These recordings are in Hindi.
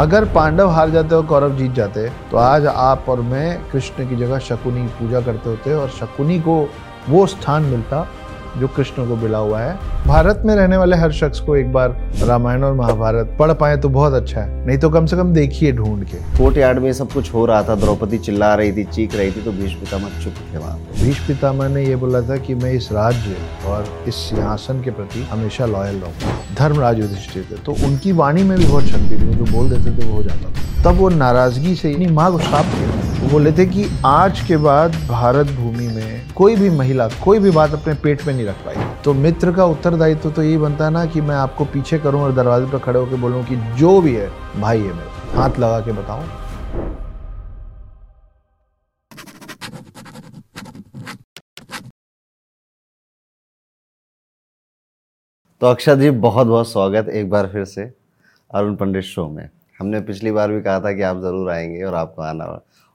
अगर पांडव हार जाते और कौरव जीत जाते तो आज आप और मैं कृष्ण की जगह शकुनी की पूजा करते होते और शकुनी को वो स्थान मिलता जो कृष्ण को मिला हुआ है। भारत में रहने वाले हर शख्स को एक बार रामायण और महाभारत पढ़ पाए तो बहुत अच्छा है। नहीं तो कम से कम देखिए ढूंढ के। कोर्ट यार्ड में सब कुछ हो रहा था द्रौपदी चिल्ला रही थी चीख रही थी तो भीष्म पितामह चुप थे वहाँ भीष्म पितामह ने यह बोला था कि मैं इस राज्य और इस सिंहासन के प्रति हमेशा लॉयल रहूँगा धर्मराज युधिष्ठिर थे तो उनकी वाणी में भी बहुत शक्ति थी जो बोल देते थे वो हो जाता था। तब वो नाराज़गी से माँ को साफ़ किया वो बोले थे कि आज के बाद भारत भूमि में कोई भी महिला कोई भी बात अपने पेट में नहीं रख पाई। तो मित्र का उत्तरदायित्व तो, यही बनता है ना कि मैं आपको पीछे करूँ और दरवाजे पर खड़े होकर बोलूँ कि जो भी है भाई है मेरे। हाथ लगा के बताऊँ। तो अक्षत जी बहुत बहुत स्वागत एक बार फिर से अरुण पंडित शो में। हमने पिछली बार भी कहा था कि आप ज़रूर आएँगे और आपको आना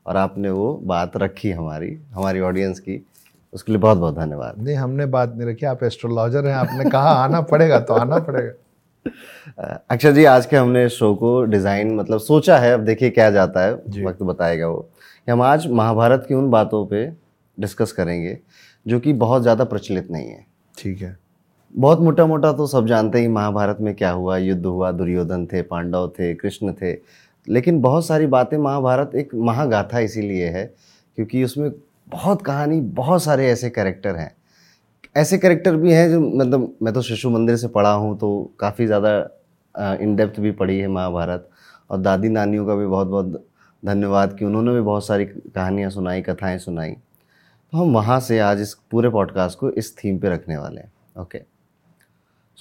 और आपने वो बात रखी हमारी हमारी ऑडियंस की। उसके लिए बहुत बहुत धन्यवाद। नहीं हमने बात नहीं रखी आप एस्ट्रोलॉजर हैं आपने कहा आना पड़ेगा तो आना पड़ेगा। अक्षर जी आज के हमने शो को डिज़ाइन मतलब सोचा है अब देखिए क्या जाता है वक्त बताएगा वो। कि हम आज महाभारत की उन बातों पे डिस्कस करेंगे जो कि बहुत ज़्यादा प्रचलित नहीं है। ठीक है। बहुत मोटा मोटा तो सब जानते ही महाभारत में क्या हुआ युद्ध हुआ दुर्योधन थे पांडव थे कृष्ण थे। लेकिन बहुत सारी बातें महाभारत एक महागाथा इसीलिए है क्योंकि उसमें बहुत कहानी बहुत सारे ऐसे कैरेक्टर हैं। ऐसे कैरेक्टर भी हैं जो मतलब मैं तो शिशु मंदिर से पढ़ा हूँ तो काफ़ी ज़्यादा इन डेप्थ भी पढ़ी है महाभारत। और दादी नानियों का भी बहुत बहुत धन्यवाद कि उन्होंने भी बहुत सारी कहानियाँ सुनाई कथाएँ सुनाई। तो हम वहाँ से आज इस पूरे पॉडकास्ट को इस थीम पे रखने वाले हैं। ओके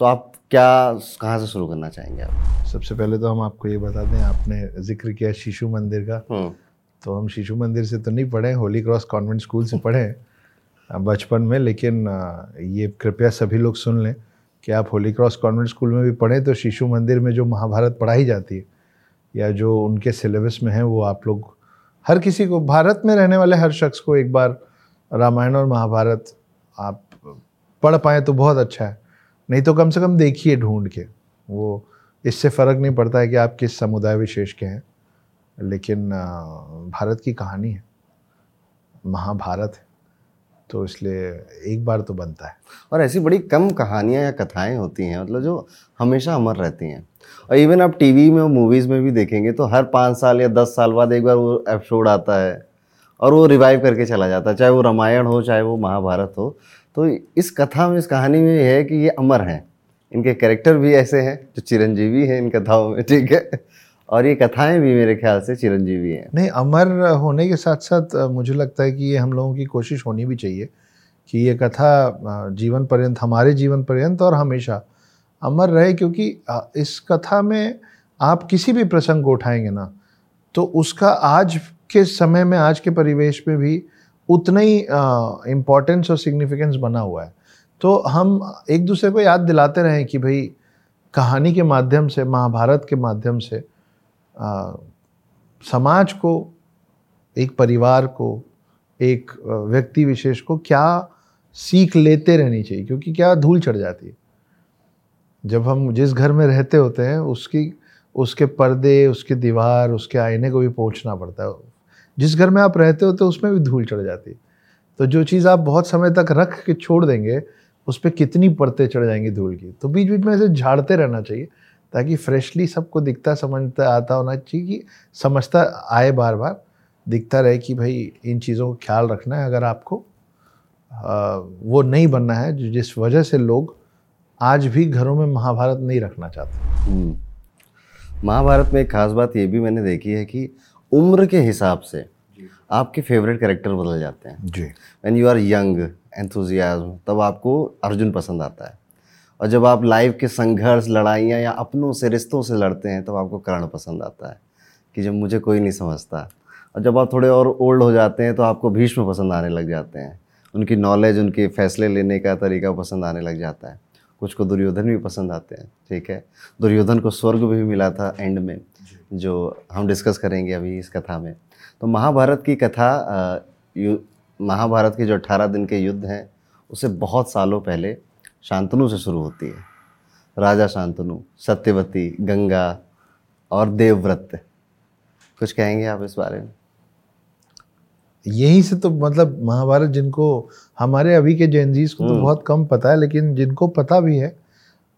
तो आप क्या कहाँ से शुरू करना चाहेंगे आप? सबसे पहले तो हम आपको ये बता दें आपने ज़िक्र किया शिशु मंदिर का। हम्म। तो हम शिशु मंदिर से तो नहीं पढ़े होली क्रॉस कॉन्वेंट स्कूल से पढ़े बचपन में, लेकिन ये कृपया सभी लोग सुन लें कि आप होली क्रॉस कॉन्वेंट स्कूल में भी पढ़ें तो शिशु मंदिर में जो महाभारत पढ़ाई जाती है, या जो उनके सिलेबस में है, वो आप लोग, हर किसी को, भारत में रहने वाले हर शख्स को एक बार रामायण और महाभारत आप पढ़ पाए तो बहुत अच्छा है। नहीं तो कम से कम देखिए ढूंढ के, वो, इससे फ़र्क नहीं पड़ता है कि आप किस समुदाय विशेष के हैं। लेकिन भारत की कहानी है। महाभारत है। तो इसलिए एक बार तो बनता है। और ऐसी बड़ी कम कहानियाँ या कथाएँ होती हैं मतलब जो हमेशा अमर रहती हैं। और इवन आप टीवी में और मूवीज़ में भी देखेंगे तो हर पाँच साल या दस साल बाद एक बार वो एपिसोड आता है और वो रिवाइव करके चला जाता है, चाहे वो रामायण हो, चाहे वो महाभारत हो। तो इस कथा में, इस कहानी में ये है कि ये अमर हैं। इनके कैरेक्टर भी ऐसे हैं, जो चिरंजीवी हैं इन कथाओं में, ठीक है? और ये कथाएँ भी मेरे ख्याल से चिरंजीवी हैं। नहीं, अमर होने के साथ साथ मुझे लगता है कि ये हम लोगों की कोशिश होनी भी चाहिए कि ये कथा जीवन पर्यंत, हमारे जीवन पर्यंत और हमेशा अमर रहे क्योंकि इस कथा में आप किसी भी प्रसंग को उठाएँगे ना तो उसका आज के समय में, आज के परिवेश में भी उतना ही इम्पोर्टेंस और सिग्निफिकेंस बना हुआ है। तो हम एक दूसरे को याद दिलाते रहें कि भाई, कहानी के माध्यम से, महाभारत के माध्यम से आ, समाज को एक परिवार को एक व्यक्ति विशेष को क्या सीख लेते रहनी चाहिए? क्योंकि क्या धूल चढ़ जाती है। जब हम जिस घर में रहते होते हैं उसकी उसके पर्दे उसके दीवार उसके आईने को भी पहुँचना पड़ता है। जिस घर में आप रहते होते तो उसमें भी धूल चढ़ जाती है। तो जो चीज़ आप बहुत समय तक रख के छोड़ देंगे उस पर कितनी परतें चढ़ जाएँगी धूल की? तो बीच बीच में ऐसे झाड़ते रहना चाहिए। ताकि फ्रेशली सबको दिखता समझता आता होना चाहिए कि समझता आए बार बार दिखता रहे कि भाई इन चीज़ों का ख्याल रखना है अगर आपको आ, वो नहीं बनना है जिस वजह से लोग आज भी घरों में महाभारत नहीं रखना चाहते। हम्म। महाभारत में एक खास बात ये भी मैंने देखी है कि उम्र के हिसाब से आपके फेवरेट कैरेक्टर बदल जाते हैं। जी। When you are young enthusiasm तब आपको अर्जुन पसंद आता है। और जब आप लाइफ के संघर्ष लड़ाइयाँ या अपनों से रिश्तों से लड़ते हैं तो आपको कर्ण पसंद आता है कि जब मुझे कोई नहीं समझता। और जब आप थोड़े और ओल्ड हो जाते हैं तो आपको भीष्म पसंद आने लग जाते हैं। उनकी नॉलेज उनके फैसले लेने का तरीका पसंद आने लग जाता है। कुछ को दुर्योधन भी पसंद आते हैं ठीक है? दुर्योधन को स्वर्ग भी मिला था एंड में जो। हम डिस्कस करेंगे अभी इस कथा में। तो महाभारत की कथा महाभारत के जो अट्ठारह दिन के युद्ध हैं उसे बहुत सालों पहले शांतनु से शुरू होती है। राजा शांतनु सत्यवती गंगा और देवव्रत। कुछ कहेंगे आप इस बारे में? यहीं से तो मतलब महाभारत जिनको हमारे अभी के जैनजीज को तो हम्म। बहुत कम पता है लेकिन जिनको पता भी है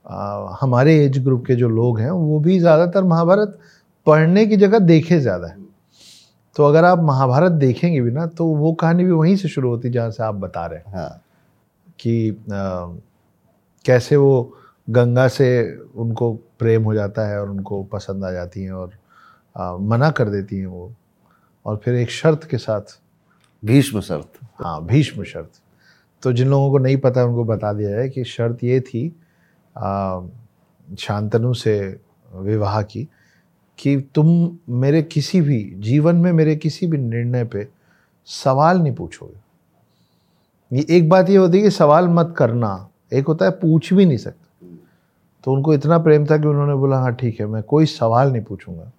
आ, हमारे एज ग्रुप के जो लोग हैं वो भी ज़्यादातर महाभारत पढ़ने की जगह देखे ज़्यादा है। तो अगर आप महाभारत देखेंगे भी ना तो वो कहानी भी वहीं से शुरू होती है जहाँ से आप बता रहे हैं हाँ। कि आ, कैसे वो गंगा से उनको प्रेम हो जाता है और उनको पसंद आ जाती हैं और आ, मना कर देती हैं वो। और फिर एक शर्त के साथ। भीष्म शर्त। हाँ भीष्म शर्त। तो जिन लोगों को नहीं पता उनको बता दिया जाए कि शर्त ये थी आ, शांतनु से विवाह की कि तुम मेरे किसी भी जीवन में मेरे किसी भी निर्णय पे सवाल नहीं पूछोगे। ये एक बात ये होती है कि सवाल मत करना। एक होता है पूछ भी नहीं सकते। तो उनको इतना प्रेम था कि उन्होंने बोला हाँ ठीक है मैं कोई सवाल नहीं पूछूँगा।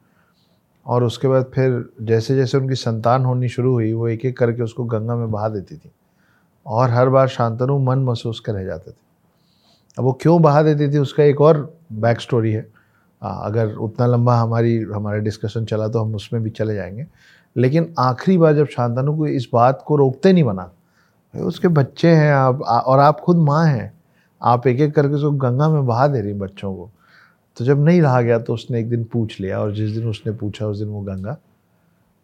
और उसके बाद फिर जैसे जैसे उनकी संतान होनी शुरू हुई वो एक एक करके उसको गंगा में बहा देती थी। और हर बार शांतनु मन महसूस कर रह जाते थे। अब वो क्यों बहा देती थी उसका एक और बैक स्टोरी है। आ, अगर उतना लंबा हमारी हमारा डिस्कशन चला तो हम उसमें भी चले जाएँगे। लेकिन आखिरी बार जब शांतनु को इस बात को रोकते नहीं बना उसके बच्चे हैं आप और आप खुद माँ हैं आप एक एक करके उसको गंगा में बहा दे रही बच्चों को। तो जब नहीं रहा गया तो उसने एक दिन पूछ लिया और जिस दिन उसने पूछा उस दिन वो गंगा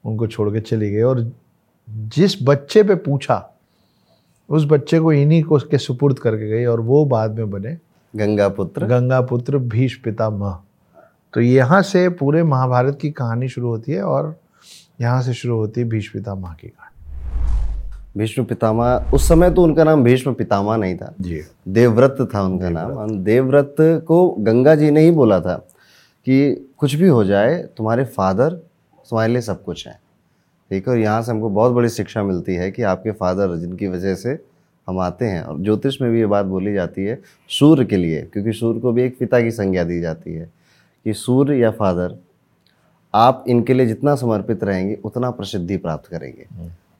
उनको छोड़ के चली गई और जिस बच्चे पे पूछा उस बच्चे को इन्हीं को उसके सुपुर्द करके गई और वो बाद में बने गंगा पुत्र। गंगा पुत्र भीष पिता पितामह तो यहाँ से पूरे महाभारत की कहानी शुरू होती है और यहाँ से शुरू होती है भीष पिता पितामह की कहानी। भीष्म पितामह उस समय तो उनका नाम भीष्म पितामह नहीं था। जी। देवव्रत था उनका नाम। देवव्रत। को गंगा जी ने ही बोला था कि कुछ भी हो जाए तुम्हारे फादर तुम्हारे लिए सब कुछ है। ठीक है? और यहाँ से हमको बहुत बड़ी शिक्षा मिलती है कि आपके फादर जिनकी वजह से हम आते हैं। और ज्योतिष में भी ये बात बोली जाती है सूर्य के लिए क्योंकि सूर्य को भी एक पिता की संज्ञा दी जाती है कि सूर्य या फादर आप इनके लिए जितना समर्पित रहेंगे उतना प्रसिद्धि प्राप्त करेंगे।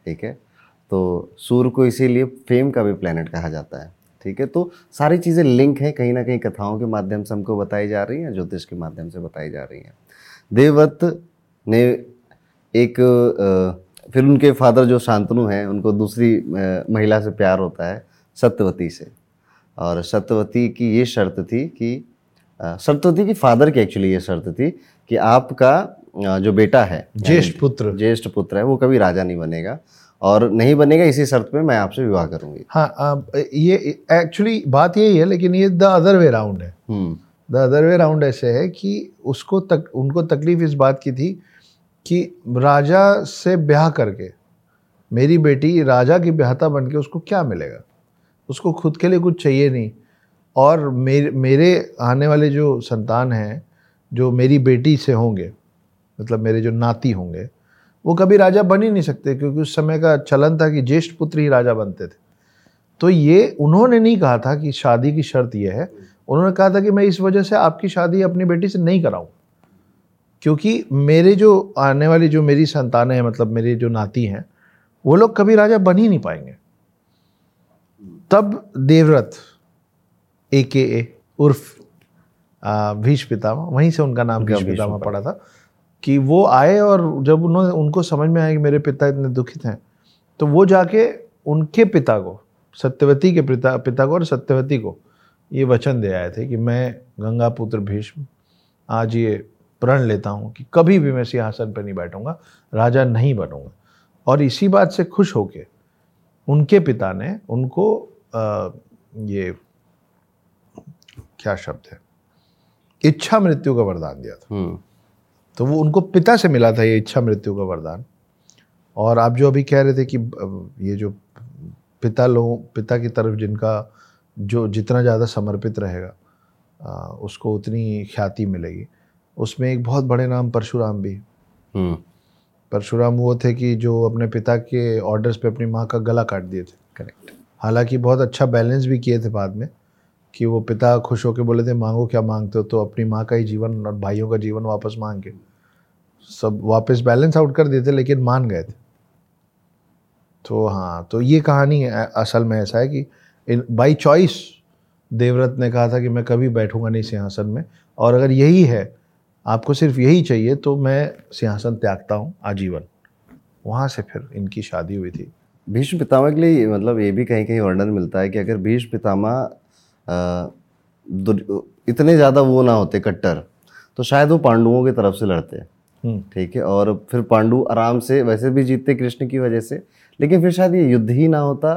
ठीक है? तो सूर्य को इसीलिए फेम का भी प्लानट कहा जाता है ठीक है? तो सारी चीज़ें लिंक हैं कहीं ना कहीं कथाओं के माध्यम से हमको बताई जा रही हैं ज्योतिष के माध्यम से बताई जा रही हैं। देवव्रत ने एक फिर उनके फादर जो शांतनु हैं उनको दूसरी महिला से प्यार होता है सत्यवती से। और सत्यवती की ये शर्त थी कि सत्यवती की फादर की एक्चुअली ये शर्त थी कि आपका जो बेटा है ज्येष्ठ पुत्र। ज्येष्ठ पुत्र है वो कभी राजा नहीं बनेगा। और नहीं बनेगा इसी शर्त पे मैं आपसे विवाह करूँगी। हाँ अब ये एक्चुअली बात यही है लेकिन ये द अदर वे राउंड है। द अदर वे राउंड ऐसे है कि उसको तक उनको तकलीफ़ इस बात की थी कि राजा से ब्याह करके मेरी बेटी राजा की ब्याहता बन के उसको क्या मिलेगा? उसको खुद के लिए कुछ चाहिए नहीं। और मेरे मेरे आने वाले जो संतान हैं जो मेरी बेटी से होंगे मतलब मेरे जो नाती होंगे वो कभी राजा बन ही नहीं सकते क्योंकि उस समय का चलन था कि ज्येष्ठ पुत्र ही राजा बनते थे। तो ये उन्होंने नहीं कहा था कि शादी की शर्त यह है। उन्होंने कहा था कि मैं इस वजह से आपकी शादी अपनी बेटी से नहीं कराऊं क्योंकि मेरे जो आने वाली जो मेरी संतानें हैं मतलब मेरे जो नाती हैं वो लोग कभी राजा बन ही नहीं पाएँगे। तब देवव्रत ए के ए उर्फ़ आ, भीष्म पितामह वहीं से उनका नाम भीष्म पितामह पड़ा था। कि वो आए और जब उन्होंने उनको समझ में आया कि मेरे पिता इतने दुखित हैं तो वो जाके उनके पिता को सत्यवती के पिता पिता को और सत्यवती को ये वचन दे आए थे कि मैं गंगा पुत्र भीष्म आज ये प्रण लेता हूँ कि कभी भी मैं सिंहासन पर नहीं बैठूँगा राजा नहीं बनूँगा। और इसी बात से खुश होके उनके पिता ने उनको आ, ये क्या शब्द है? इच्छा मृत्यु का वरदान दिया था। हम्म। तो वो उनको पिता से मिला था ये इच्छा मृत्यु का वरदान। और आप जो अभी कह रहे थे कि ये जो पिता लोगों पिता की तरफ़ जिनका जो जितना ज़्यादा समर्पित रहेगा उसको उतनी ख्याति मिलेगी। उसमें एक बहुत बड़े नाम परशुराम भी। हम्म। परशुराम वो थे कि जो अपने पिता के ऑर्डर्स पे अपनी माँ का गला काट दिए थे। करेक्ट हालाँकि बहुत अच्छा बैलेंस भी किए थे बाद में। कि वो पिता खुश होकर बोले थे मांगो क्या मांगते हो? तो अपनी माँ का ही जीवन और भाइयों का जीवन वापस मांग के सब वापस बैलेंस आउट कर देते लेकिन मान गए थे। तो हाँ तो ये कहानी है, असल में ऐसा है कि इन बाई चॉइस देवव्रत ने कहा था कि मैं कभी बैठूँगा नहीं सिंहासन में और अगर यही है आपको सिर्फ़ यही चाहिए तो मैं सिंहासन त्यागता हूँ आजीवन। वहाँ से फिर इनकी शादी हुई थी। भीष्म पितामह के लिए मतलब ये भी कहीं कहीं वर्णन मिलता है कि अगर भीष्म पितामह इतने ज़्यादा वो ना होते कट्टर। तो शायद वो पांडुओं की तरफ़ से लड़ते हम्म, ठीक है और फिर पांडु आराम से वैसे भी जीतते कृष्ण की वजह से लेकिन फिर शायद ये युद्ध ही ना होता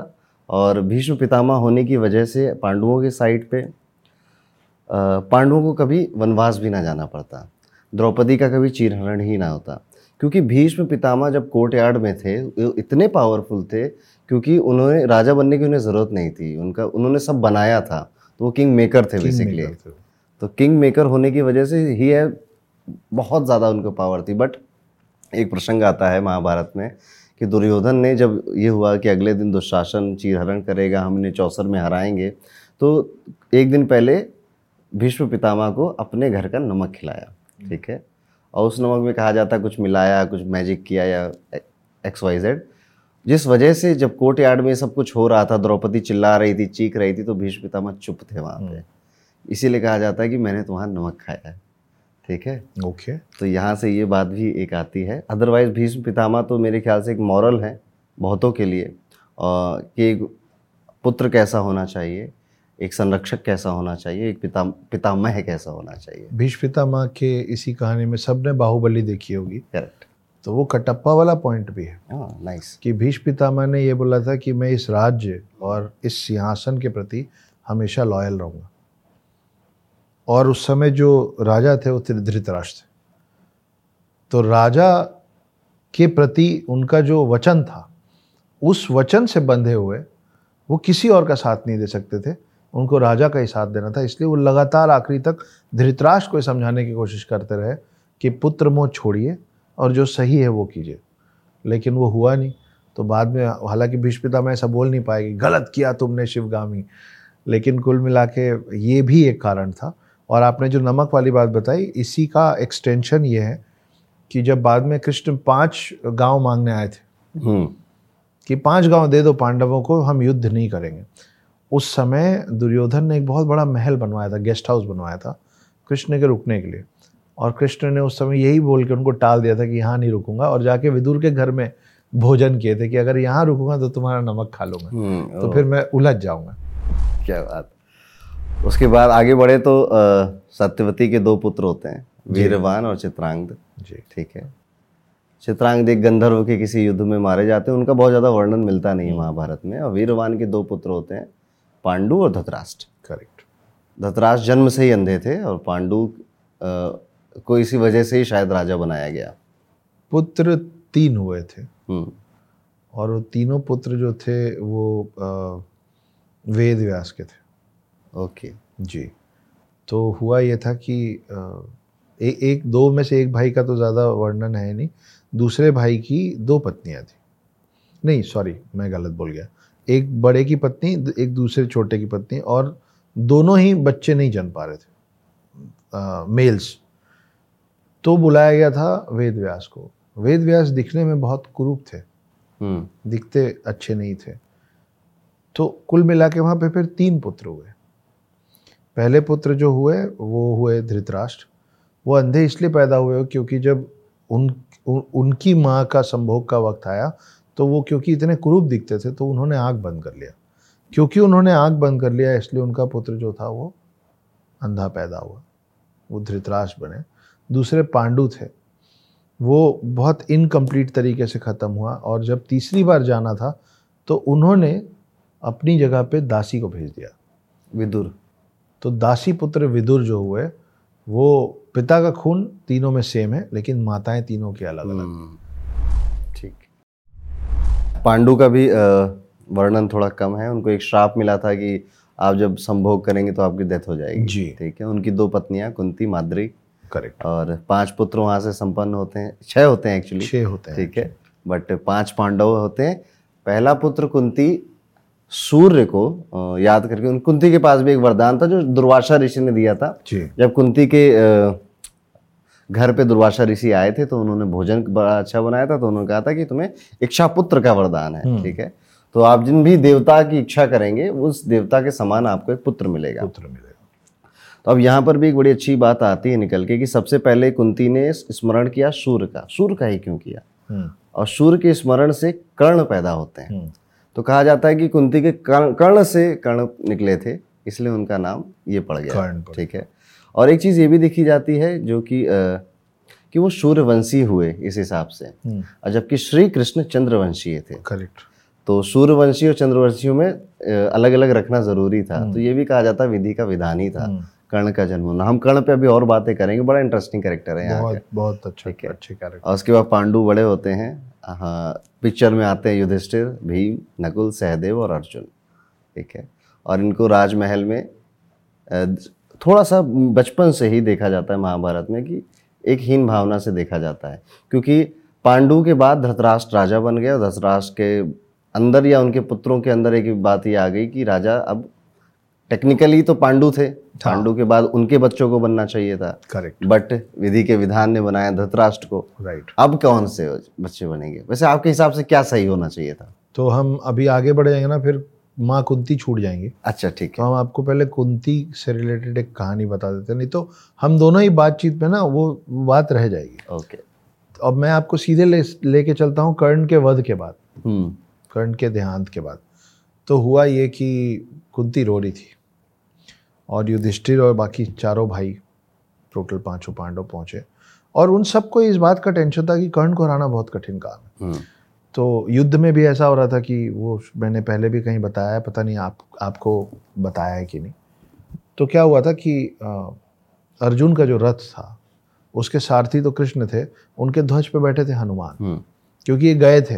और भीष्म पितामह होने की वजह से पांडवों के साइड पे पांडवों को कभी वनवास भी ना जाना पड़ता द्रौपदी का कभी चीरहरण ही ना होता। क्योंकि भीष्म पितामह जब कोर्ट यार्ड में थे इतने पावरफुल थे क्योंकि उन्होंने राजा बनने की उन्हें ज़रूरत नहीं थी उनका उन्होंने सब बनाया था तो वो किंग मेकर थे बेसिकली तो किंग मेकर होने की वजह से ही है बहुत ज़्यादा उनको पावर थी। बट एक प्रसंग आता है महाभारत में कि दुर्योधन ने जब ये हुआ कि अगले दिन दुशासन चीरहरण करेगा हम इन्हें चौसर में हराएँगे तो एक दिन पहले भीष्म पितामह को अपने घर का नमक खिलाया ठीक है? और उस नमक में कहा जाता कुछ मिलाया कुछ मैजिक किया या एक्स वाई जेड जिस वजह से जब कोर्ट यार्ड में सब कुछ हो रहा था द्रौपदी चिल्ला रही थी चीख रही थी तो भीष्म पितामह चुप थे वहाँ पे। इसीलिए कहा जाता है कि मैंने तुम्हारा नमक खाया है। ठीक है? ओके। तो यहाँ से ये बात भी एक आती है। अदरवाइज़ भीष्म पितामह तो मेरे ख्याल से एक मॉरल है बहुतों के लिए। और कि एक पुत्र कैसा होना चाहिए एक संरक्षक कैसा होना चाहिए एक पिता पितामह कैसा होना चाहिए। भीष्म पितामह के इसी कहानी में सबने बाहुबली देखी होगी। करेक्ट तो वो कटप्पा वाला पॉइंट भी है। हाँ नाइस कि भीष्म पितामह ने ये बोला था कि मैं इस राज्य और इस सिंहासन के प्रति हमेशा लॉयल रहूँगा। और उस समय जो राजा थे वो धृतराष्ट्र थे। तो राजा के प्रति उनका जो वचन था उस वचन से बंधे हुए वो किसी और का साथ नहीं दे सकते थे। उनको राजा का ही साथ देना था इसलिए वो लगातार आखिरी तक धृतराष्ट्र को समझाने की कोशिश करते रहे कि पुत्र मोह छोड़िए और जो सही है वो कीजिए। लेकिन वो हुआ नहीं। तो बाद में हालाँकि भीष्म पितामह ऐसा बोल नहीं पाएगी गलत किया तुमने शिवगामी। लेकिन कुल मिला के ये भी एक कारण था। और आपने जो नमक वाली बात बताई इसी का एक्सटेंशन ये है कि जब बाद में कृष्ण पाँच गाँव मांगने आए थे हम्म। कि पाँच गाँव दे दो पांडवों को हम युद्ध नहीं करेंगे। उस समय दुर्योधन ने एक बहुत बड़ा महल बनवाया था गेस्ट हाउस बनवाया था कृष्ण के रुकने के लिए। और कृष्ण ने उस समय यही बोल के उनको टाल दिया था कि यहाँ नहीं रुकूँगा। और जाके विदुर के घर में भोजन किए थे कि अगर यहाँ रुकूँगा तो तुम्हारा नमक खा लूँगा। हम्म, तो फिर मैं उलझ जाऊँगा। क्या बात। उसके बाद आगे बढ़े तो सत्यवती के दो पुत्र होते हैं वीरवान और चित्रांगद जी। ठीक है। चित्रांगद एक गंधर्व के किसी युद्ध में मारे जाते हैं उनका बहुत ज़्यादा वर्णन मिलता नहीं है महाभारत में। और वीरवान के दो पुत्र होते हैं पांडु और धतराष्ट्र। करेक्ट धतराष्ट्र जन्म से ही अंधे थे और पांडु को इसी वजह से ही शायद राजा बनाया गया। पुत्र तीन हुए थे। हम्म। और वो तीनों पुत्र जो थे वो वेद व्यास के थे। ओके। जी। तो हुआ ये था कि ए, एक दो में से एक भाई का तो ज़्यादा वर्णन है नहीं दूसरे भाई की दो पत्नियाँ थी। नहीं सॉरी मैं गलत बोल गया। एक बड़े की पत्नी एक दूसरे छोटे की पत्नी और दोनों ही बच्चे नहीं जन पा रहे थे। मेल्स तो बुलाया गया था वेद व्यास को। वेद व्यास दिखने में बहुत कुरूप थे। हम्म। दिखते अच्छे नहीं थे। तो कुल मिला के वहाँ पे फिर तीन पुत्र हुए। पहले पुत्र जो हुए वो हुए धृतराष्ट्र। वो अंधे इसलिए पैदा हुए क्योंकि जब उन, उन उनकी माँ का संभोग का वक्त आया तो वो क्योंकि इतने कुरूप दिखते थे तो उन्होंने आँख बंद कर लिया। क्योंकि उन्होंने आँख बंद कर लिया इसलिए उनका पुत्र जो था वो अंधा पैदा हुआ। वो धृतराष्ट्र बने। दूसरे पांडु थे वो बहुत इनकम्प्लीट तरीके से ख़त्म हुआ और जब तीसरी बार जाना था तो उन्होंने अपनी जगह पे दासी को भेज दिया। विदुर। तो दासी पुत्र विदुर जो हुए वो पिता का खून तीनों में सेम है लेकिन माताएँ तीनों के अलग अलग हम्म, ठीक। पांडु का भी वर्णन थोड़ा कम है। उनको एक श्राप मिला था कि आप जब संभोग करेंगे तो आपकी डेथ हो जाएगी। जी। ठीक है उनकी दो पत्नियाँ कुंती माद्री। करेक्ट और पाँच पुत्र वहाँ से संपन्न होते हैं। छह होते हैं एक्चुअली छह होते हैं ठीक है? बट पाँच पांडव होते हैं। पहला पुत्र कुंती सूर्य को याद करके उन कुंती के पास भी एक वरदान था जो दुर्वासा ऋषि ने दिया था। जब कुंती के घर पे दुर्वासा ऋषि आए थे तो उन्होंने भोजन बड़ा अच्छा बनाया था तो उन्होंने कहा था कि तुम्हें इच्छा पुत्र का वरदान है ठीक है? तो आप जिन भी देवता की इच्छा करेंगे उस देवता के समान आपको एक पुत्र मिलेगा। पुत्र मिलेगा। तो अब यहाँ पर भी एक बड़ी अच्छी बात आती है निकल के कि सबसे पहले कुंती ने स्मरण किया सूर्य का। सूर्य का ही क्यों किया? हम्म, और सूर्य के स्मरण से कर्ण पैदा होते हैं। हम्म, तो कहा जाता है कि कुंती के कर्ण से कर्ण निकले थे इसलिए उनका नाम ये पड़ गया। ठीक है? और एक चीज़ ये भी देखी जाती है जो कि कि वो सूर्यवंशी हुए इस हिसाब से। हम्म, और जबकि श्री कृष्ण चंद्रवंशीय थे। करेक्ट तो सूर्यवंशी और चंद्रवंशियों में अलग अलग रखना ज़रूरी था। तो ये भी कहा जाता विधि का विधान ही था। कर्ण का जन्म होना। हम कर्ण पे अभी और बातें करेंगे बड़ा इंटरेस्टिंग कैरेक्टर है यहाँ बहुत बहुत अच्छा ठीक है। अच्छे कैरेक्टर और उसके बाद पांडु बड़े होते हैं। हाँ पिक्चर में आते हैं युधिष्ठिर भीम नकुल सहदेव और अर्जुन। ठीक है। और इनको राजमहल में थोड़ा सा बचपन से ही देखा जाता है महाभारत में कि एक हीन भावना से देखा जाता है। क्योंकि पांडु के बाद धृतराष्ट्र राजा बन गया। धृतराष्ट्र के अंदर या उनके पुत्रों के अंदर एक बात ये आ गई कि राजा अब टेक्निकली तो पांडु थे। पांडु के बाद उनके बच्चों को बनना चाहिए था। करेक्ट बट विधि के विधान ने बनाया धृतराष्ट्र को। राइट अब कौन से बच्चे बनेंगे? वैसे आपके हिसाब से क्या सही होना चाहिए था? तो हम अभी आगे बढ़ जाएँगे ना फिर माँ कुंती छूट जाएँगे। अच्छा ठीक है। तो हम आपको पहले कुंती से रिलेटेड एक कहानी बता देते नहीं तो हम दोनों ही बातचीत में ना वो बात रह जाएगी। ओके तो अब मैं आपको सीधे ले लेके चलता हूँ कर्ण के वध के बाद। हम्म। कर्ण के देहांत के बाद। तो हुआ ये कि कुंती रो रही थी। और युधिष्ठिर और बाकी चारों भाई टोटल पाँचों पांडव पहुँचे। और उन सबको इस बात का टेंशन था कि कर्ण को हराना बहुत कठिन काम है। हम्म। तो युद्ध में भी ऐसा हो रहा था कि वो मैंने पहले भी कहीं बताया है पता नहीं आप आपको बताया है कि नहीं। तो क्या हुआ था कि अ, अर्जुन का जो रथ था उसके सारथी तो कृष्ण थे उनके ध्वज पे बैठे थे हनुमान। हम्म। क्योंकि ये गए थे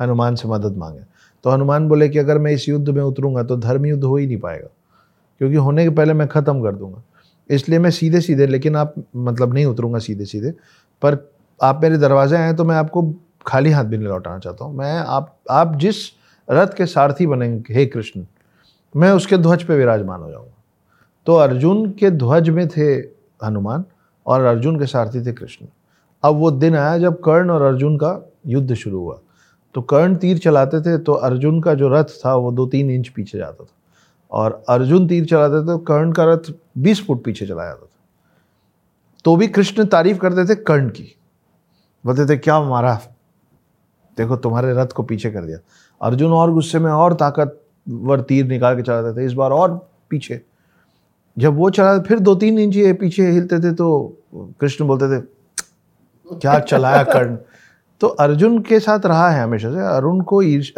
हनुमान से मदद मांगे। तो हनुमान बोले कि अगर मैं इस युद्ध में उतरूँगा तो धर्म युद्ध हो ही नहीं पाएगा। क्योंकि होने के पहले मैं ख़त्म कर दूँगा। इसलिए मैं सीधे सीधे लेकिन आप मतलब नहीं उतरूँगा सीधे सीधे पर आप मेरे दरवाजे आए तो मैं आपको खाली हाथ भी नहीं लौटाना चाहता हूँ। मैं आप आप जिस रथ के सारथी बनेंगे, हे कृष्ण, मैं उसके ध्वज पे विराजमान हो जाऊँगा। तो अर्जुन के ध्वज में थे हनुमान और अर्जुन के सारथी थे कृष्ण। अब वो दिन आया जब कर्ण और अर्जुन का युद्ध शुरू हुआ। तो कर्ण तीर चलाते थे तो अर्जुन का जो रथ था वो दो तीन इंच पीछे जाता था। और अर्जुन तीर चलाते थे तो कर्ण का रथ बीस फुट पीछे चला जाता था। तो भी कृष्ण तारीफ़ करते थे कर्ण की। बोलते थे, क्या मारा? देखो, तुम्हारे रथ को पीछे कर दिया। अर्जुन और गुस्से में और ताकतवर तीर निकाल के चलाते थे, इस बार और पीछे। जब वो चला, फिर दो तीन इंच पीछे हिलते थे तो कृष्ण बोलते थे, क्या चलाया कर्ण? तो अर्जुन के साथ रहा है हमेशा से। अरुण को ईर्ष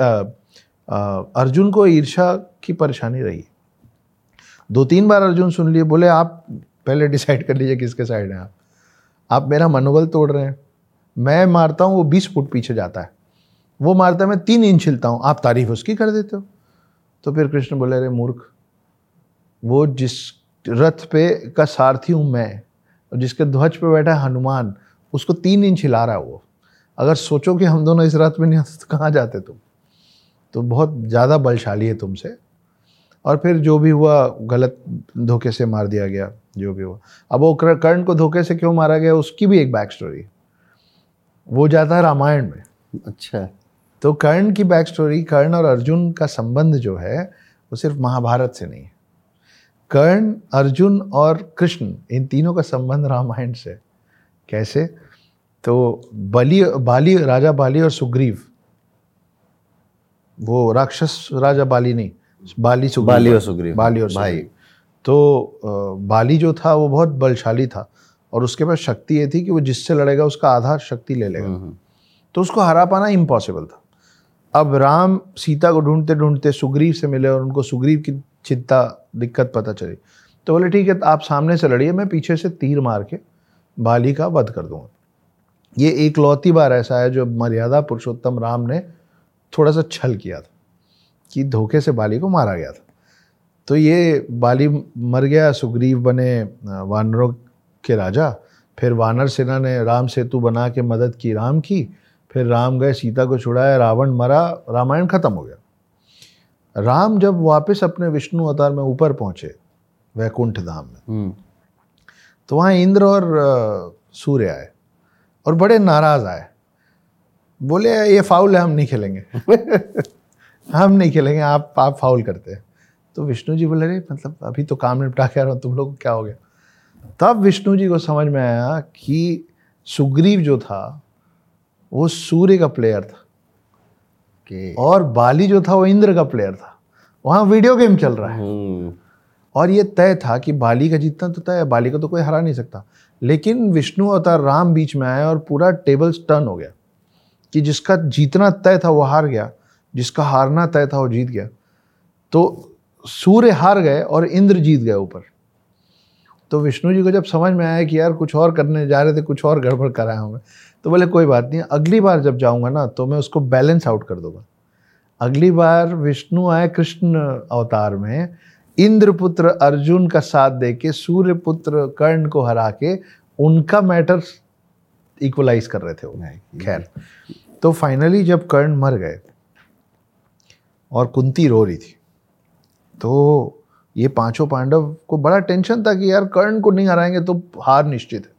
अर्जुन को ईर्षा की परेशानी रही। दो तीन बार अर्जुन सुन लिए, बोले, आप पहले डिसाइड कर लीजिए किसके साइड हैं आप। आप मेरा मनोबल तोड़ रहे हैं। मैं मारता हूँ, वो बीस फुट पीछे जाता है। वो मारता है, मैं तीन इंच हिलता हूँ। आप तारीफ़ उसकी कर देते हो? तो फिर कृष्ण बोले, अरे मूर्ख, वो जिस रथ पे का सारथी हूँ मैं और जिसके ध्वज पे बैठा है हनुमान, उसको तीन इंच हिला रहा है वो। अगर सोचो कि हम दोनों इस रथ में नहीं होते तो कहाँ जाते तुम? तो बहुत ज़्यादा बलशाली है तुमसे। और फिर जो भी हुआ गलत धोखे से मार दिया गया जो भी हुआ। अब वो कर्ण को धोखे से क्यों मारा गया उसकी भी एक बैक स्टोरी है। वो जाता है रामायण में। अच्छा। तो कर्ण की बैक स्टोरी कर्ण और अर्जुन का संबंध जो है वो सिर्फ़ महाभारत से नहीं है। कर्ण अर्जुन और कृष्ण इन तीनों का संबंध रामायण से कैसे? तो बलि बाली राजा बाली और सुग्रीव वो राक्षस राजा बाली नहीं बाली सुग्रीव। बाली और सुग्रीव। बाली और भाई। तो बाली जो था वो बहुत बलशाली था और उसके पास शक्ति ये थी कि वो जिससे लड़ेगा उसका आधा शक्ति ले लेगा। हम्म, तो उसको हरा पाना इम्पॉसिबल था। अब राम सीता को ढूंढते ढूंढते सुग्रीव से मिले और उनको सुग्रीव की चिंता दिक्कत पता चली। तो बोले ठीक है आप सामने से लड़िए मैं पीछे से तीर मार के बाली का वध कर दूँगा। ये एक लौती बार ऐसा है जो मर्यादा पुरुषोत्तम राम ने थोड़ा सा छल किया था कि धोखे से बाली को मारा गया था। तो ये बाली मर गया सुग्रीव बने वानरों के राजा। फिर वानर सेना ने राम सेतु बना के मदद की राम की। फिर राम गए सीता को छुड़ाया रावण मरा रामायण खत्म हो गया। राम जब वापस अपने विष्णु अवतार में ऊपर पहुँचे वैकुंठ धाम में हम्म, तो वहाँ इंद्र और सूर्य आए और बड़े नाराज़ आए। बोले ये फाउल है हम नहीं खेलेंगे। हम नहीं खेलेंगे आप आप फाउल करते हैं। तो विष्णु जी बोले अरे मतलब अभी तो काम निपटा के आ रहा हूँ तुम लोग क्या हो गया? तब विष्णु जी को समझ में आया कि सुग्रीव जो था वो सूर्य का प्लेयर था। कि और बाली जो था वो इंद्र का प्लेयर था। वहाँ वीडियो गेम चल रहा है। हम्म, और ये तय था कि बाली का जीतना तो तय है बाली को तो कोई हरा नहीं सकता। लेकिन विष्णु अवतार राम बीच में आया और पूरा टेबल्स टर्न हो गया। कि जिसका जीतना तय था वो हार गया जिसका हारना तय था वो जीत गया। तो सूर्य हार गए और इंद्र जीत गए ऊपर। तो विष्णु जी को जब समझ में आया कि यार कुछ और करने जा रहे थे कुछ और गड़बड़ कराया हूँ मैं तो बोले कोई बात नहीं अगली बार जब जाऊँगा ना तो मैं उसको बैलेंस आउट कर दूँगा। अगली बार विष्णु आए कृष्ण अवतार में इंद्रपुत्र अर्जुन का साथ दे के सूर्य पुत्र कर्ण को हरा के उनका मैटर इक्वलाइज कर रहे थे वो। खैर। तो फाइनली जब कर्ण मर गए और कुंती रो रही थी तो ये पाँचों पांडव को बड़ा टेंशन था कि यार कर्ण को नहीं हराएँगे तो हार निश्चित है।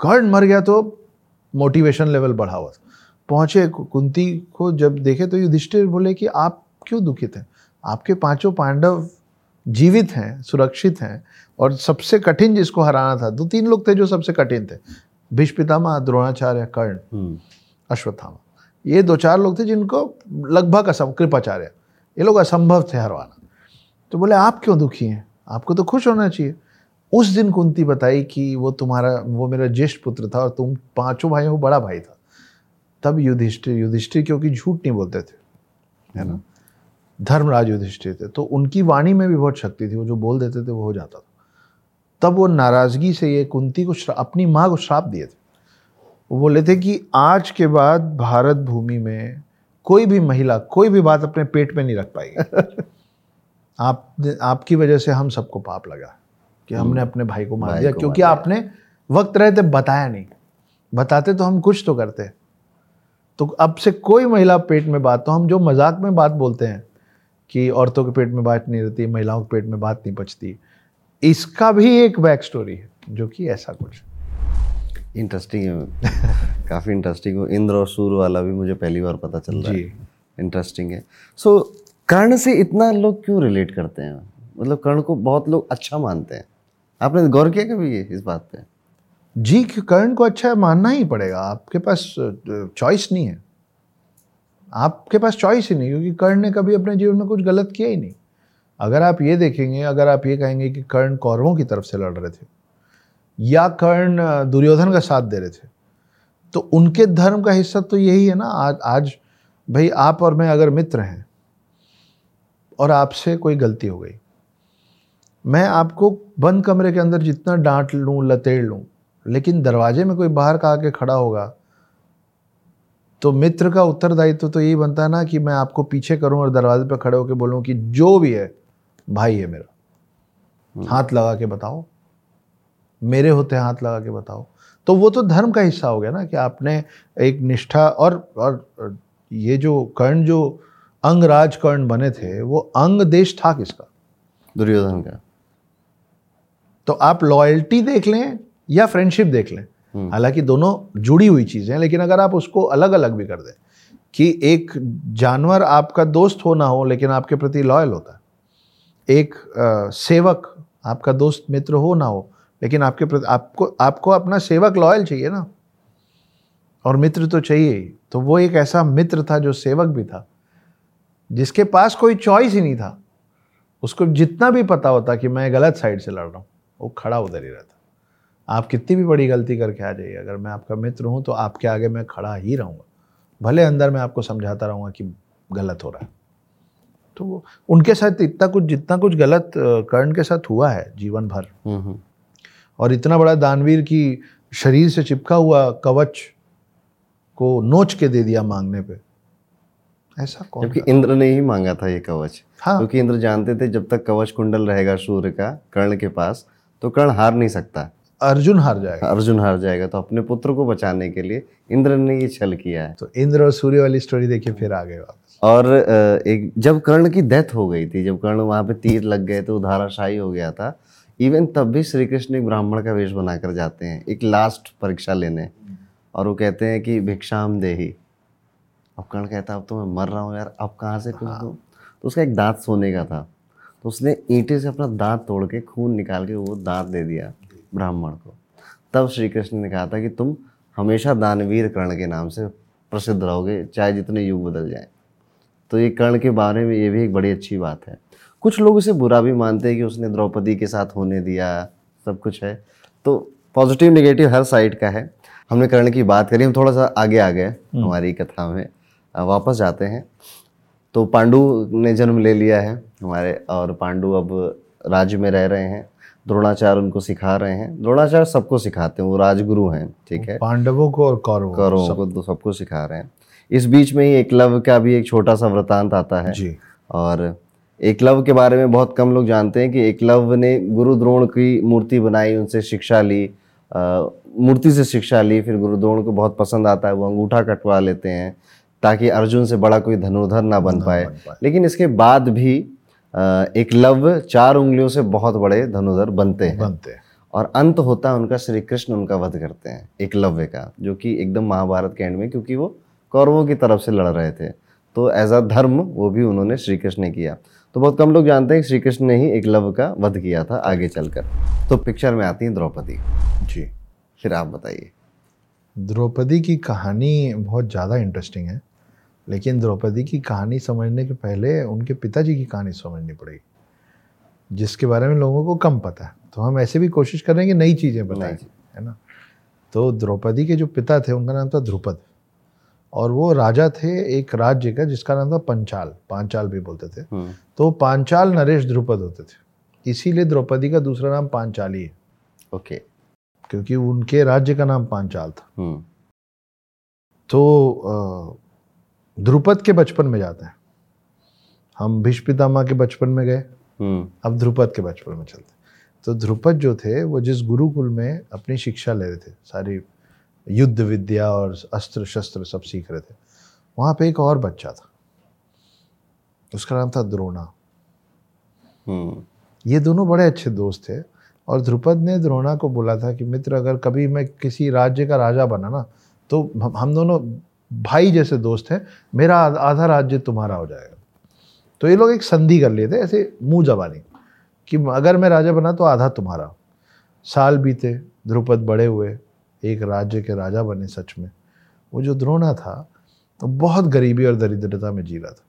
कर्ण मर गया तो मोटिवेशन लेवल बढ़ा हुआ था। पहुँचे कुंती को जब देखे तो युधिष्ठिर बोले कि आप क्यों दुखित हैं? आपके पाँचों पांडव जीवित हैं सुरक्षित हैं और सबसे कठिन जिसको हराना था दो तीन लोग थे जो सबसे कठिन थे। भीष्म पितामह द्रोणाचार्य कर्ण हम्म, अश्वत्थामा। ये दो चार लोग थे जिनको लगभग असम कृपाचार्य। ये लोग असंभव थे, हरवाना। तो बोले, आप क्यों दुखी हैं? आपको तो खुश होना चाहिए। उस दिन कुंती बताई कि वो तुम्हारा, वो मेरा ज्येष्ठ पुत्र था और तुम पाँचों भाई हो बड़ा भाई था। तब युधिष्ठिर युधिष्ठिर क्योंकि झूठ नहीं बोलते थे, है ना? धर्मराज युधिष्ठिर थे। तो उनकी वाणी में भी बहुत शक्ति थी, वो जो बोल देते थे वो हो जाता था। तब वो नाराज़गी से ये कुंती को अपनी माँ को श्राप दिए थे। वो बोले थे कि आज के बाद भारत भूमि में कोई भी महिला कोई भी बात अपने पेट में नहीं रख पाएगी। आप आपकी वजह से हम सबको पाप लगा कि हमने अपने भाई को मार दिया क्योंकि आपने वक्त रहते बताया नहीं। बताते तो हम कुछ तो करते। तो अब से कोई महिला पेट में बात तो हम जो मज़ाक में बात बोलते हैं कि औरतों के पेट में बात नहीं रहती महिलाओं के पेट में बात नहीं पचती इसका भी एक बैक स्टोरी है जो कि ऐसा कुछ। इंटरेस्टिंग है। काफ़ी इंटरेस्टिंग हो। इंद्र और सूर्य वाला भी मुझे पहली बार पता चल रहा है। इंटरेस्टिंग है। सो कर्ण से इतना लोग क्यों रिलेट करते हैं? मतलब कर्ण को बहुत लोग अच्छा मानते हैं। आपने गौर किया कभी ये इस बात पे? जी कर्ण को अच्छा मानना ही पड़ेगा। आपके पास चॉइस नहीं है। आपके पास चॉइस ही नहीं क्योंकि कर्ण ने कभी अपने जीवन में कुछ गलत किया ही नहीं। अगर आप ये देखेंगे अगर आप ये कहेंगे कि कर्ण कौरवों की तरफ़ से लड़ रहे थे या कर्ण दुर्योधन का साथ दे रहे थे। तो उनके धर्म का हिस्सा तो यही है ना आज आज भाई आप और मैं अगर मित्र हैं और आपसे कोई गलती हो गई मैं आपको बंद कमरे के अंदर जितना डांट लूँ लतेड़ लूँ लेकिन दरवाजे में कोई बाहर का आके खड़ा होगा तो मित्र का उत्तरदायित्व तो यही बनता है ना कि मैं आपको पीछे करूँ और दरवाजे पर खड़े होकर बोलूँ कि जो भी है भाई है मेरा। हाथ लगा के बताओ। मेरे होते हाथ लगा के बताओ। तो वो तो धर्म का हिस्सा हो गया ना कि आपने एक निष्ठा और और ये जो कर्ण जो अंगराज कर्ण बने थे वो अंग देश था किसका? दुर्योधन का। तो आप लॉयल्टी देख लें या फ्रेंडशिप देख लें। हालाँकि दोनों जुड़ी हुई चीज़ें हैं लेकिन अगर आप उसको अलग अलग भी कर दें कि एक जानवर आपका दोस्त हो ना हो लेकिन आपके प्रति लॉयल होता है। एक अ, सेवक आपका दोस्त मित्र हो ना हो लेकिन आपके प्रति आपको आपको अपना सेवक लॉयल चाहिए ना। और मित्र तो चाहिए ही। तो वो एक ऐसा मित्र था जो सेवक भी था जिसके पास कोई चॉइस ही नहीं था। उसको जितना भी पता होता कि मैं गलत साइड से लड़ रहा हूँ वो खड़ा उधर ही रहता। आप कितनी भी बड़ी गलती करके आ जाइए। अगर मैं आपका मित्र हूँ तो आपके आगे मैं खड़ा ही रहूँगा। भले अंदर मैं आपको समझाता रहूँगा कि गलत हो रहा है। तो उनके साथ इतना कुछ जितना कुछ गलत कर्ण के साथ हुआ है जीवन भर। हम्म, हम्म। और इतना बड़ा दानवीर की शरीर से चिपका हुआ कवच को नोच के दे दिया मांगने पे। ऐसा कौन जबकि इंद्र ने ही मांगा था ये कवच। हाँ। क्योंकि इंद्र जानते थे जब तक कवच कुंडल रहेगा सूर्य का कर्ण के पास तो कर्ण हार नहीं सकता। अर्जुन हार जाएगा। अर्जुन हार जाएगा तो अपने पुत्र को बचाने के लिए इंद्र ने ये छल किया है। तो इंद्र और सूर्य वाली स्टोरी देखिए फिर आ गए वापस। और एक जब कर्ण की डेथ हो गई थी जब कर्ण वहाँ पे तीर लग गए तो धाराशाही हो गया था इवन तब भी श्री कृष्ण एक ब्राह्मण का वेश बनाकर जाते हैं, एक लास्ट परीक्षा लेने। और वो कहते हैं कि भिक्षाम देही। अब कर्ण कहता अब तो मैं मर रहा हूँ यार, अब कहाँ से कुछ दूँ? तो उसका एक दांत सोने का था। तो उसने ईंटे से अपना दांत तोड़ के, खून निकाल के वो दांत दे दिया ब्राह्मण को। तब श्री कृष्ण ने कहा था कि तुम हमेशा दानवीर कर्ण के नाम से प्रसिद्ध रहोगे, चाहे जितने युग बदल जाए। तो ये कर्ण के बारे में ये भी एक बड़ी अच्छी बात है। कुछ लोग इसे बुरा भी मानते हैं कि उसने द्रौपदी के साथ होने दिया सब कुछ है। तो पॉजिटिव नेगेटिव हर साइड का है। हमने कर्ण की बात करी हम थोड़ा सा आगे आ गए हमारी कथा में। वापस जाते हैं। तो पांडु ने जन्म ले लिया है हमारे और पांडु अब राज्य में रह रहे हैं। द्रोणाचार्य उनको सिखा रहे हैं। द्रोणाचार्य सबको सिखाते हैं वो राजगुरु हैं ठीक है? पांडवों को और कौरवों कौरवों को तो सबको सिखा रहे हैं। इस बीच में ही एकलव्य का भी एक छोटा सा वृतांत आता है। जी। और एकलव्य के बारे में बहुत कम लोग जानते हैं कि एकलव्य ने गुरु द्रोण की मूर्ति बनाई उनसे शिक्षा ली मूर्ति से शिक्षा ली फिर गुरु द्रोण को बहुत पसंद आता है वो अंगूठा कटवा लेते हैं ताकि अर्जुन से बड़ा कोई धनुर्धर ना बन पाए। लेकिन इसके बाद भी एकलव्य चार उंगलियों से बहुत बड़े धनुर्धर बनते हैं। बनते हैं। और अंत होता है उनका श्री कृष्ण उनका वध करते हैं एकलव्य का जो कि एकदम महाभारत के एंड में क्योंकि वो कौरवों की तरफ़ से लड़ रहे थे। तो एज अ धर्म वो भी उन्होंने श्री कृष्ण ने किया। तो बहुत कम लोग जानते हैं कि श्री कृष्ण ने ही एकलव्य का वध किया था आगे चलकर। तो पिक्चर में आती है द्रौपदी। जी। फिर आप बताइए। द्रौपदी की कहानी बहुत ज़्यादा इंटरेस्टिंग है लेकिन द्रौपदी की कहानी समझने के पहले उनके पिताजी की कहानी समझनी पड़ेगी जिसके बारे में लोगों को कम पता है। तो हम ऐसे भी कोशिश कर रहे हैं कि नई चीज़ें। बताएँ है ना? तो द्रौपदी के जो पिता थे उनका नाम था ध्रुपद और वो राजा थे एक राज्य का जिसका नाम था पंचाल। पांचाल भी बोलते थे। हम्म, तो पांचाल नरेश ध्रुपद होते थे। इसीलिए द्रौपदी का दूसरा नाम पांचाली है। ओके। क्योंकि उनके राज्य का नाम पांचाल था। हम्म। तो ध्रुपद के बचपन में जाते हैं। हम भीष्म पितामह के बचपन में गए। हम्म। अब ध्रुपद के बचपन में चलते तो ध्रुपद जो थे वो जिस गुरुकुल में अपनी शिक्षा ले रहे थे सारी युद्ध विद्या और अस्त्र शस्त्र सब सीख रहे थे। वहाँ पे एक और बच्चा था। उसका नाम था द्रोणा। हम्म। ये दोनों बड़े अच्छे दोस्त थे और ध्रुपद ने द्रोणा को बोला था कि मित्र अगर कभी मैं किसी राज्य का राजा बना ना तो हम हम दोनों भाई जैसे दोस्त हैं मेरा आधा राज्य तुम्हारा हो जाएगा। तो ये लोग एक संधि कर लिए थे ऐसे मुँह जबानी कि अगर मैं राजा बना तो आधा तुम्हारा। साल बीते ध्रुपद बड़े हुए एक राज्य के राजा बने सच में। वो जो द्रोणा था तो बहुत गरीबी और दरिद्रता में जी रहा था।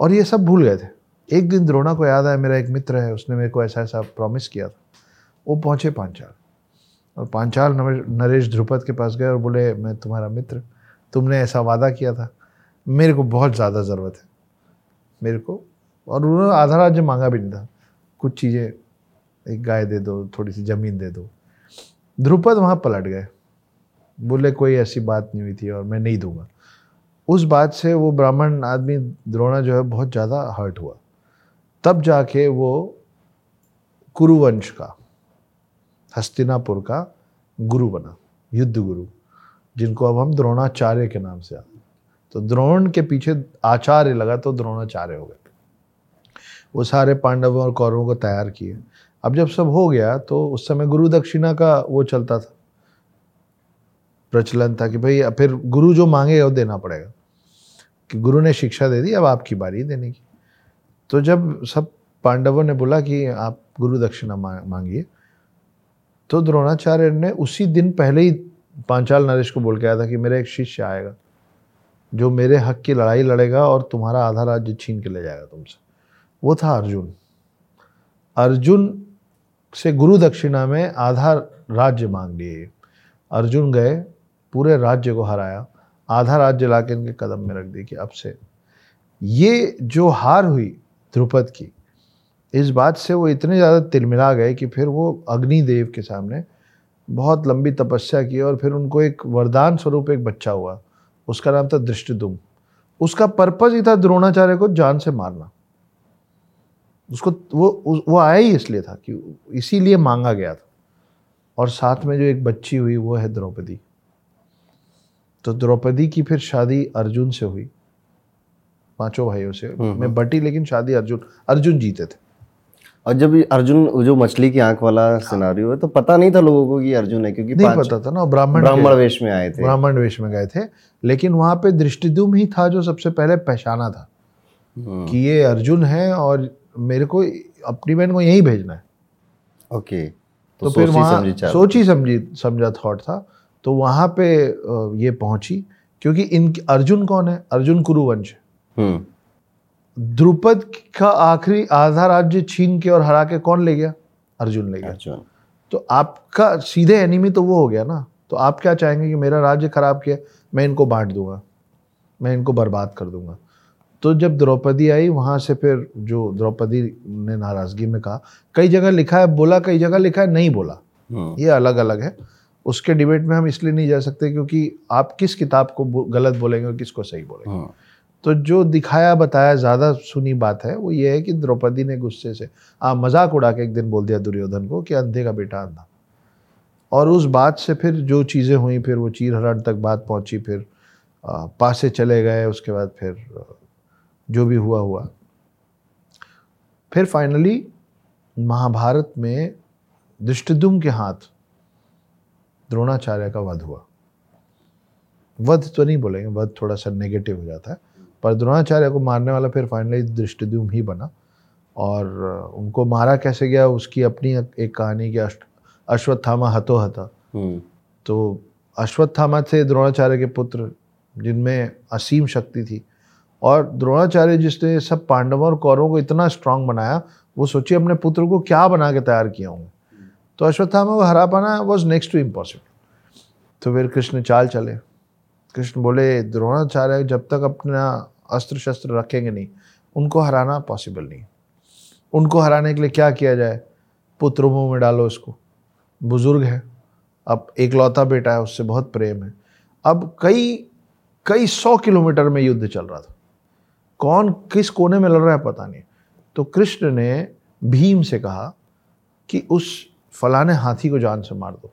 और ये सब भूल गए थे। एक दिन द्रोणा को याद आया, मेरा एक मित्र है, उसने मेरे को ऐसा ऐसा प्रॉमिस किया था। वो पहुँचे पांचाल। और पांचाल नरेश- ध्रुपद के पास गए और बोले, मैं तुम्हारा मित्र, तुमने ऐसा वादा किया था। मेरे को बहुत ज़्यादा ज़रूरत है। मेरे को, और उन्होंने आधा राज्य मांगा भी नहीं था। कुछ चीज़ें, एक गाय दे दो, थोड़ी सी ज़मीन दे दो। ध्रुपद वहाँ पलट गए। बोले, कोई ऐसी बात नहीं हुई थी और मैं नहीं दूँगा। उस बात से वो ब्राह्मण आदमी द्रोणा जो है बहुत ज़्यादा हर्ट हुआ। तब जाके वो कुरुवंश का, हस्तिनापुर का गुरु बना, युद्ध गुरु, जिनको अब हम द्रोणाचार्य के नाम से आते तो द्रोण के पीछे आचार्य लगा तो द्रोणाचार्य हो गए। वो सारे पांडवों और कौरवों को तैयार किए। अब जब सब हो गया तो उस समय गुरु दक्षिणा का वो चलता था। प्रचलन था कि भाई फिर गुरु जो मांगे वो देना पड़ेगा। कि गुरु ने शिक्षा दे दी, अब आपकी बारी देने की। तो जब सब पांडवों ने बोला कि आप गुरु दक्षिणा मांगिए तो द्रोणाचार्य ने उसी दिन पहले ही पांचाल नरेश को बोल के आया था कि मेरा एक शिष्य आएगा, जो मेरे हक की लड़ाई लड़ेगा और तुम्हारा आधा राज्य छीन के ले जाएगा तुमसे। वो था अर्जुन। अर्जुन से गुरु दक्षिणा में आधा राज्य मांग लिए। अर्जुन गए, पूरे राज्य को हराया, आधा राज्य लाके इनके कदम में रख दी कि अब से। ये जो हार हुई ध्रुपद की, इस बात से वो इतने ज़्यादा तिलमिला गए कि फिर वो अग्निदेव के सामने बहुत लंबी तपस्या की और फिर उनको एक वरदान स्वरूप एक बच्चा हुआ। उसका नाम था दृष्टिदुम। उसका पर्पज ही था द्रोणाचार्य को जान से मारना। उसको वो वो आया ही इसलिए था कि इसीलिए मांगा गया था। और साथ में जो एक बच्ची हुई वो है द्रौपदी। तो द्रौपदी की फिर शादी अर्जुन से हुई। पाँचों भाइयों से। में बटी लेकिन शादी अर्जुन अर्जुन जीते थे। और जब अर्जुन जो मछली की आँख वाला सिनारियो है तो पता नहीं था लोगों को कि अर्जुन है क्योंकि नहीं पता था ना ब्राह्मण ब्राह्मण वेश में आए थे। ब्राह्मण वेश में गए थे। लेकिन वहाँ पे दृष्टिदुम ही था जो सबसे पहले पहचाना था हम्म, कि ये अर्जुन है और मेरे को अपनी बहन को यहीं भेजना है। ओके तो, तो फिर वहाँ सोची समझी समझा थॉट था। तो वहाँ पे ये पहुँची क्योंकि इन अर्जुन कौन है? अर्जुन कुरुवंश हम्म। द्रुपद का आखिरी आधा राज्य छीन के और हरा के कौन ले गया? अर्जुन ले गया। तो आपका सीधे एनिमी तो वो हो गया ना। तो आप क्या चाहेंगे कि मेरा राज्य खराब किया मैं इनको बांट दूँगा मैं इनको बर्बाद कर दूँगा। तो जब द्रौपदी आई वहाँ से फिर जो द्रौपदी ने नाराज़गी में कहा कई जगह लिखा है बोला कई जगह लिखा है नहीं बोला हाँ। ये अलग अलग है उसके डिबेट में हम इसलिए नहीं जा सकते क्योंकि आप किस किताब को गलत बोलेंगे और किसको सही बोलेंगे हाँ। तो जो दिखाया बताया ज़्यादा सुनी बात है वो ये है कि द्रौपदी ने गुस्से से आ मज़ाक उड़ा के एक दिन बोल दिया दुर्योधन को कि अंधे का बेटा अंधा और उस बात से फिर जो चीज़ें हुई फिर वो चीर हरण तक बात पहुँची फिर पासे चले गए उसके बाद फिर जो भी हुआ हुआ। फिर फाइनली महाभारत में दृष्टिदुम के हाथ द्रोणाचार्य का वध हुआ। वध तो नहीं बोलेंगे वध थोड़ा सा नेगेटिव हो जाता है। पर द्रोणाचार्य को मारने वाला फिर फाइनली दृष्टिदुम ही बना। और उनको मारा कैसे गया उसकी अपनी एक कहानी की अश्वत्थामा हतो हता। हम्म। तो अश्वत्थामा थे द्रोणाचार्य के पुत्र जिनमें असीम शक्ति थी और द्रोणाचार्य जिसने सब पांडवों और कौरवों को इतना स्ट्रांग बनाया, वो सोचिए अपने पुत्र को क्या बना के तैयार किया होंगे। तो अश्वत्थामा को हरा पाना वॉज़ नेक्स्ट टू इम्पॉसिबल तो फिर कृष्ण चाल चले। कृष्ण बोले, द्रोणाचार्य जब तक अपना अस्त्र शस्त्र रखेंगे नहीं, उनको हराना पॉसिबल नहीं। उनको हराने के लिए क्या किया जाए? पुत्र मुँह में डालो इसको बुज़ुर्ग है। अब एक लौता बेटा है, उससे बहुत प्रेम है। अब कई कई सौ किलोमीटर में युद्ध चल रहा था। कौन किस कोने में लड़ रहा है पता नहीं। तो कृष्ण ने भीम से कहा कि उस फलाने हाथी को जान से मार दो।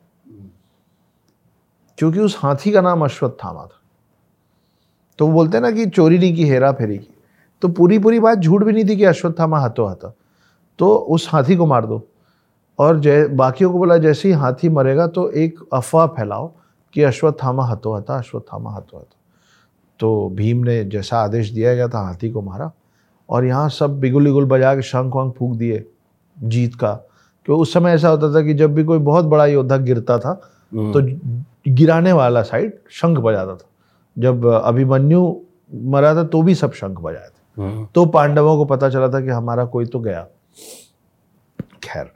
क्योंकि उस हाथी का नाम अश्वत्थामा था। तो वो बोलते ना कि चोरी नहीं की, हेरा फेरी की। तो पूरी पूरी बात झूठ भी नहीं थी कि अश्वत्थामा हाथों हाथा तो उस हाथी को मार दो। और जय बाकियों को बोला, जैसे ही हाथी मरेगा तो एक अफवाह फैलाओ कि अश्वत्थामा हतो हता अश्वत्थामा हतो हता तो भीम ने जैसा आदेश दिया गया था हाथी को मारा और यहाँ सब बिगुल इगुल बजा के शंख वंख फूक दिए जीत का। तो उस समय ऐसा होता था कि जब भी कोई बहुत बड़ा योद्धा गिरता था हम्म। तो गिराने वाला साइड शंख बजाता था। जब अभिमन्यु मरा था तो भी सब शंख बजाए थे। हम्म। तो पांडवों को पता चला था कि हमारा कोई तो गया। खैर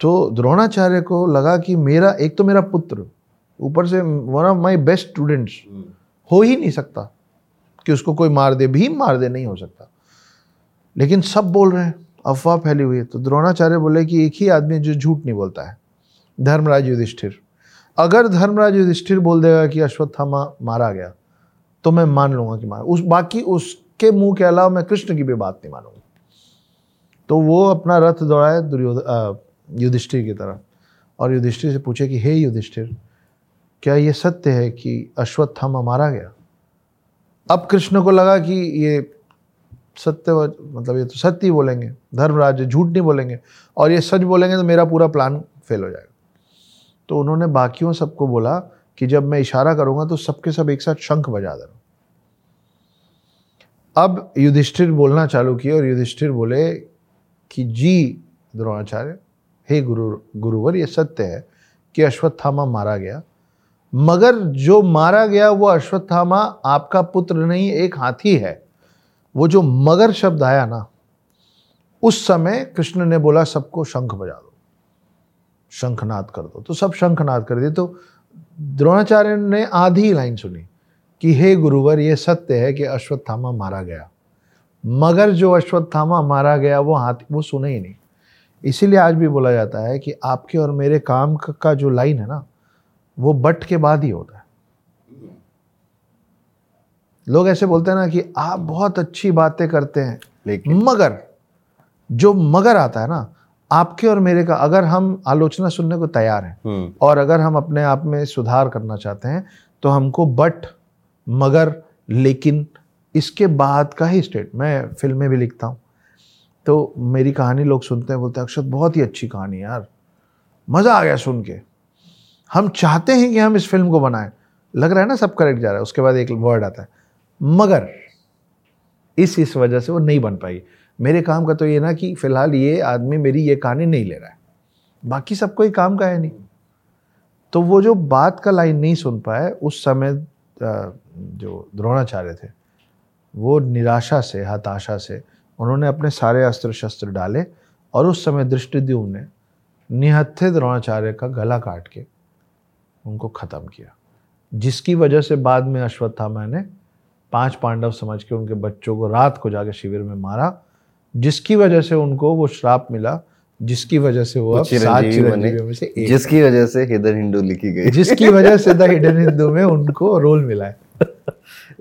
तो द्रोणाचार्य को लगा कि मेरा एक तो मेरा पुत्र ऊपर से one of my best students हो ही नहीं सकता कि उसको कोई मार दे, भीम मार दे, नहीं हो सकता। लेकिन सब बोल रहे हैं, अफवाह फैली हुई है। तो द्रोणाचार्य बोले कि एक ही आदमी जो झूठ नहीं बोलता है, धर्मराज युधिष्ठिर। अगर धर्मराज युधिष्ठिर बोल देगा कि अश्वत्थामा मारा गया तो मैं मान लूँगा कि मारा। उस, बाकी उसके मुँह के अलावा मैं कृष्ण की भी बात नहीं मानूँगा। तो वो अपना रथ दौड़ाए दुर्योधन युधिष्ठिर की तरफ़। और युधिष्ठिर से पूछे कि, हे युधिष्ठिर क्या ये सत्य है कि अश्वत्थामा मारा गया? अब कृष्ण को लगा कि ये सत्य मतलब ये तो सत्य ही बोलेंगे, धर्मराज झूठ नहीं बोलेंगे, और ये सच बोलेंगे तो मेरा पूरा प्लान फेल हो जाएगा। तो उन्होंने बाकियों सबको बोला कि जब मैं इशारा करूँगा तो सबके सब एक साथ शंख बजा देना। अब युधिष्ठिर बोलना चालू किया और युधिष्ठिर बोले कि जी द्रोणाचार्य, हे गुरु, गुरुवर, ये सत्य है कि अश्वत्थामा मारा गया। मगर जो मारा गया वो अश्वत्थामा, आपका पुत्र नहीं, एक हाथी है। वो जो मगर शब्द आया ना, उस समय कृष्ण ने बोला, सबको शंख बजा दो, शंखनाद कर दो। तो सब शंखनाद कर दिए। तो द्रोणाचार्य ने आधी लाइन सुनी कि, हे गुरुवर, ये सत्य है कि अश्वत्थामा मारा गया। मगर जो अश्वत्थामा मारा गया, वो हाथी, वो सुने ही नहीं। इसीलिए आज भी बोला जाता है कि आपके और मेरे काम का जो लाइन है ना वो बट के बाद ही होता है। लोग ऐसे बोलते हैं ना कि आप बहुत अच्छी बातें करते हैं लेकिन मगर जो मगर आता है ना आपके और मेरे का अगर हम आलोचना सुनने को तैयार हैं हम्म। और अगर हम अपने आप में सुधार करना चाहते हैं तो हमको बट मगर लेकिन इसके बाद का ही स्टेट। मैं फ़िल्में भी लिखता हूँ। तो मेरी कहानी लोग सुनते हैं बोलते हैं अक्षत बहुत ही अच्छी कहानी यार। मज़ा आ गया सुन के। हम चाहते हैं कि हम इस फ़िल्म को बनाएँ। लग रहा है ना सब करेक्ट जा रहा है, उसके बाद एक वर्ड आता है। मगर, इस इस वजह से वो नहीं बन पाई। मेरे काम का तो ये ना कि फ़िलहाल ये आदमी मेरी ये कहानी नहीं ले रहा है। बाकी सब कोई काम का है नहीं। तो वो जो बात का लाइन नहीं सुन पाए, उस समय जो द्रोणाचार्य थे, वो निराशा से, हताशा से उन्होंने अपने सारे अस्त्र शस्त्र डाले और उस समय दृष्टिद्युम ने निहत्थे द्रोणाचार्य का गला काट के उनको ख़त्म किया। जिसकी वजह से बाद में अश्वत्थामा ने पाँच पांडव समझ के उनके बच्चों को रात को जाके शिविर में मारा जिसकी वजह से उनको वो श्राप मिला जिसकी वजह से वो अब सात चिरंजीवियों में से एक जिसकी वजह से हिडन हिंदू लिखी गई। जिसकी वजह से द हिडन हिंदू में उनको रोल मिला है।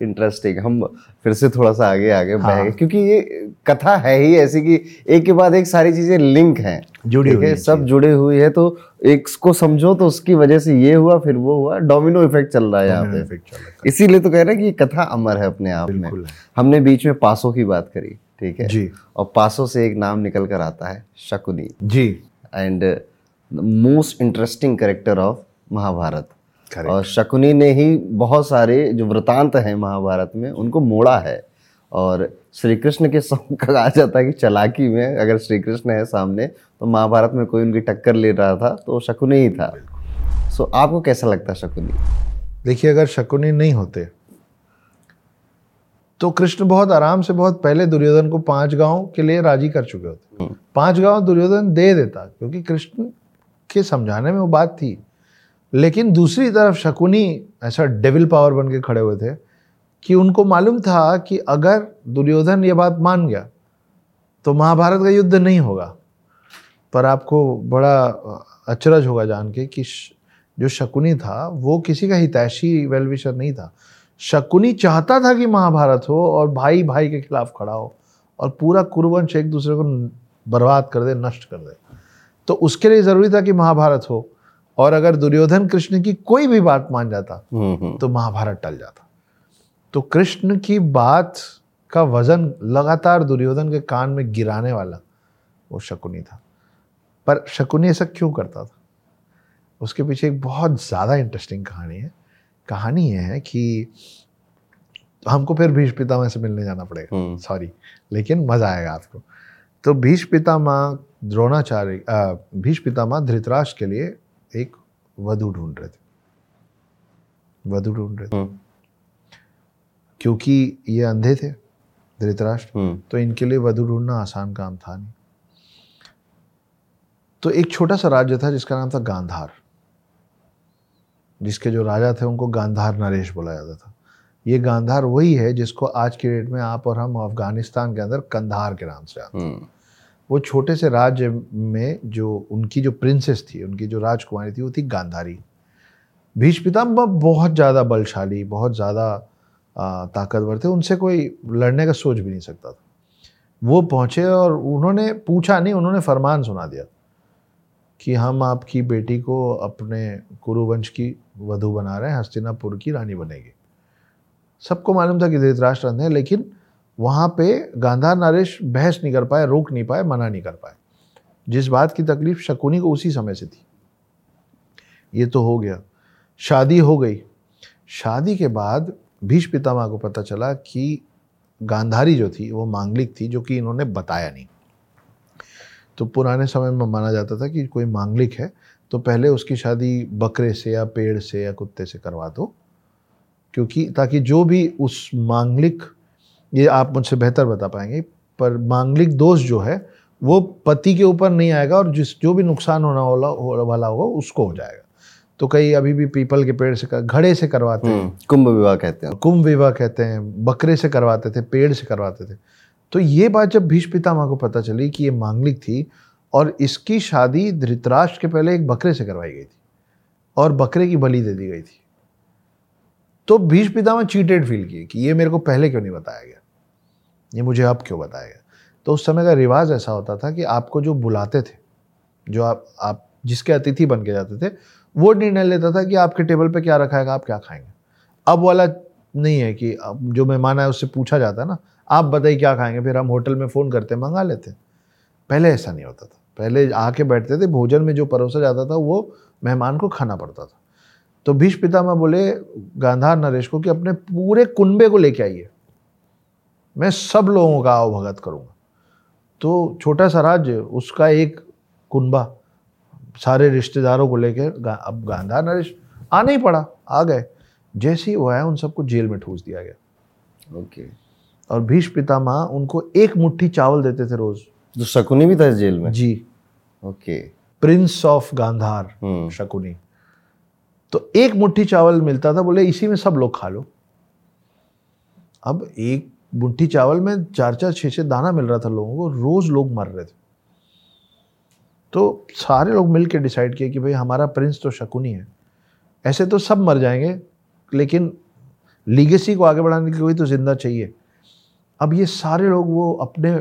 इंटरेस्टिंग हम फिर से थोड़ा सा आगे आगे हाँ। बढ़ेंगे। क्योंकि ये कथा है ही ऐसी कि एक के बाद एक सारी चीज़ें लिंक हैं। जुड़ी हुई है सब जुड़े हुए हैं तो एक को समझो तो उसकी वजह से ये हुआ फिर वो हुआ डोमिनो इफ़ेक्ट चल रहा है यहाँ पे। इसीलिए तो कह रहे हैं कि ये कथा अमर है अपने आप में। हमने बीच में पासों की बात करी ठीक है? जी। और पासों से एक नाम निकल कर आता है शकुनी। जी। And most interesting character of Mahabharata और शकुनी ने ही बहुत सारे जो वृतांत हैं महाभारत में उनको मोड़ा है। और श्री कृष्ण के कहा जाता है कि चलाकी में अगर श्री कृष्ण है सामने तो महाभारत में कोई उनकी टक्कर ले रहा था तो शकुनी ही था। सो आपको कैसा लगता है शकुनी? देखिए अगर शकुनी नहीं होते तो कृष्ण बहुत आराम से बहुत पहले दुर्योधन को पाँच गाँव के लिए राज़ी कर चुके होते। हम्म। पाँच गाँव दुर्योधन दे देता क्योंकि कृष्ण के समझाने में वो बात थी। लेकिन दूसरी तरफ़ शकुनी ऐसा डेविल पावर बन के खड़े हुए थे कि उनको मालूम था कि अगर दुर्योधन ये बात मान गया तो महाभारत का युद्ध नहीं होगा। पर आपको बड़ा अचरज होगा जान के कि जो शकुनी था, वो किसी का हितैषी वेलविशर नहीं था। शकुनी चाहता था कि महाभारत हो और भाई भाई के खिलाफ खड़ा हो और पूरा कुरुवंश एक दूसरे को बर्बाद कर दे, नष्ट कर दे। तो उसके लिए ज़रूरी था कि महाभारत हो। और अगर दुर्योधन कृष्ण की कोई भी बात मान जाता हम्म, हम्म। तो महाभारत टल जाता। तो कृष्ण की बात का वज़न लगातार दुर्योधन के कान में गिराने वाला वो शकुनी था। पर शकुनी ऐसा क्यों करता था? उसके पीछे एक बहुत ज़्यादा इंटरेस्टिंग कहानी है। कहानी यह है कि हमको फिर भीष पितामह से मिलने जाना पड़ेगा। Sorry hmm. लेकिन मज़ा आएगा आपको। तो भीष पितामह द्रोणाचार्य भीष पितामह धृतराष्ट्र के लिए एक वधु ढूंढ रहे थे वधु ढूंढ रहे थे हम्म। क्योंकि ये अंधे थे धृतराष्ट्र हम्म। तो इनके लिए वधु ढूंढना आसान काम था नहीं तो एक छोटा सा राज्य था जिसका नाम था गांधार जिसके जो राजा थे उनको गांधार नरेश बोला जाता था ये गांधार वही है जिसको आज के डेट में आप और हम अफ़गानिस्तान के अंदर कंधार के नाम से जानते हैं हम्म। वो छोटे से राज्य में जो उनकी जो प्रिंसेस थी, उनकी जो राजकुमारी थी, वो थी गांधारी। भीष पिताम्बर बहुत ज़्यादा बलशाली, बहुत ज़्यादा ताकतवर थे। उनसे कोई लड़ने का सोच भी नहीं सकता था। वो पहुँचे और उन्होंने पूछा नहीं, उन्होंने फरमान सुना दिया कि हम आपकी बेटी को अपने कुरुवंश की वधु बना रहे हैं, हस्तिनापुर की रानी बनेगी। सबको मालूम था कि धृतराष्ट्र अंध लेकिन वहाँ पे गांधार नरेश बहस नहीं कर पाए, रोक नहीं पाए, मना नहीं कर पाए। जिस बात की तकलीफ़ शकुनी को उसी समय से थी। ये तो हो गया। शादी हो गई। शादी के बाद भीष पितामह को पता चला कि गांधारी जो थी, वो मांगलिक थी, जो कि इन्होंने बताया नहीं। तो पुराने समय में माना जाता था कि कोई मांगलिक है तो पहले उसकी शादी बकरे से या पेड़ से या कुत्ते से करवा दो, क्योंकि ताकि जो भी उस मांगलिक ये आप मुझसे बेहतर बता पाएँगे पर मांगलिक दोष जो है वो पति के ऊपर नहीं आएगा और जिस जो भी नुकसान होना वाला हो, वाला होगा उसको हो जाएगा। तो कई अभी भी पीपल के पेड़ से कर, घड़े से करवाते हैं। हम्म, कुंभ विवाह कहते हैं। कुंभ विवाह कहते हैं बकरे से करवाते थे पेड़ से करवाते थे। तो ये बात जब भीष पितामह को पता चली कि ये मांगलिक थी और इसकी शादी धृतराष्ट्र के पहले एक बकरे से करवाई गई थी और बकरे की बलि दे दी गई थी। तो भीष पितामह चीटेड फील किए कि ये मेरे को पहले क्यों नहीं बताया गया? ये मुझे अब क्यों बताया गया तो उस समय का रिवाज ऐसा होता था कि आपको जो बुलाते थे, जो आप आप जिसके अतिथि बन के जाते थे, वो निर्णय लेता था कि आपके टेबल पे क्या रखा है आप क्या खाएँगे। अब वाला नहीं है कि अब जो मेहमान है उससे पूछा जाता है ना, आप बताइए क्या खाएँगे, फिर हम होटल में फ़ोन करते, मंगा लेते। पहले ऐसा नहीं होता था। पहले आके बैठते थे, भोजन में जो परोसा जाता था, वो मेहमान को खाना पड़ता था। तो भीष पितामह बोले, गांधार नरेश को कि अपने पूरे कुंबे को लेके आइए। मैं सब लोगों का आवभगत करूँगा। तो छोटा सा राज्य उसका एक कुंबा सारे रिश्तेदारों को लेकर गा, अब गांधार नरेश आना ही पड़ा आ गए। जैसे ही वो आया उन सबको जेल में ठूस दिया गया। ओके और भीष्म पितामह उनको एक मुट्ठी चावल देते थे रोज। तो शकुनी भी था इस जेल में? जी। Okay prince of Gandhar Shakuni. तो एक मुट्ठी चावल मिलता था बोले इसी में सब लोग खा लो। अब एक मुट्ठी चावल में चार चार छः छः दाना मिल रहा था लोगों को। रोज लोग मर रहे थे। तो सारे लोग मिल के डिसाइड किए कि भाई हमारा प्रिंस तो शकुनी है। ऐसे तो सब मर जाएँगे, लेकिन लीगेसी को आगे बढ़ाने के लिए कोई तो ज़िंदा चाहिए। अब ये सारे लोग वो अपने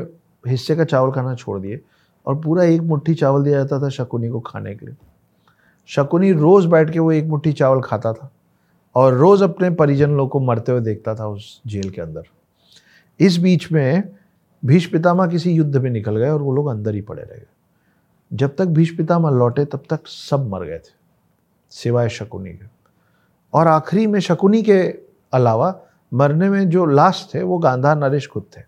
हिस्से का चावल खाना छोड़ दिए और पूरा एक मुट्ठी चावल दिया जाता था शकुनी को खाने के लिए। शकुनी रोज बैठ के वो एक मुट्ठी चावल खाता था और रोज अपने परिजन लोग को मरते हुए देखता था उस जेल के अंदर। इस बीच में भीष्म पितामह किसी युद्ध में निकल गए और वो लोग अंदर ही पड़े रह गए। जब तक भीष्म पितामह लौटे, तब तक सब मर गए थे, सिवाय शकुनी के। और आखिरी में शकुनी के अलावा मरने में जो लास्ट थे, वो गांधार नरेश खुद थे।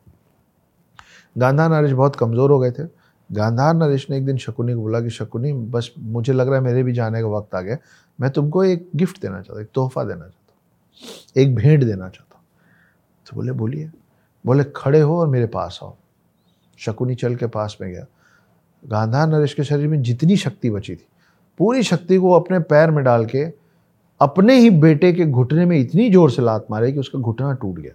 गांधार नरेश बहुत कमज़ोर हो गए थे। गांधार नरेश ने एक दिन शकुनी को बोला कि, शकुनी, बस मुझे लग रहा है मेरे भी जाने का वक्त आ गया। मैं तुमको एक गिफ्ट देना चाहता हूँ, एक तोहफा देना चाहता हूँ, एक भेंट देना चाहता हूँ। तो बोले, बोलिए। बोले, खड़े हो और मेरे पास आओ. शकुनी चल के पास में गया। गांधार नरेश के शरीर में जितनी शक्ति बची थी, पूरी शक्ति को अपने पैर में डाल के, अपने ही बेटे के घुटने में इतनी ज़ोर से लात मारे कि उसका घुटना टूट गया।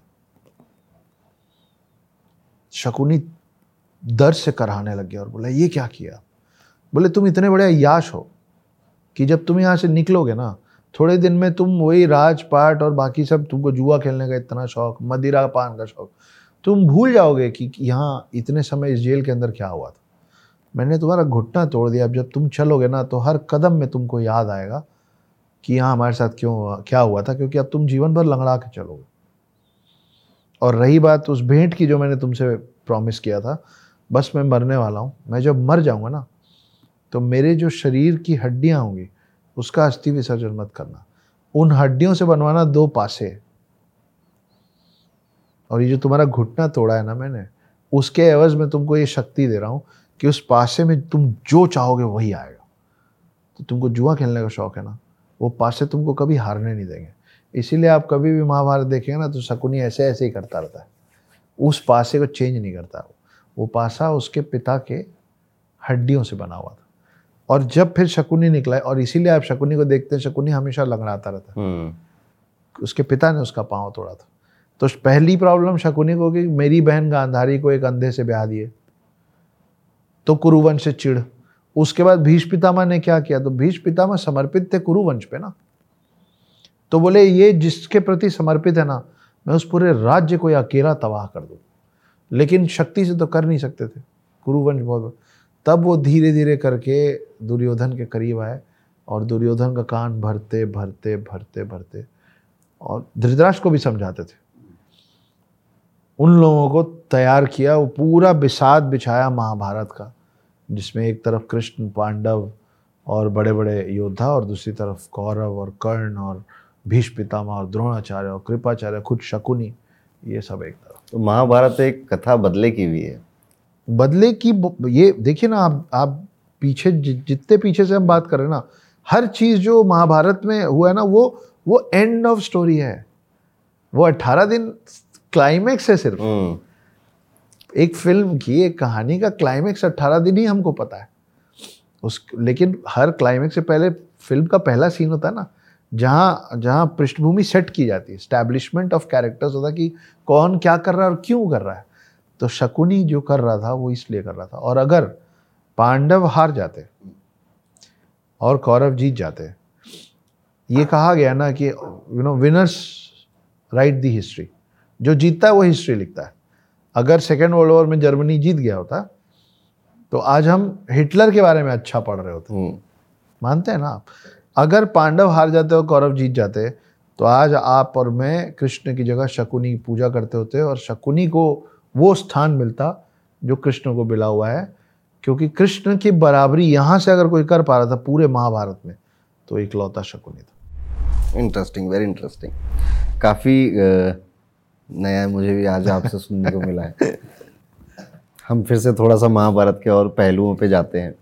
शकुनी दर्द से कराने लग गया और बोला, ये क्या किया? बोले, तुम इतने बड़े अयाश हो कि जब तुम यहाँ से निकलोगे ना, थोड़े दिन में तुम वही राजपाट और बाकी सब तुमको जुआ खेलने का इतना शौक मदिरा पान का शौक तुम भूल जाओगे कि यहाँ इतने समय इस जेल के अंदर क्या हुआ था। मैंने तुम्हारा घुटना तोड़ दिया। अब जब तुम चलोगे ना तो हर कदम में तुमको याद आएगा कि यहाँ हमारे साथ क्यों हुआ, क्या हुआ था, क्योंकि अब तुम जीवन भर लंगड़ा के चलोगे। और रही बात उस भेंट की जो मैंने तुमसे प्रॉमिस किया था, बस मैं मरने वाला हूँ। मैं जब मर जाऊँगा ना तो मेरे जो शरीर की हड्डियाँ होंगी, उसका अस्थि विसर्जन मत करना। उन हड्डियों से बनवाना दो पासे। और ये जो तुम्हारा घुटना तोड़ा है ना मैंने उसके एवज में तुमको ये शक्ति दे रहा हूँ कि उस पासे में तुम जो चाहोगे वही आएगा। तो तुमको जुआ खेलने का शौक है ना वो पासे तुमको कभी हारने नहीं देंगे। इसीलिए आप कभी भी महाभारत देखेंगे ना तो शकुनी ऐसे ऐसे ही करता रहता है। उस पासे को चेंज नहीं करता वो। वो पासा उसके पिता के हड्डियों से बना हुआ था। और जब फिर शकुनी निकला और इसीलिए आप शकुनी को देखते हैं शकुनी हमेशा लंगड़ाता रहता है। हम्म। उसके पिता ने उसका पाँव तोड़ा था। तो पहली प्रॉब्लम शकुनी को कि मेरी बहन गांधारी को एक अंधे से ब्याह दिए। तो कुरुवंश से चिढ़। उसके बाद भीष्म पितामह ने क्या किया? तो भीष्म पितामह समर्पित थे कुरुवंश पे ना। तो बोले, ये जिसके प्रति समर्पित है ना, मैं उस पूरे राज्य को या अकेला तबाह कर दूँ। लेकिन शक्ति से तो कर नहीं सकते थे। कुरुवंश बहुत तब वो धीरे धीरे करके दुर्योधन के करीब आए और दुर्योधन का कान भरते भरते भरते भरते और धृतराष्ट्र को भी समझाते थे। उन लोगों को तैयार किया वो पूरा बिसात बिछाया महाभारत का जिसमें एक तरफ़ कृष्ण पांडव और बड़े बड़े योद्धा और दूसरी तरफ़ कौरव और कर्ण और भीष्म पितामह और द्रोणाचार्य और कृपाचार्य खुद शकुनी ये सब एक तरफ़। तो महाभारत एक कथा बदले की भी है। बदले की ये देखिए ना आप आप पीछे जितने पीछे से हम बात कर रहे हैं ना हर चीज़ जो महाभारत में हुआ है ना वो वो एंड ऑफ़ स्टोरी है। वो अट्ठारह दिन क्लाइमेक्स है सिर्फ़। हम्म। एक फ़िल्म की एक कहानी का क्लाइमेक्स अट्ठारह दिन ही हमको पता है। उस लेकिन हर क्लाइमेक्स से पहले फ़िल्म का पहला सीन होता है ना जहाँ जहाँ पृष्ठभूमि सेट की जाती है। स्टैब्लिशमेंट ऑफ़ कैरेक्टर्स होता है कि कौन क्या कर रहा है और क्यों कर रहा है। तो शकुनी जो कर रहा था वो इसलिए कर रहा था। और अगर पांडव हार जाते और कौरव जीत जाते ये कहा गया ना कि you know winners write the history जो जीतता है वो हिस्ट्री लिखता है। अगर सेकेंड वर्ल्ड वॉर में जर्मनी जीत गया होता तो आज हम हिटलर के बारे में अच्छा पढ़ रहे होते। हम्म। मानते हैं ना आप? अगर पांडव हार जाते और कौरव जीत जाते तो आज आप और मैं कृष्ण की जगह शकुनी की पूजा करते होते और शकुनी को वो स्थान मिलता जो कृष्ण को मिला हुआ है क्योंकि कृष्ण की बराबरी यहाँ से अगर कोई कर पा रहा था पूरे महाभारत में तो इकलौता शकुनी था। इंटरेस्टिंग वेरी इंटरेस्टिंग काफ़ी नया मुझे भी आज आपसे सुनने को मिला है। हम फिर से थोड़ा सा महाभारत के और पहलुओं पे जाते हैं।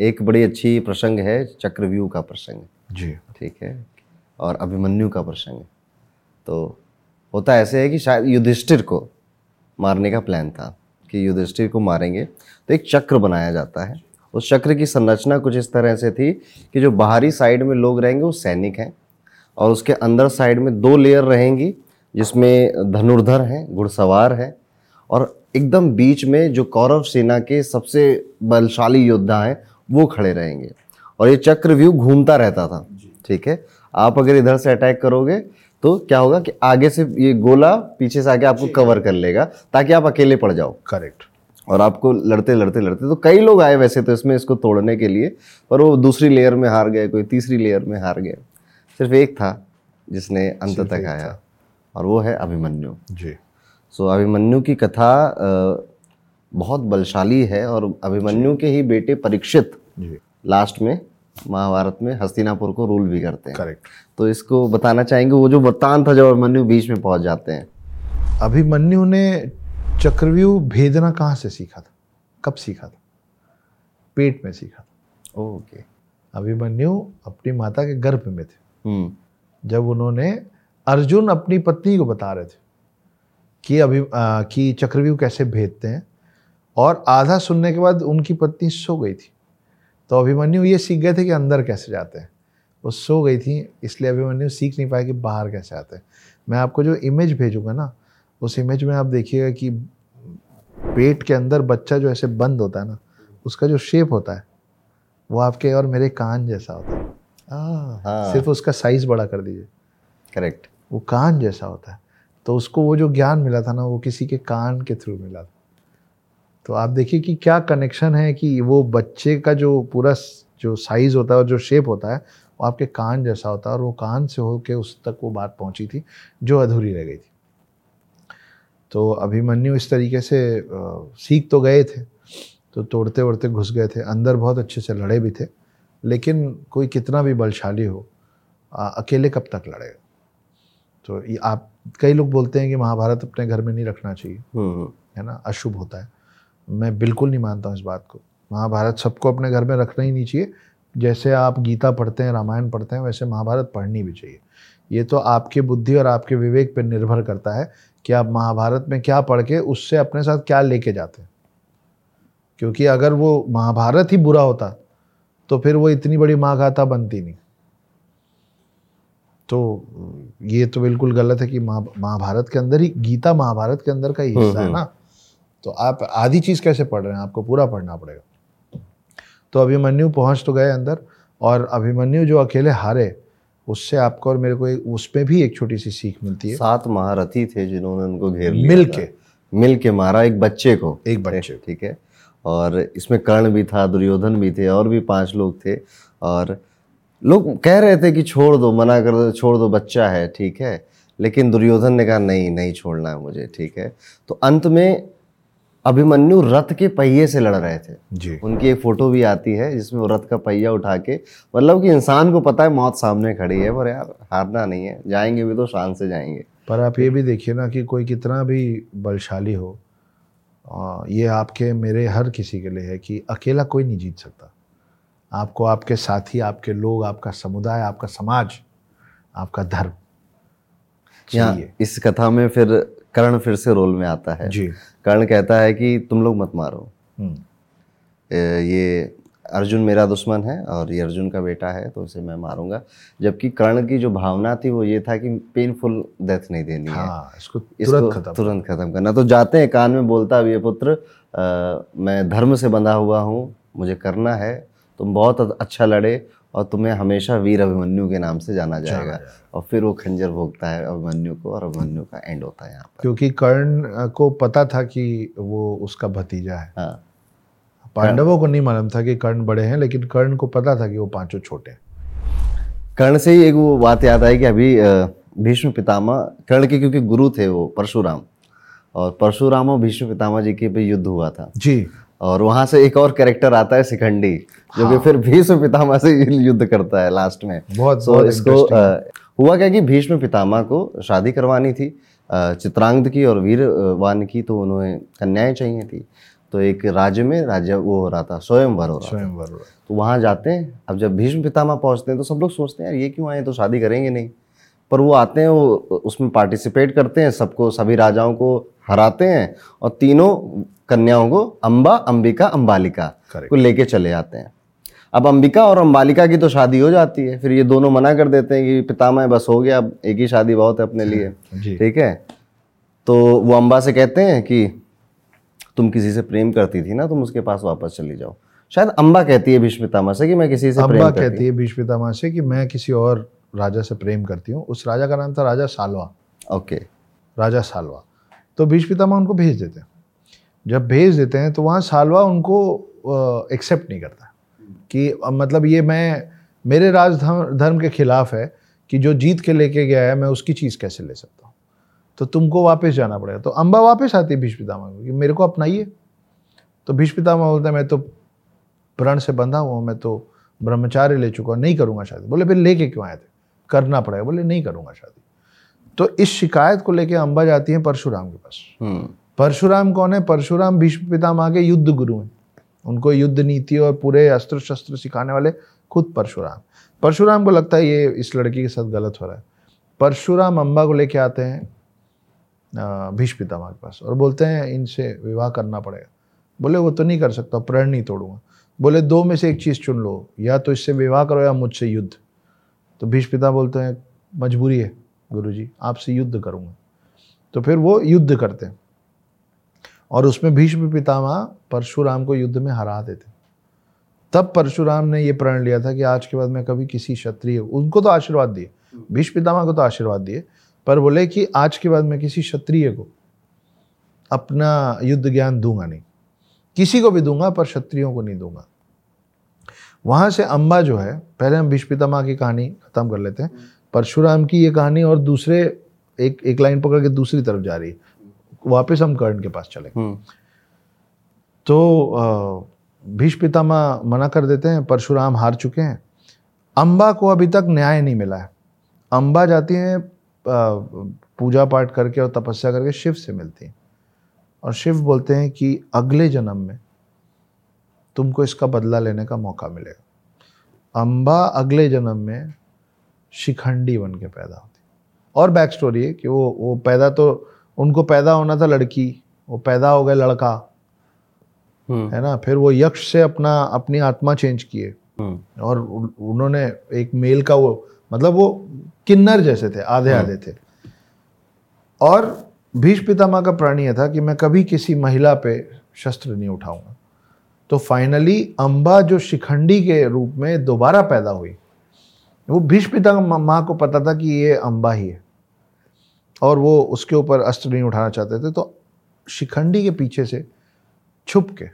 एक बड़ी अच्छी प्रसंग है चक्रव्यूह का प्रसंग। जी। ठीक है? और अभिमन्यु का प्रसंग। है तो होता ऐसे है कि शायद युधिष्ठिर को मारने का प्लान था कि युधिष्ठिर को मारेंगे तो एक चक्र बनाया जाता है। उस चक्र की संरचना कुछ इस तरह से थी कि जो बाहरी साइड में लोग रहेंगे वो सैनिक हैं और उसके अंदर साइड में दो लेयर रहेंगी जिसमें धनुर्धर हैं घुड़सवार हैं और एकदम बीच में जो कौरव सेना के सबसे बलशाली योद्धा हैं वो खड़े रहेंगे। और ये चक्रव्यूह घूमता रहता था। ठीक है? आप अगर इधर से अटैक करोगे तो क्या होगा कि आगे से ये गोला पीछे से आके आपको कवर कर लेगा ताकि आप अकेले पड़ जाओ। करेक्ट। और आपको लड़ते लड़ते लड़ते तो कई लोग आए वैसे तो इसमें इसको तोड़ने के लिए पर वो दूसरी लेयर में हार गए कोई तीसरी लेयर में हार गए। सिर्फ़ एक था जिसने अंत तक आया। और वो है अभिमन्यु। जी। सो अभिमन्यु की कथा बहुत बलशाली है और अभिमन्यु के ही बेटे परीक्षित लास्ट में महाभारत में हस्तिनापुर को रूल भी करते हैं। करेक्ट तो इसको बताना चाहेंगे वो जो वृत्तांत था जब अभिमन्यु बीच में पहुँच जाते हैं। अभिमन्यु ने चक्रव्यूह भेदना कहाँ से सीखा था? कब सीखा था? पेट में सीखा था। ओके अभिमन्यु अपनी माता के गर्भ में थे। हम्म। जब उन्होंने अर्जुन अपनी पत्नी को बता रहे थे कि अभी आ, कि चक्रव्यूह कैसे भेदते हैं। और आधा सुनने के बाद उनकी पत्नी सो गई थी। तो अभिमन्यु ये सीख गए थे कि अंदर कैसे जाते हैं। वो सो गई थी इसलिए अभिमन्यु सीख नहीं पाए कि बाहर कैसे आते हैं। मैं आपको जो इमेज भेजूँगा ना उस इमेज में आप देखिएगा कि पेट के अंदर बच्चा जो ऐसे बंद होता है ना उसका जो शेप होता है वो आपके और मेरे कान जैसा होता है। हाँ। सिर्फ़ उसका साइज़ बड़ा कर दीजिए। करेक्ट वो कान जैसा होता है। तो उसको वो जो ज्ञान मिला था ना वो किसी के कान के थ्रू मिला था। तो आप देखिए कि क्या कनेक्शन है कि वो बच्चे का जो पूरा जो साइज़ होता है और जो शेप होता है वो आपके कान जैसा होता है और वो कान से होके उस तक वो बात पहुँची थी जो अधूरी रह गई थी। तो अभिमन्यु इस तरीके से सीख तो गए थे तो तोड़ते वोड़ते घुस गए थे। अंदर बहुत अच्छे से लड़े भी थे लेकिन कोई कितना भी बलशाली हो अ, अकेले कब तक लड़ेगा? तो ये आप कई लोग बोलते हैं कि महाभारत अपने घर में नहीं रखना चाहिए। हम्म है ना? अशुभ होता है। मैं बिल्कुल नहीं मानता हूँ इस बात को। महाभारत सबको अपने घर में रखना ही नहीं चाहिए। जैसे आप गीता पढ़ते हैं रामायण पढ़ते हैं वैसे महाभारत पढ़नी भी चाहिए। ये तो आपके बुद्धि और आपके विवेक पर निर्भर करता है कि आप महाभारत में क्या पढ़ के उससे अपने साथ क्या लेके जाते हैं। क्योंकि अगर वो महाभारत ही बुरा होता तो फिर वो इतनी बड़ी माँ गाथा बनती नहीं। तो ये तो बिल्कुल गलत है कि महाभारत के अंदर ही गीता महाभारत के अंदर का ही हिस्सा है ना। तो आप आधी चीज़ कैसे पढ़ रहे हैं? आपको पूरा पढ़ना पड़ेगा। तो अभिमन्यु पहुँच तो गए अंदर और अभिमन्यु जो अकेले हारे उससे आपको और मेरे को एक उसमें भी एक छोटी सी सीख मिलती है। सात महारथी थे जिन्होंने उनको घेर लिया मिल के। मिल के मारा एक बच्चे को। एक बच्चे ठीक है? और इसमें कर्ण भी था दुर्योधन भी थे और भी पाँच लोग थे। और लोग कह रहे थे कि छोड़ दो मना कर दो छोड़ दो बच्चा है ठीक है। लेकिन दुर्योधन ने कहा नहीं नहीं छोड़ना है मुझे ठीक है। तो अंत में अभिमन्यु रथ के पहिए से लड़ रहे थे। जी। उनकी एक फ़ोटो भी आती है जिसमें वो रथ का पहिया उठा के मतलब कि इंसान को पता है मौत सामने खड़ी है पर यार हारना नहीं है। जाएँगे भी तो शान से जाएँगे। पर आप ये भी देखिए ना कि कोई कितना भी बलशाली हो आ, ये आपके मेरे हर किसी के लिए है कि अकेला कोई नहीं जीत सकता। आपको आपके साथी आपके लोग आपका समुदाय आपका समाज आपका धर्म। यहाँ इस कथा में फिर कर्ण फिर से रोल में आता है। जी। कर्ण कहता है कि तुम लोग मत मारो। हम्म, ये अर्जुन मेरा दुश्मन है और ये अर्जुन का बेटा है तो उसे मैं मारूँगा। जबकि कर्ण की जो भावना थी वो ये था कि पेनफुल डेथ नहीं देनी हाँ इसको इसको तुरंत खत्म। तुरंत खत्म करना। तो जाते हैं कान में बोलता भी है पुत्र अ, मैं धर्म से बंधा हुआ हूँ मुझे करना है तुम बहुत अच्छा लड़े और तुम्हें हमेशा वीर अभिमन्यु के नाम से जाना जाएगा। और फिर वो खंजर भोगता है अभिमन्यु को और अभिमन्यु का एंड होता है यहाँ पर। क्योंकि कर्ण को पता था कि वो उसका भतीजा है। हाँ। पांडवों को नहीं मालूम था कि कर्ण बड़े हैं लेकिन कर्ण को पता था कि वो पाँचों छोटे हैं। कर्ण से ही एक वो बात याद आई कि अभी भीष्म पितामह कर्ण के क्योंकि गुरु थे वो परशुराम। और परशुराम और भीष्म पितामह जी के पे युद्ध हुआ था। जी। और वहाँ से एक और कैरेक्टर आता है शिखंडी जो कि फिर भीष्म पितामह से युद्ध करता है लास्ट में। बहुत सो बहुत इसको अ, हुआ क्या कि भीष्म पितामह को शादी करवानी थी चित्रांगद की और वीरवान की तो उन्हें कन्याएँ चाहिए थी। तो एक राज्य में राज्य वो हो रहा था स्वयंवर हो रहा स्वयंवर। तो वहाँ जाते हैं अब जब भीष्म पितामह पहुँचते हैं तो सब लोग सोचते हैं यार ये क्यों आए तो शादी करेंगे नहीं। पर वो आते हैं वो उसमें पार्टिसिपेट करते हैं सबको सभी राजाओं को हराते हैं और तीनों कन्याओं को अंबा अंबिका अंबालिका को लेके चले आते हैं। अब अंबिका और अंबालिका की तो शादी हो जाती है फिर ये दोनों मना कर देते हैं कि पितामह बस हो गया अब एक ही शादी बहुत है अपने लिए। ठीक है? तो वो अम्बा से कहते हैं कि तुम किसी से प्रेम करती थी ना तुम उसके पास वापस चली जाओ। शायद अम्बा कहती है भीष्म पितामह से कि मैं किसी से प्रेम अम्बा कहती है। भीष्म पितामह से कि मैं किसी और राजा से प्रेम करती हूँ। उस राजा का नाम था राजा सालवा। ओके। राजा सालवा। तो भीष्म पितामह उनको भेज देते हैं। जब भेज देते हैं तो वहाँ सालवा उनको एक्सेप्ट नहीं करता। कि मतलब ये मैं, मेरे राज धर्म के खिलाफ है कि जो जीत के लेके गया है, मैं उसकी चीज़ कैसे ले सकता हूँ? तो तुमको वापस जाना पड़ेगा। तो अम्बा वापस आती है भीष्म पितामह को कि मेरे को अपनाइए। तो भीष्म पितामह बोलते हैं, मैं तो प्रण से बंधा हुआ हूँ, मैं तो ब्रह्मचार्य ले चुका हूँ, नहीं करूँगा शादी। बोले, फिर लेके क्यों आए थे? करना पड़ेगा। बोले, नहीं करूँगा शादी। तो इस शिकायत को लेके अम्बा जाती है परशुराम के पास। हम्म। परशुराम कौन है? परशुराम भीष्म पितामह के युद्ध गुरु हैं। उनको युद्ध नीति और पूरे अस्त्र शस्त्र सिखाने वाले खुद परशुराम। परशुराम को लगता है ये इस लड़की के साथ गलत हो रहा है। परशुराम अम्बा को लेके आते हैं भीष्म पितामह के पास और बोलते हैं, इनसे विवाह करना पड़ेगा। बोले, वो तो नहीं कर सकता, प्रण नहीं तोड़ूँगा। बोले, दो में से एक चीज़ चुन लो, या तो इससे विवाह करो या मुझसे युद्ध। तो भीष्म पिता बोलते हैं, मजबूरी है, गुरुजी, आपसे युद्ध करूँगा। तो फिर वो युद्ध करते हैं। और उसमें भीष्म पितामह परशुराम को युद्ध में हरा देते। तब परशुराम ने ये प्रण लिया था कि आज के बाद मैं कभी किसी क्षत्रिय उनको तो आशीर्वाद दिए, भीष्म पितामह को तो आशीर्वाद दिए, पर बोले कि आज के बाद मैं किसी क्षत्रिय को अपना युद्ध ज्ञान दूँगा नहीं। किसी को भी दूँगा, पर क्षत्रियों को नहीं दूँगा। वहाँ से अंबा जो है, पहले हम भीष्म पितामह की कहानी खत्म कर लेते हैं। परशुराम की ये कहानी और दूसरे एक एक लाइन पकड़ के दूसरी तरफ़ जा रही है। वापस हम कर्ण के पास चले हम्म। तो भीष्म पितामह मना कर देते हैं परशुराम हार चुके हैं। अंबा को अभी तक न्याय नहीं मिला है। अंबा जाती हैं पूजा पाठ करके और तपस्या करके शिव से मिलती हैं। और शिव बोलते हैं कि अगले जन्म में तुमको इसका बदला लेने का मौका मिलेगा। अंबा अगले जन्म में शिखंडी बन के पैदा होती और बैक स्टोरी है कि वो वो पैदा तो उनको पैदा होना था लड़की वो पैदा हो गए लड़का हम्म। है ना? फिर वो यक्ष से अपना अपनी आत्मा चेंज किए। हम्म। और उन्होंने एक मेल का वो मतलब वो किन्नर जैसे थे आधे आधे थे। और भीष्म पितामह का प्राणी यह था कि मैं कभी किसी महिला पे शस्त्र नहीं उठाऊँगा। तो फाइनली अंबा जो शिखंडी के रूप में दोबारा पैदा हुई वो भीष्म पितामह को पता था कि ये अंबा ही है। और वो उसके ऊपर अस्त्र नहीं उठाना चाहते थे तो शिखंडी के पीछे से छुप के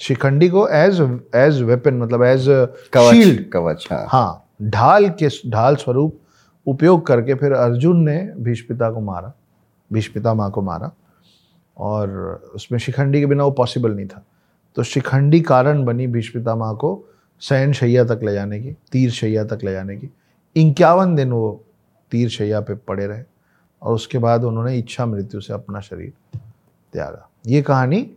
शिखंडी को एज एज वेपन मतलब एज शील्ड कवच कवच हाँ। हाँ ढाल के ढाल स्वरूप उपयोग करके फिर अर्जुन ने भीष्म पिता को मारा भीष्मिता माँ को मारा और उसमें शिखंडी के बिना वो पॉसिबल नहीं था। तो शिखंडी कारण बनी भीष्मिता माँ को शयन शैया तक ले जाने की तीर शैया तक ले जाने की। इक्यावन दिन वो तीर शैया पे पड़े रहे। और उसके बाद उन्होंने इच्छा मृत्यु से अपना शरीर त्यागा। ये कहानी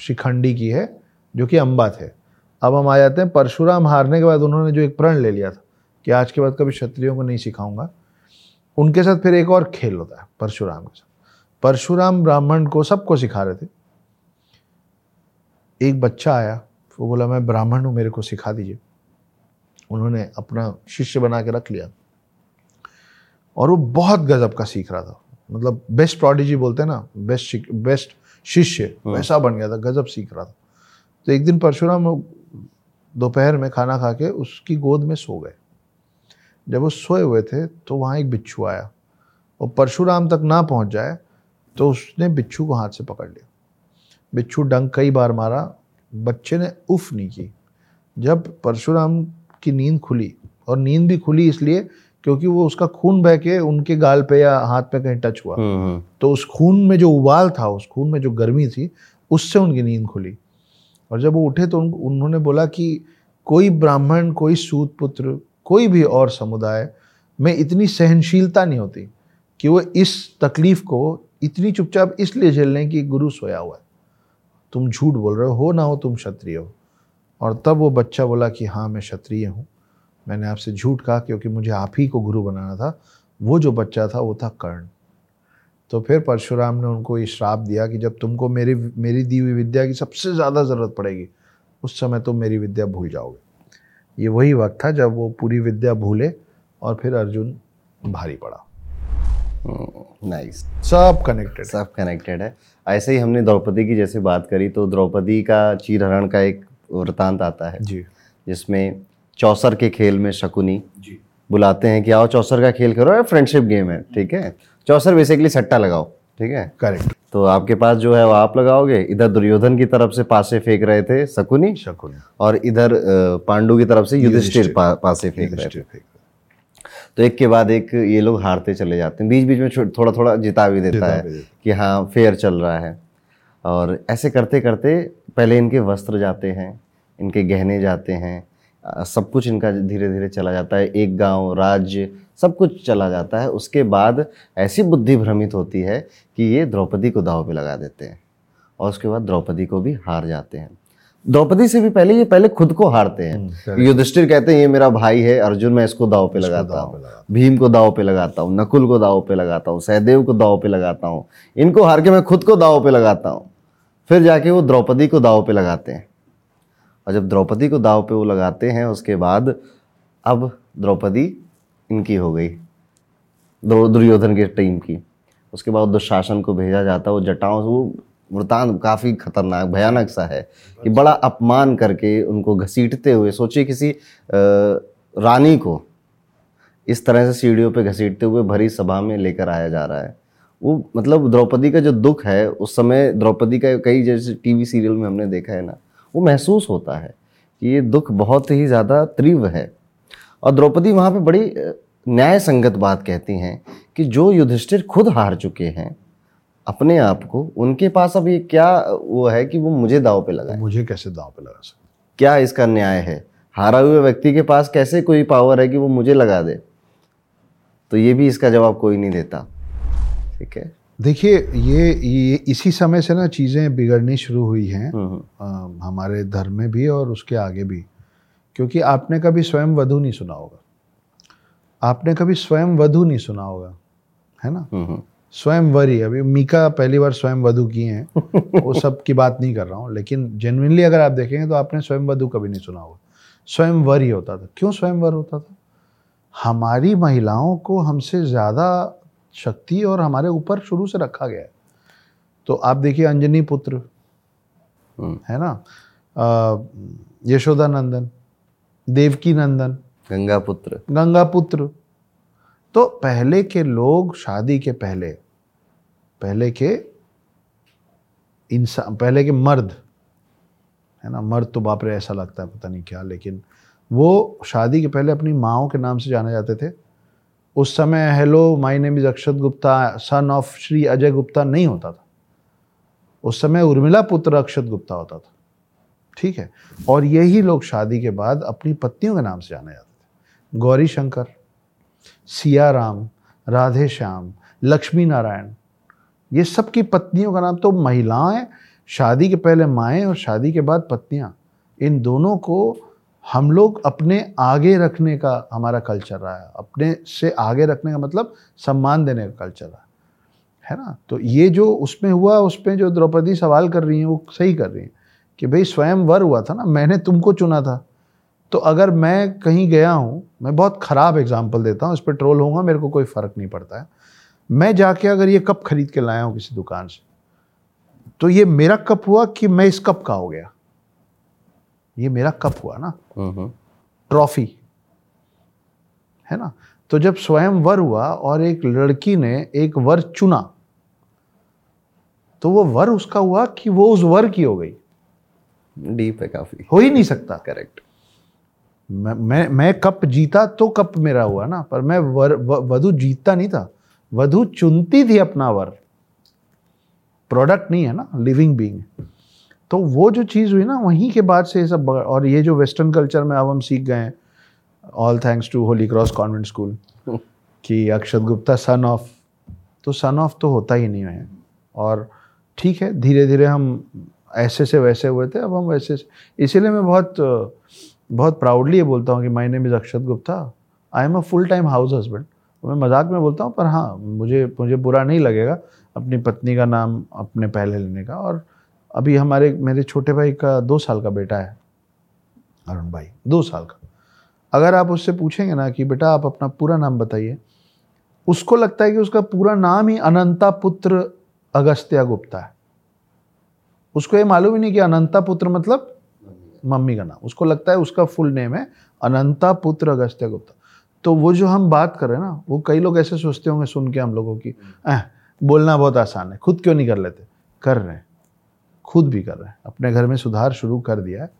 शिखंडी की है, जो कि अम्बा थे। अब हम आ जाते हैं परशुराम हारने के बाद उन्होंने जो एक प्रण ले लिया था, कि आज के बाद कभी क्षत्रियों को नहीं सिखाऊँगा। उनके साथ फिर एक और खेल होता है, परशुराम के साथ। परशुराम ब्राह्मण को सबको सिखा रहे थे। एक बच्चा आया, वो बोला, मैं ब्राह्मण हूँ, मेरे को सिखा दीजिए। उन्होंने अपना शिष्य बना के रख लिया। और वो बहुत गजब का सीख रहा था। मतलब बेस्ट प्रॉडिजी बोलते हैं ना बेस्ट बेस्ट शिष्य वैसा बन गया था गजब सीख रहा था। तो एक दिन परशुराम दोपहर में खाना खा के उसकी गोद में सो गए। जब वो सोए हुए थे तो वहाँ एक बिच्छू आया। और परशुराम तक ना पहुँच जाए तो उसने बिच्छू को हाथ से पकड़ लिया। बिच्छू डंक कई बार मारा बच्चे ने उफ नहीं की। जब परशुराम की नींद खुली और नींद भी खुली इसलिए क्योंकि वो उसका खून बह के उनके गाल पे या हाथ पे कहीं टच हुआ। हम्म हम्म। तो उस खून में जो उबाल था उस खून में जो गर्मी थी उससे उनकी नींद खुली। और जब वो उठे तो उन, उन्होंने बोला कि कोई ब्राह्मण कोई सूत पुत्र कोई भी और समुदाय में इतनी सहनशीलता नहीं होती कि वो इस तकलीफ़ को इतनी चुपचाप इसलिए झेल लें कि गुरु सोया हुआ है। तुम झूठ बोल रहे हो ना हो तुम क्षत्रिय हो। और तब वो बच्चा बोला कि हाँ मैं क्षत्रिय हूँ। मैंने आपसे झूठ कहा क्योंकि मुझे आप ही को गुरु बनाना था। वो जो बच्चा था वो था कर्ण। तो फिर परशुराम ने उनको ये श्राप दिया कि जब तुमको मेरी मेरी दी हुई विद्या की सबसे ज़्यादा ज़रूरत पड़ेगी उस समय तुम मेरी विद्या भूल जाओगे। ये वही वक्त था जब वो पूरी विद्या भूले और फिर अर्जुन भारी पड़ा। नाइस सब कनेक्टेड सब कनेक्टेड है। ऐसे ही हमने द्रौपदी की जैसे बात करी तो द्रौपदी का चीरहरण का एक वृतांत आता है जी। जिसमें चौसर के खेल में शकुनी जी। बुलाते हैं कि आओ चौसर का खेल करो फ्रेंडशिप गेम है ठीक है? चौसर बेसिकली सट्टा लगाओ ठीक है? करेक्ट तो आपके पास जो है वो आप लगाओगे इधर दुर्योधन की तरफ़ से पासे फेंक रहे थे शकुनी शकुनी। और इधर पांडु की तरफ़ से युधिष्ठिर। पा, पासे फेंक रहे थे। तो एक के बाद एक ये लोग हारते चले जाते हैं। बीच बीच में थोड़ा थोड़ा जिता भी देता है। कि हाँ फेयर चल रहा है। और ऐसे करते करते पहले इनके वस्त्र जाते हैं इनके गहने जाते हैं सब कुछ इनका धीरे धीरे चला जाता है। एक गाँव राज्य सब कुछ चला जाता है। उसके बाद ऐसी बुद्धि भ्रमित होती है कि ये द्रौपदी को दाव पे लगा देते हैं और उसके बाद द्रौपदी को भी हार जाते हैं। द्रौपदी से भी पहले ये पहले खुद को हारते हैं। correct. युधिष्ठिर कहते हैं ये मेरा भाई है अर्जुन मैं इसको दाव पे लगाता हूँ। भीम को दाव पे लगाता हूँ नकुल को दाव पे लगाता हूँ सहदेव को दाव पे लगाता हूँ। इनको हार के मैं खुद को दाव पे लगाता हूँ। फिर जाके वो द्रौपदी को दाव पे लगाते हैं। और जब द्रौपदी को दाव पे वो लगाते हैं उसके बाद अब द्रौपदी इनकी हो गई दुर्योधन की टीम की। उसके बाद दुशासन को भेजा जाता है वो जटाओं से वो वृतांत काफ़ी खतरनाक भयानक सा है कि बड़ा अपमान करके उनको घसीटते हुए सोचिए किसी अ, रानी को इस तरह से सीढ़ियों पे घसीटते हुए भरी सभा में लेकर आया जा रहा है। वो मतलब द्रौपदी का जो दुख है उस समय द्रौपदी का कई जैसे टीवी सीरियल में हमने देखा है ना वो महसूस होता है कि ये दुख बहुत ही ज़्यादा तीव्र है। और द्रौपदी वहाँ पे बड़ी न्याय संगत बात कहती हैं कि जो युधिष्ठिर खुद हार चुके हैं अपने आप को उनके पास अब ये क्या वो है कि वो मुझे दाव पे लगाए। मुझे कैसे दाव पे लगा सकते? क्या इसका न्याय है? हारा हुए व्यक्ति के पास कैसे कोई पावर है कि वो मुझे लगा दे? तो ये भी इसका जवाब कोई नहीं देता। ठीक है? देखिए ये ये इसी समय से ना चीज़ें बिगड़नी शुरू हुई हैं हम्म, हम्म, हमारे धर्म में भी और उसके आगे भी। क्योंकि आपने कभी स्वयं वधु नहीं सुना होगा। आपने कभी स्वयं वधु नहीं सुना होगा है ना? हम्म, स्वयं वरी अभी मीका पहली बार स्वयं वधु किए हैं वो सब की बात नहीं कर रहा हूँ लेकिन जेनुइनली अगर आप देखेंगे तो आपने स्वयं वधु कभी नहीं सुना होगा। स्वयं वर ही होता था। क्यों स्वयं वर होता था? हमारी महिलाओं को हमसे ज़्यादा शक्ति और हमारे ऊपर शुरू से रखा गया है। तो आप देखिए अंजनी पुत्र हम्म। है ना? यशोदा नंदन देवकी नंदन गंगा पुत्र। गंगा पुत्र। तो पहले के लोग शादी के पहले पहले के इंसान पहले के मर्द है ना? मर्द तो बाप रे ऐसा लगता है पता नहीं क्या लेकिन वो शादी के पहले अपनी माओ के नाम से जाने जाते थे। उस समय hello my name is Akshat Gupta son of Shri Ajay Gupta नहीं होता था। उस समय उर्मिला पुत्र अक्षत गुप्ता होता था। ठीक है? और यही लोग शादी के बाद अपनी पत्नियों के नाम से जाने जाते थे। गौरी शंकर सिया राम राधे श्याम लक्ष्मी नारायण ये सबकी पत्नियों का नाम तो महिलाएँ, शादी के पहले माएँ और शादी के बाद पत्नियाँ, इन दोनों को हम लोग अपने आगे रखने का हमारा कल्चर रहा है। अपने से आगे रखने का मतलब सम्मान देने का कल्चर रहा है। ना? तो ये जो उसमें हुआ, उसमें जो द्रौपदी सवाल कर रही हैं, वो सही कर रही हैं कि भाई स्वयं वर हुआ था ना, मैंने तुमको चुना था। तो अगर मैं कहीं गया हूँ, मैं बहुत ख़राब एग्ज़ाम्पल देता हूँ, इस पर ट्रोल होगा मेरे को कोई फ़र्क नहीं पड़ता है। मैं जाके अगर ये कप खरीद के लाया हूँ किसी दुकान से तो ये मेरा कप हुआ कि मैं इस कप का हो गया। ये मेरा कप हुआ ना। Hmm, hmm, trophy. है ना? तो जब स्वयं वर हुआ और एक लड़की ने एक वर चुना तो वो वर उसका हुआ कि वो उस वर की हो गई। डीप है काफ़ी। हो ही नहीं सकता। करेक्ट। मैं मैं मैं कप जीता तो कप मेरा हुआ ना पर मैं वर वधु जीतता नहीं था। वधु चुनती थी अपना वर। प्रोडक्ट नहीं है ना लिविंग बीइंग। तो वो जो चीज़ हुई ना वहीं के बाद से ये सब और ये जो वेस्टर्न कल्चर में अब हम सीख गए हैं all thanks to Holy Cross Convent School कि अक्षत गुप्ता सन ऑफ़ तो सन ऑफ़ तो होता ही नहीं है। और ठीक है धीरे धीरे हम ऐसे से वैसे हुए थे अब हम वैसे से इसीलिए मैं बहुत बहुत प्राउडली ये बोलता हूँ कि my name is Akshat Gupta. I am a full time house husband मैं मज़ाक में बोलता हूँ पर हाँ मुझे मुझे बुरा नहीं लगेगा अपनी पत्नी का नाम अपने पहले लेने का। और अभी हमारे, मेरे छोटे भाई का दो साल का बेटा है, अरुण भाई, दो साल का। अगर आप उससे पूछेंगे ना कि बेटा आप अपना पूरा नाम बताइए, उसको लगता है कि उसका पूरा नाम ही अनंता पुत्र अगस्त्या गुप्ता है। उसको ये मालूम ही नहीं कि अनंता पुत्र मतलब मम्मी का नाम। उसको लगता है उसका फुल नेम है अनंता पुत्र अगस्त्य गुप्ता। तो वो जो हम बात कर रहे हैं ना, वो कई लोग ऐसे सोचते होंगे सुन के हम लोगों की बोलना बहुत आसान है, खुद क्यों नहीं कर लेते? कर रहे हैं। खुद भी कर रहे हैं। अपने घर में सुधार शुरू कर दिया है।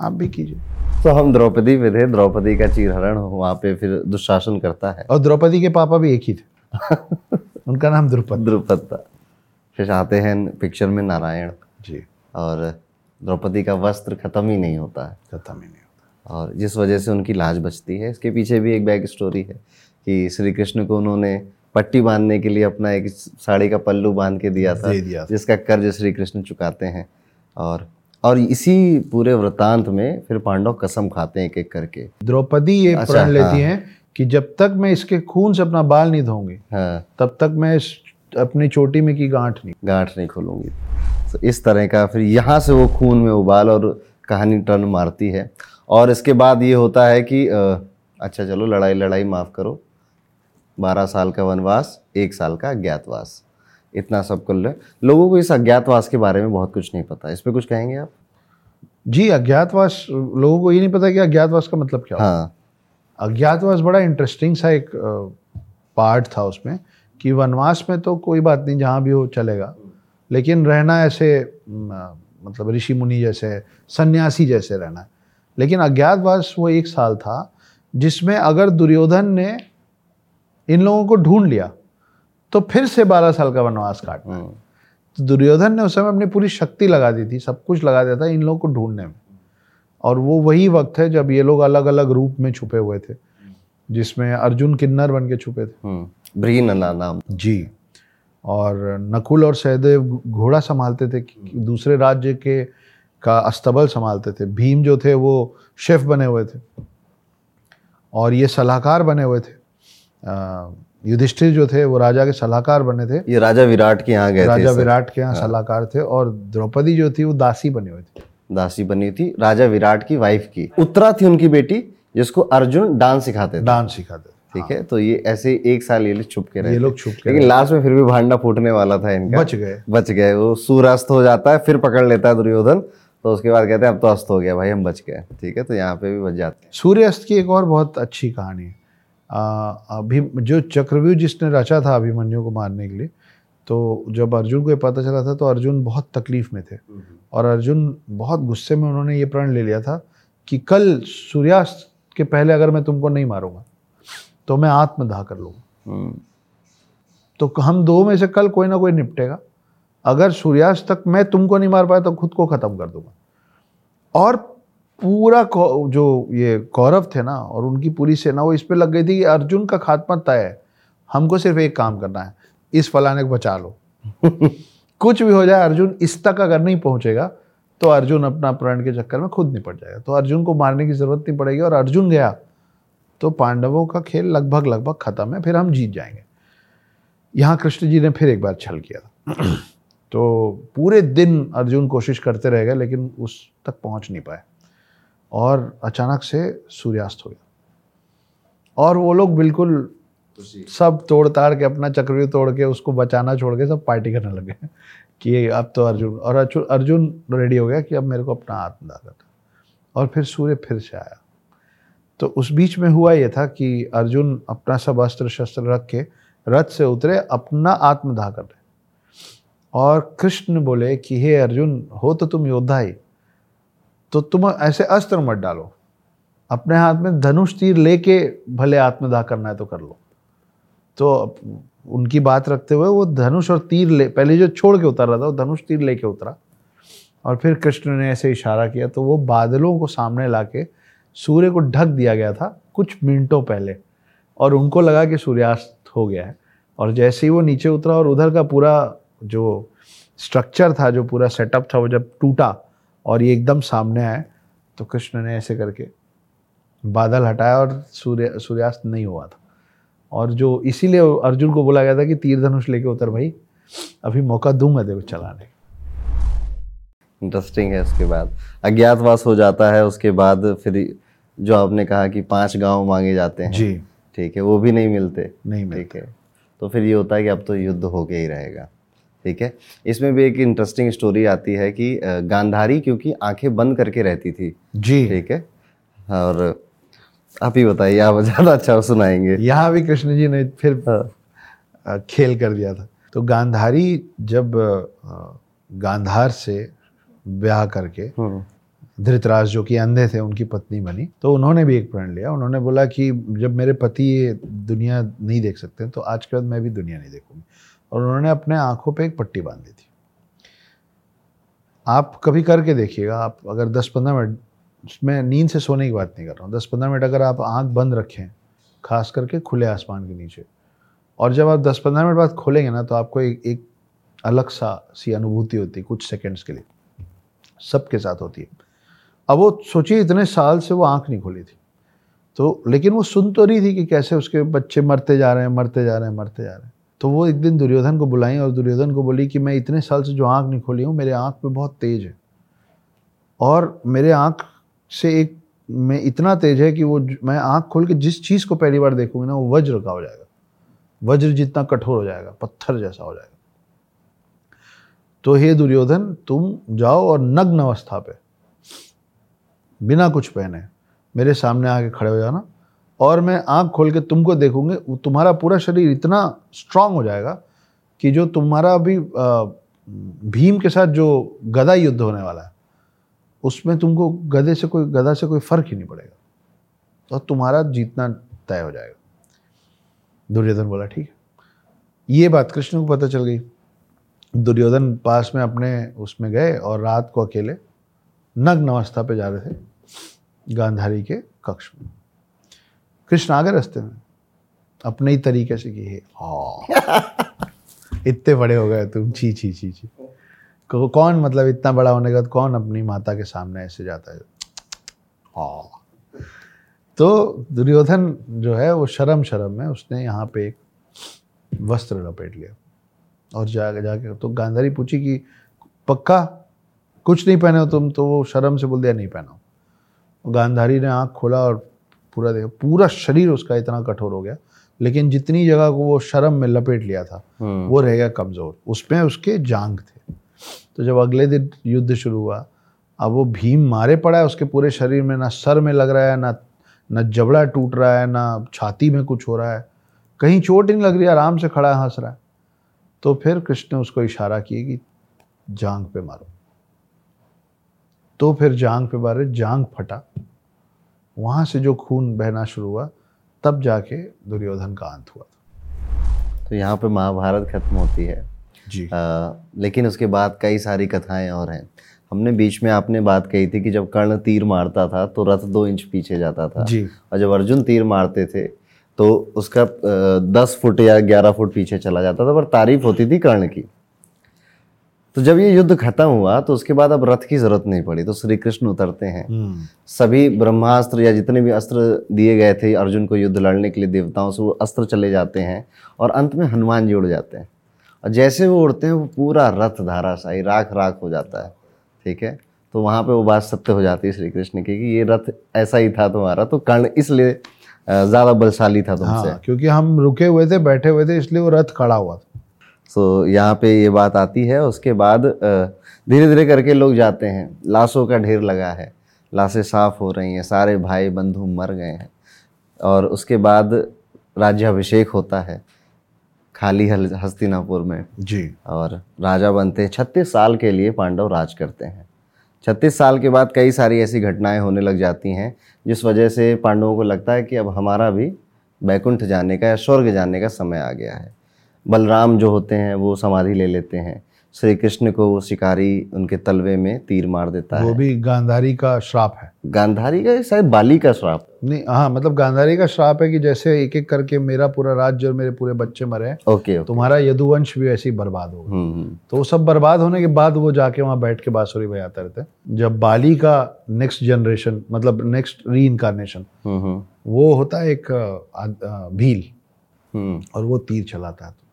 आप भी कीजिए। तो हम द्रौपदी पे थे द्रौपदी का चीरहरण वहाँ पे फिर दुशासन करता है। और द्रौपदी के पापा भी एक ही थे। उनका नाम द्रुपद। द्रुपद। था फिर आते हैं पिक्चर में नारायण। जी। और द्रौपदी का वस्त्र खत्म ही नहीं होता है। खत्म ही नहीं होता। और जिस वजह से उनकी लाज बचती है इसके पीछे भी एक बैक स्टोरी है कि श्री कृष्ण को उन्होंने पट्टी बांधने के लिए अपना एक साड़ी का पल्लू बाँध के दिया था दिया जिसका कर्ज श्री कृष्ण चुकाते हैं। और और इसी पूरे वृतांत में फिर पांडव कसम खाते हैं एक एक करके। द्रौपदी ये अच्छा, प्रण लेती हाँ। हैं कि जब तक मैं इसके खून से अपना बाल नहीं धोऊँगी हाँ। तब तक मैं इस अपनी चोटी में की गांठ नहीं। गांठ नहीं खोलूँगी। तो इस तरह का फिर यहाँ से वो खून में उबाल और कहानी टर्न मारती है। और इसके बाद ये होता है कि अच्छा चलो लड़ाई लड़ाई माफ़ करो। बारह साल का वनवास एक साल का अज्ञातवास। इतना सब कर ले लोगों को इस अज्ञातवास के बारे में बहुत कुछ नहीं पता। इस पर कुछ कहेंगे आप? जी अज्ञातवास लोगों को ये नहीं पता कि अज्ञातवास का मतलब क्या हाँ। अज्ञातवास बड़ा इंटरेस्टिंग सा एक पार्ट था उसमें कि वनवास में तो कोई बात नहीं जहाँ भी हो चलेगा। लेकिन रहना ऐसे मतलब ऋषि मुनि जैसे सन्यासी जैसे रहना। लेकिन अज्ञातवास वो एक साल था जिसमें अगर दुर्योधन ने इन लोगों को ढूंढ लिया तो फिर से बारह साल का वनवास काटना। हम्म, तो दुर्योधन ने उस समय अपनी पूरी शक्ति लगा दी थी सब कुछ लगा दिया था इन लोगों को ढूँढने में। और वो वही वक्त है जब ये लोग अलग अलग रूप में छुपे हुए थे जिसमें अर्जुन किन्नर बन के छुपे थे। हम्म, ब्रीनला नाम। जी। और नकुल और सहदेव घोड़ा संभालते थे दूसरे राज्य के का अस्तबल संभालते थे। भीम जो थे वो शेफ बने हुए थे। और ये सलाहकार बने हुए थे। युधिष्ठिर जो थे वो राजा के सलाहकार बने थे। ये राजा विराट के यहाँ गए राजा सर। विराट के यहाँ सलाहकार थे और द्रौपदी जो थी वो दासी बनी हुई थी। दासी बनी थी राजा विराट की वाइफ की। उत्तरा थी उनकी बेटी जिसको अर्जुन डांस सिखाते थे। डांस सिखाते थे। ठीक है तो ये ऐसे एक साल ये लोग छुप के रहे ये लोग छुप के लेकिन लास्ट में फिर भी भांडा फूटने वाला था इनका। बच गए। बच गए वो सूर्यास्त हो जाता है फिर पकड़ लेता है दुर्योधन। तो उसके बाद कहते हैं अब तो अस्त हो गया भाई हम बच गए। ठीक है तो यहाँ पे भी बच जाते हैं। सूर्यास्त की एक और बहुत अच्छी कहानी है। अभी जो चक्रव्यूह जिसने रचा था अभिमन्यु को मारने के लिए तो जब अर्जुन को ये पता चला था तो अर्जुन बहुत तकलीफ़ में थे। और अर्जुन बहुत गुस्से में उन्होंने ये प्रण ले लिया था कि कल सूर्यास्त के पहले अगर मैं तुमको नहीं मारूँगा तो मैं आत्मदाह कर लूँगा। हम्म, तो हम दो में से कल कोई ना कोई निपटेगा। अगर सूर्यास्त तक मैं तुमको नहीं मार पाया तो खुद को खत्म कर दूँगा। और पूरा जो ये कौरव थे ना और उनकी पूरी सेना वो इस पर लग गई थी कि अर्जुन का खात्मा तय है। हमको सिर्फ़ एक काम करना है इस फलाने को बचा लो। कुछ भी हो जाए अर्जुन इस तक अगर नहीं पहुंचेगा तो अर्जुन अपना प्रण के चक्कर में खुद निपट जाएगा। तो अर्जुन को मारने की ज़रूरत नहीं पड़ेगी और अर्जुन गया तो पांडवों का खेल लगभग लगभग खत्म है फिर हम जीत जाएँगे। यहाँ कृष्ण जी ने फिर एक बार छल किया था। तो पूरे दिन अर्जुन कोशिश करते रह गए लेकिन उस तक पहुँच नहीं पाए। और अचानक से सूर्यास्त हो गया। और वो लोग बिल्कुल सब तोड़ ताड़ के अपना चक्रव्यूह तोड़ के उसको बचाना छोड़ के सब पार्टी करने लगे कि अब तो अर्जुन और अर्जुन अर्जुन रेडी हो गया कि अब मेरे को अपना आत्मदाह करना और फिर सूर्य फिर से आया। तो उस बीच में हुआ ये था कि अर्जुन अपना सब अस्त्र शस्त्र रख के रथ से उतरे अपना आत्मदाह कर रहे। और कृष्ण बोले कि हे अर्जुन हो तो तुम योद्धा ही तो तुम ऐसे अस्त्र मत डालो। अपने हाथ में धनुष तीर लेके भले आत्मदाह करना है तो कर लो। तो उनकी बात रखते हुए वो धनुष और तीर ले, पहले जो छोड़ के उतर रहा था, वो धनुष तीर लेके उतरा। और फिर कृष्ण ने ऐसे इशारा किया तो वो बादलों को सामने लाके सूर्य को ढक दिया गया था कुछ मिनटों पहले। और उनको लगा कि सूर्यास्त हो गया है। और जैसे ही वो नीचे उतरा और उधर का पूरा जो स्ट्रक्चर था, जो पूरा सेटअप था, वो जब टूटा और ये एकदम सामने आए तो कृष्ण ने ऐसे करके बादल हटाया और सूर्य सूर्यास्त नहीं हुआ था। और जो इसीलिए अर्जुन को बोला गया था कि तीर धनुष लेके उतर भाई अभी मौका दूँगा देखो चलाने इंटरेस्टिंग है उसके बाद। अज्ञातवास हो जाता है उसके बाद फिर जो आपने कहा कि पाँच गाँव मांगे जाते हैं। जी। ठीक है वो भी नहीं मिलते। नहीं ठीक मिलते। है। तो फिर ये होता है कि अब तो युद्ध हो होके ही रहेगा। ठीक है? इसमें भी एक इंटरेस्टिंग स्टोरी आती है कि गांधारी क्योंकि आँखें बंद करके रहती थी। जी। ठीक है? और आप ही बताइए आप ज़्यादा अच्छा सुनाएँगे। यहाँ भी कृष्ण जी ने फिर हाँ, खेल कर दिया था। तो गांधारी जब गांधार से ब्याह करके हम्म, धृतराज जो कि अंधे थे उनकी पत्नी बनी तो उन्होंने भी एक प्रण लिया। उन्होंने बोला कि जब मेरे पति ये दुनिया नहीं देख सकते तो आज के बाद मैं भी दुनिया नहीं देखूँगी। और उन्होंने अपने आँखों पे एक पट्टी बाँध दी थी। आप कभी करके देखिएगा आप अगर 10-15 मिनट मैं नींद से सोने की बात नहीं कर रहा हूँ 10-15 मिनट अगर आप आँख बंद रखें खास करके खुले आसमान के नीचे और जब आप 10-15 मिनट बाद खोलेंगे ना तो आपको एक, एक अलग सा सी अनुभूति होती है कुछ सेकंड्स के लिए। सबके साथ होती है। अब वो सोचिए इतने साल से वो आँख नहीं खोली थी। तो लेकिन वो सुन तो रही थी कि कैसे उसके बच्चे मरते जा रहे हैं मरते जा रहे हैं मरते जा रहे हैं। तो वो एक दिन दुर्योधन को बुलाई और दुर्योधन को बोली कि मैं इतने साल से जो आँख नहीं खोली हूँ, मेरे आँख पे बहुत तेज है। और मेरे आँख से एक, में इतना तेज है कि वो मैं आँख खोल के जिस चीज़ को पहली बार देखूँगी ना, वो वज्र का हो जाएगा। वज्र जितना कठोर हो जाएगा, पत्थर जैसा हो जाएगा। तो हे दुर्योधन, तुम जाओ और नग्न अवस्था पे, बिना कुछ पहने, मेरे सामने आके खड़े हो जाना। और मैं आँख खोल के तुमको देखूँगे तुम्हारा पूरा शरीर इतना स्ट्रांग हो जाएगा कि जो तुम्हारा अभी भीम के साथ जो गदा युद्ध होने वाला है, उसमें तुमको गधे से कोई गदा से कोई फ़र्क ही नहीं पड़ेगा। और तुम्हारा जीतना तय हो जाएगा। दुर्योधन बोला, ठीक है। ये बात कृष्ण को पता चल गई। दुर्योधन पास में अपने उसमें गए और रात को अकेले नग्न अवस्था पे जा रहे थे, गांधारी के कक्ष में। कृष्ण आ गए रास्ते में। अपने ही तरीके से कि इतने बड़े हो गए तुम, छी छी छी छी। कौन मतलब इतना बड़ा होने का कौन अपनी माता के सामने ऐसे जाता है? तो दुर्योधन जो है, वो शर्म शर्म में उसने यहाँ पे एक वस्त्र लपेट लिया और जाके जाके तो गांधारी पूछी कि, पक्का? कुछ नहीं पहने हो तुम? तो वो शर्म से बोल दिया, नहीं पहना हूँ। गांधारी ने आँख खोला और पूरा देखा पूरा शरीर उसका इतना कठोर हो गया लेकिन जितनी जगह को वो शर्म में लपेट लिया था हम्म, वो रह गया कमज़ोर। उसमें उसके जांग थे। तो जब अगले दिन युद्ध शुरू हुआ अब वो भीम मारे पड़ा है उसके पूरे शरीर में ना सर में लग रहा है ना ना जबड़ा टूट रहा है ना छाती में कुछ हो रहा है। कहीं चोट नहीं लग रही आराम से खड़ा हंस रहा है। तो फिर कृष्ण ने उसको इशारा किए कि जांग पे मारो। तो फिर जांग पे मारे जांग फटा। वहाँ से जो खून बहना शुरू हुआ तब जाके दुर्योधन का अंत हुआ तो यहाँ पे महाभारत खत्म होती है। जी। आ, लेकिन उसके बाद कई सारी कथाएँ और हैं। हमने बीच में आपने बात कही थी कि जब कर्ण तीर मारता था तो रथ दो इंच पीछे जाता था। जी। और जब अर्जुन तीर मारते थे तो उसका दस फुट या ग्यारह फुट पीछे चला जाता था पर तारीफ़ होती थी कर्ण की। तो जब ये युद्ध खत्म हुआ तो उसके बाद अब रथ की ज़रूरत नहीं पड़ी तो श्री कृष्ण उतरते हैं। हम्म। सभी ब्रह्मास्त्र या जितने भी अस्त्र दिए गए थे अर्जुन को युद्ध लड़ने के लिए देवताओं से वो अस्त्र चले जाते हैं और अंत में हनुमान जी उड़ जाते हैं। और जैसे वो उड़ते हैं वो पूरा रथ धाराशाही राख राख हो जाता है ठीक है? तो वहाँ पे वो बात सत्य हो जाती है श्री कृष्ण की कि ये रथ ऐसा ही था तुम्हारा तो कर्ण इसलिए ज़्यादा बलशाली था तुमसे। हाँ क्योंकि हम रुके हुए थे बैठे हुए थे इसलिए वो रथ खड़ा हुआ था। सो यहाँ पे ये बात आती है उसके बाद धीरे धीरे करके लोग जाते हैं। लाशों का ढेर लगा है। लाशें साफ़ हो रही हैं सारे भाई बंधु मर गए हैं। और उसके बाद राज्याभिषेक होता है खाली हल- हस्तिनापुर में। जी। और राजा बनते हैं। छत्तीस साल के लिए पांडव राज करते हैं। छत्तीस साल के बाद कई सारी ऐसी घटनाएँ होने लग जाती हैं जिस वजह से पांडवों को लगता है कि अब हमारा भी बैकुंठ जाने का या स्वर्ग जाने का समय आ गया है। बलराम जो होते हैं वो समाधि ले लेते हैं। श्री कृष्ण को वो शिकारी उनके तलवे में तीर मार देता वो है। वो भी गांधारी का श्राप है। गांधारी का शायद बाली का श्राप। नहीं हाँ मतलब गांधारी का श्राप है कि जैसे एक एक करके मेरा पूरा राज्य और मेरे पूरे बच्चे मरे। हैं ओके ओके। तुम्हारा यदुवंश भी ऐसे ही बर्बाद होगा हम्म हम्म। तो वो सब बर्बाद होने के बाद वो जाके वहाँ बैठ के बांसुरी बजाते रहते हैं। जब बाली का नेक्स्ट जनरेशन मतलब नेक्स्ट री इनकारनेशन वो होता है एक भील। हम्म। और वो तीर चलाता है।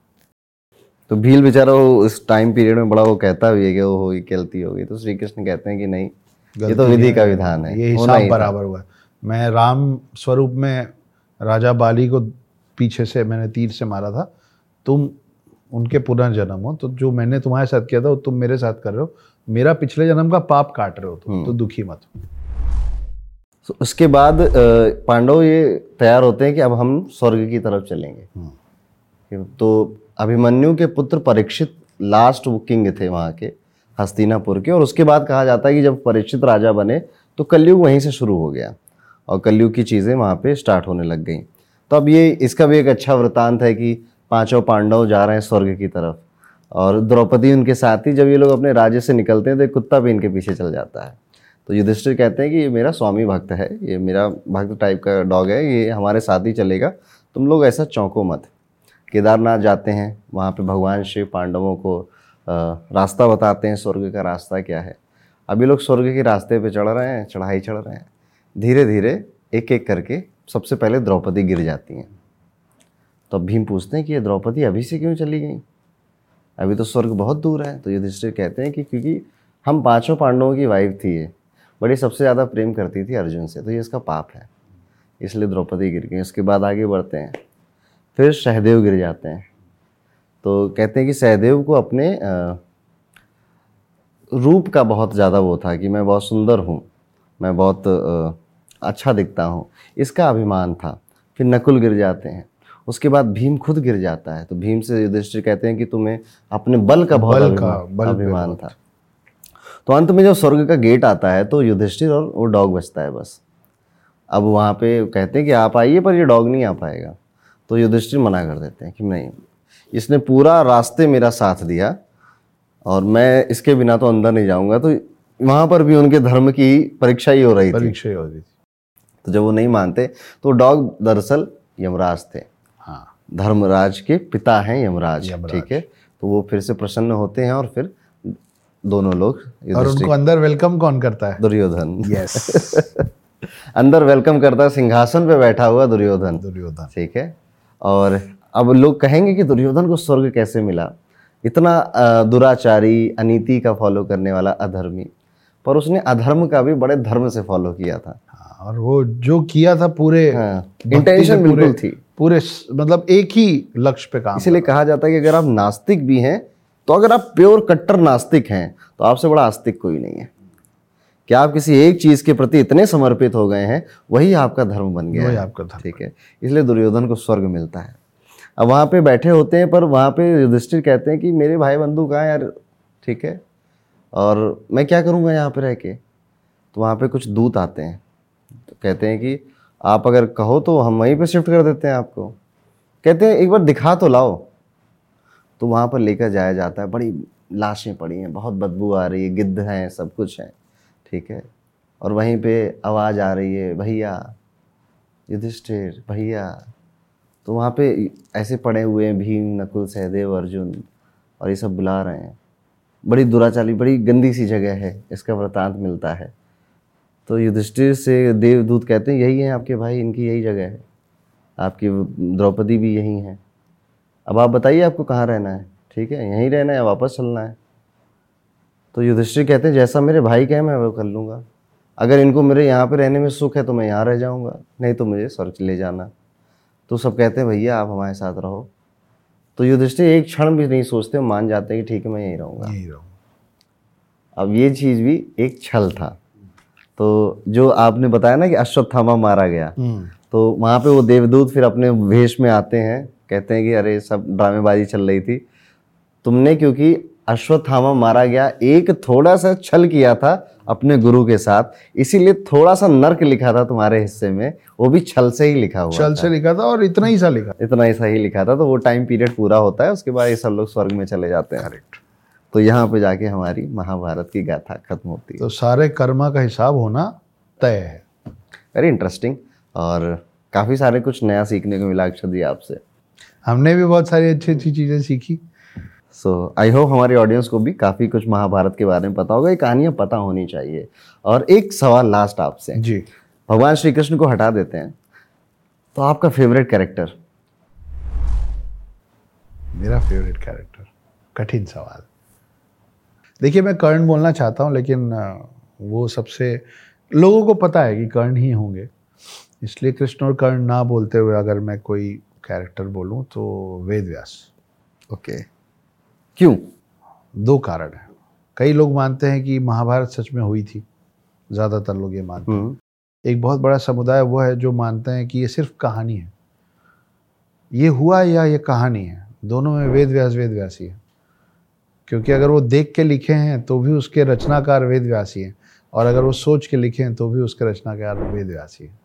तो भील बेचारा वो उस टाइम पीरियड में बड़ा वो कहता भी है कि वो होगी गलती होगी तो श्री कृष्ण कहते हैं कि नहीं ये तो विधि का विधान है ये हिसाब बराबर हुआ मैं राम स्वरूप में राजा बाली को पीछे से मैंने तीर से मारा था। तुम उनके पुनर्जन्म हो तो जो मैंने तुम्हारे साथ किया था वो तुम मेरे साथ कर रहे हो। मेरा पिछले जन्म का पाप काट रहे हो तुम हम्म। तो दुखी मत तो उसके बाद पांडव ये तैयार होते हैं कि अब हम स्वर्ग की तरफ़ चलेंगे। हम्म। तो अभिमन्यु के पुत्र परीक्षित लास्ट वो किंग थे वहाँ के, हस्तिनापुर के। और उसके बाद कहा जाता है कि जब परीक्षित राजा बने तो कलयुग वहीं से शुरू हो गया और कलयुग की चीज़ें वहाँ पे स्टार्ट होने लग गई। तो अब ये, इसका भी एक अच्छा वृतांत है कि पाँचों पांडव जा रहे हैं स्वर्ग की तरफ़ और द्रौपदी उनके साथ ही जब ये लोग अपने राज्य से निकलते हैं तो एक कुत्ता भी इनके पीछे चल जाता है। तो युधिष्ठिर कहते हैं कि ये मेरा स्वामी भक्त है, ये मेरा भक्त टाइप का डॉग है, ये हमारे साथ ही चलेगा, तुम लोग ऐसा चौंको मत। केदारनाथ जाते हैं, वहाँ पे भगवान शिव पांडवों को रास्ता बताते हैं, स्वर्ग का रास्ता क्या है। अभी लोग स्वर्ग के रास्ते पे चढ़ रहे हैं, चढ़ाई चढ़ रहे हैं। धीरे धीरे एक एक करके सबसे पहले द्रौपदी गिर जाती हैं। तो अब भीम पूछते हैं कि ये द्रौपदी अभी से क्यों चली गई? अभी तो स्वर्ग बहुत दूर है तो युधिष्ठिर कहते हैं कि क्योंकि हम पाँचों पांडवों की वाइफ थी ये बड़ी सबसे ज़्यादा प्रेम करती थी अर्जुन से तो ये इसका पाप है। इसलिए द्रौपदी गिर गई, उसके बाद आगे बढ़ते हैं। फिर सहदेव गिर जाते हैं। तो कहते हैं कि सहदेव को अपने रूप का बहुत ज़्यादा वो था कि मैं बहुत सुंदर हूँ मैं बहुत अच्छा दिखता हूँ इसका अभिमान था। फिर नकुल गिर जाते हैं। उसके बाद भीम खुद गिर जाता है। तो भीम से युधिष्ठिर कहते हैं कि तुम्हें अपने बल का बहुत बल का, अभिमान, बल अभिमान था। तो अंत में जब स्वर्ग का गेट आता है तो युधिष्ठिर और वो डॉग बचता है बस। अब वहाँ पे कहते हैं कि आप आइए पर ये डॉग नहीं आ पाएगा। तो युधिष्ठिर मना कर देते हैं कि नहीं इसने पूरा रास्ते मेरा साथ दिया और मैं इसके बिना तो अंदर नहीं जाऊँगा। तो वहाँ पर भी उनके धर्म की परीक्षा ही हो रही थी। परीक्षा ही होती थी। तो जब वो नहीं मानते तो डॉग दरअसल यमराज थे। हाँ। धर्मराज के पिता हैं यमराज यमराज। ठीक है? तो वो फिर से प्रसन्न होते हैं और फिर दोनों लोग और उनको अंदर वेलकम कौन करता है? दुर्योधन। यस अंदर वेलकम करता है सिंहासन पे बैठा हुआ दुर्योधन। दुर्योधन। ठीक है? और अब लोग कहेंगे कि दुर्योधन को स्वर्ग कैसे मिला? इतना दुराचारी अनीति का फॉलो करने वाला अधर्मी। पर उसने अधर्म का भी बड़े धर्म से फॉलो किया था। हाँ, और वो जो किया था पूरे हाँ इंटेंशन से बिल्कुल थी। पूरे मतलब एक ही लक्ष्य पे काम इसीलिए कहा जाता है कि अगर आप नास्तिक भी हैं तो अगर आप प्योर कट्टर नास्तिक हैं तो आपसे बड़ा आस्तिक कोई नहीं है। कि आप किसी एक चीज़ के प्रति इतने समर्पित हो गए हैं? वही आपका धर्म बन गया वही आपका धर्म। ठीक है। इसलिए दुर्योधन को स्वर्ग मिलता है। अब वहाँ पे बैठे होते हैं पर वहाँ पे युधिष्ठिर कहते हैं कि मेरे भाई बंधु कहाँ यार ठीक है। और मैं क्या करूँगा यहाँ पे रह के? तो वहाँ पे कुछ दूत आते हैं। तो कहते हैं कि आप अगर कहो तो हम वहीं पे शिफ्ट कर देते हैं आपको। कहते हैं एक बार दिखा तो लाओ। तो वहाँ पर लेकर जाया जाता है। बड़ी लाशें पड़ी हैं बहुत बदबू आ रही है गिद्ध हैं सब कुछ है। ठीक है? और वहीं पे आवाज़ आ रही है, भैया, युधिष्ठिर, भैया। तो वहाँ पे ऐसे पड़े हुए हैं भीम, नकुल, सहदेव, अर्जुन और ये सब बुला रहे हैं। बड़ी दुराचाली बड़ी गंदी सी जगह है, इसका वृतांत मिलता है। तो युधिष्ठिर से देवदूत कहते हैं, यही है आपके भाई, इनकी यही जगह है। आपकी द्रौपदी भी यही है। अब आप बताइए आपको कहाँ रहना है? ठीक है, यहीं रहना है, वापस चलना है। तो युधिष्ठिर कहते हैं जैसा मेरे भाई कहे मैं वो कर लूँगा। अगर इनको मेरे यहाँ पे रहने में सुख है तो मैं यहाँ रह जाऊँगा। नहीं तो मुझे स्वर्ग ले जाना। तो सब कहते हैं भैया आप हमारे साथ रहो। तो युधिष्ठिर एक क्षण भी नहीं सोचते मान जाते हैं कि ठीक है मैं यहीं रहूँगा। यही रहूँ अब ये चीज़ भी एक छल था। तो जो आपने बताया ना कि अश्वत्थामा मारा गया हम्म, तो वहाँ पे वो देवदूत फिर अपने वेश में आते हैं कहते हैं कि अरे सब ड्रामेबाजी चल रही थी। तुमने क्योंकि अश्वत्थामा मारा गया। एक थोड़ा सा छल किया था अपने गुरु के साथ। इसीलिए थोड़ा सा नर्क लिखा था तुम्हारे हिस्से में। वो भी छल से ही लिखा हुआ छल से लिखा था और इतना ही सा लिखा इतना ऐसा ही लिखा था। तो वो टाइम पीरियड पूरा होता है उसके बाद ये सब लोग स्वर्ग में चले जाते हैं। करेक्ट तो यहाँ पे जाके हमारी महाभारत की गाथा खत्म होती है। तो सारे कर्मा का हिसाब होना तय है। वेरी इंटरेस्टिंग और काफ़ी सारे कुछ नया सीखने को मिला अक्षर जी आपसे। हमने भी बहुत सारी अच्छी अच्छी चीज़ें सीखी। सो आई होप हमारी ऑडियंस को भी काफ़ी कुछ महाभारत के बारे में पता होगा। ये कहानियाँ पता होनी चाहिए। और एक सवाल लास्ट आपसे। जी। भगवान श्री कृष्ण को हटा देते हैं। तो आपका फेवरेट कैरेक्टर मेरा फेवरेट कैरेक्टर कठिन सवाल। देखिए मैं कर्ण बोलना चाहता हूँ लेकिन वो सबसे लोगों को पता है कि कर्ण ही होंगे। इसलिए कृष्ण और कर्ण ना बोलते हुए अगर मैं कोई कैरेक्टर बोलूँ तो वेद व्यास ओके क्यों? दो कारण हैं। कई लोग मानते हैं कि महाभारत सच में हुई थी। ज़्यादातर लोग ये मानते हैं। हम्म, एक बहुत बड़ा समुदाय वो है जो मानते हैं कि ये सिर्फ़ कहानी है। ये हुआ या ये कहानी है? दोनों में वेद व्यास वेद व्यास ही क्योंकि अगर वो देख के लिखे हैं तो भी उसके रचनाकार वेद व्यासी ही और अगर वो सोच के लिखे हैं तो भी उसके रचनाकार वेद व्यासी हैं।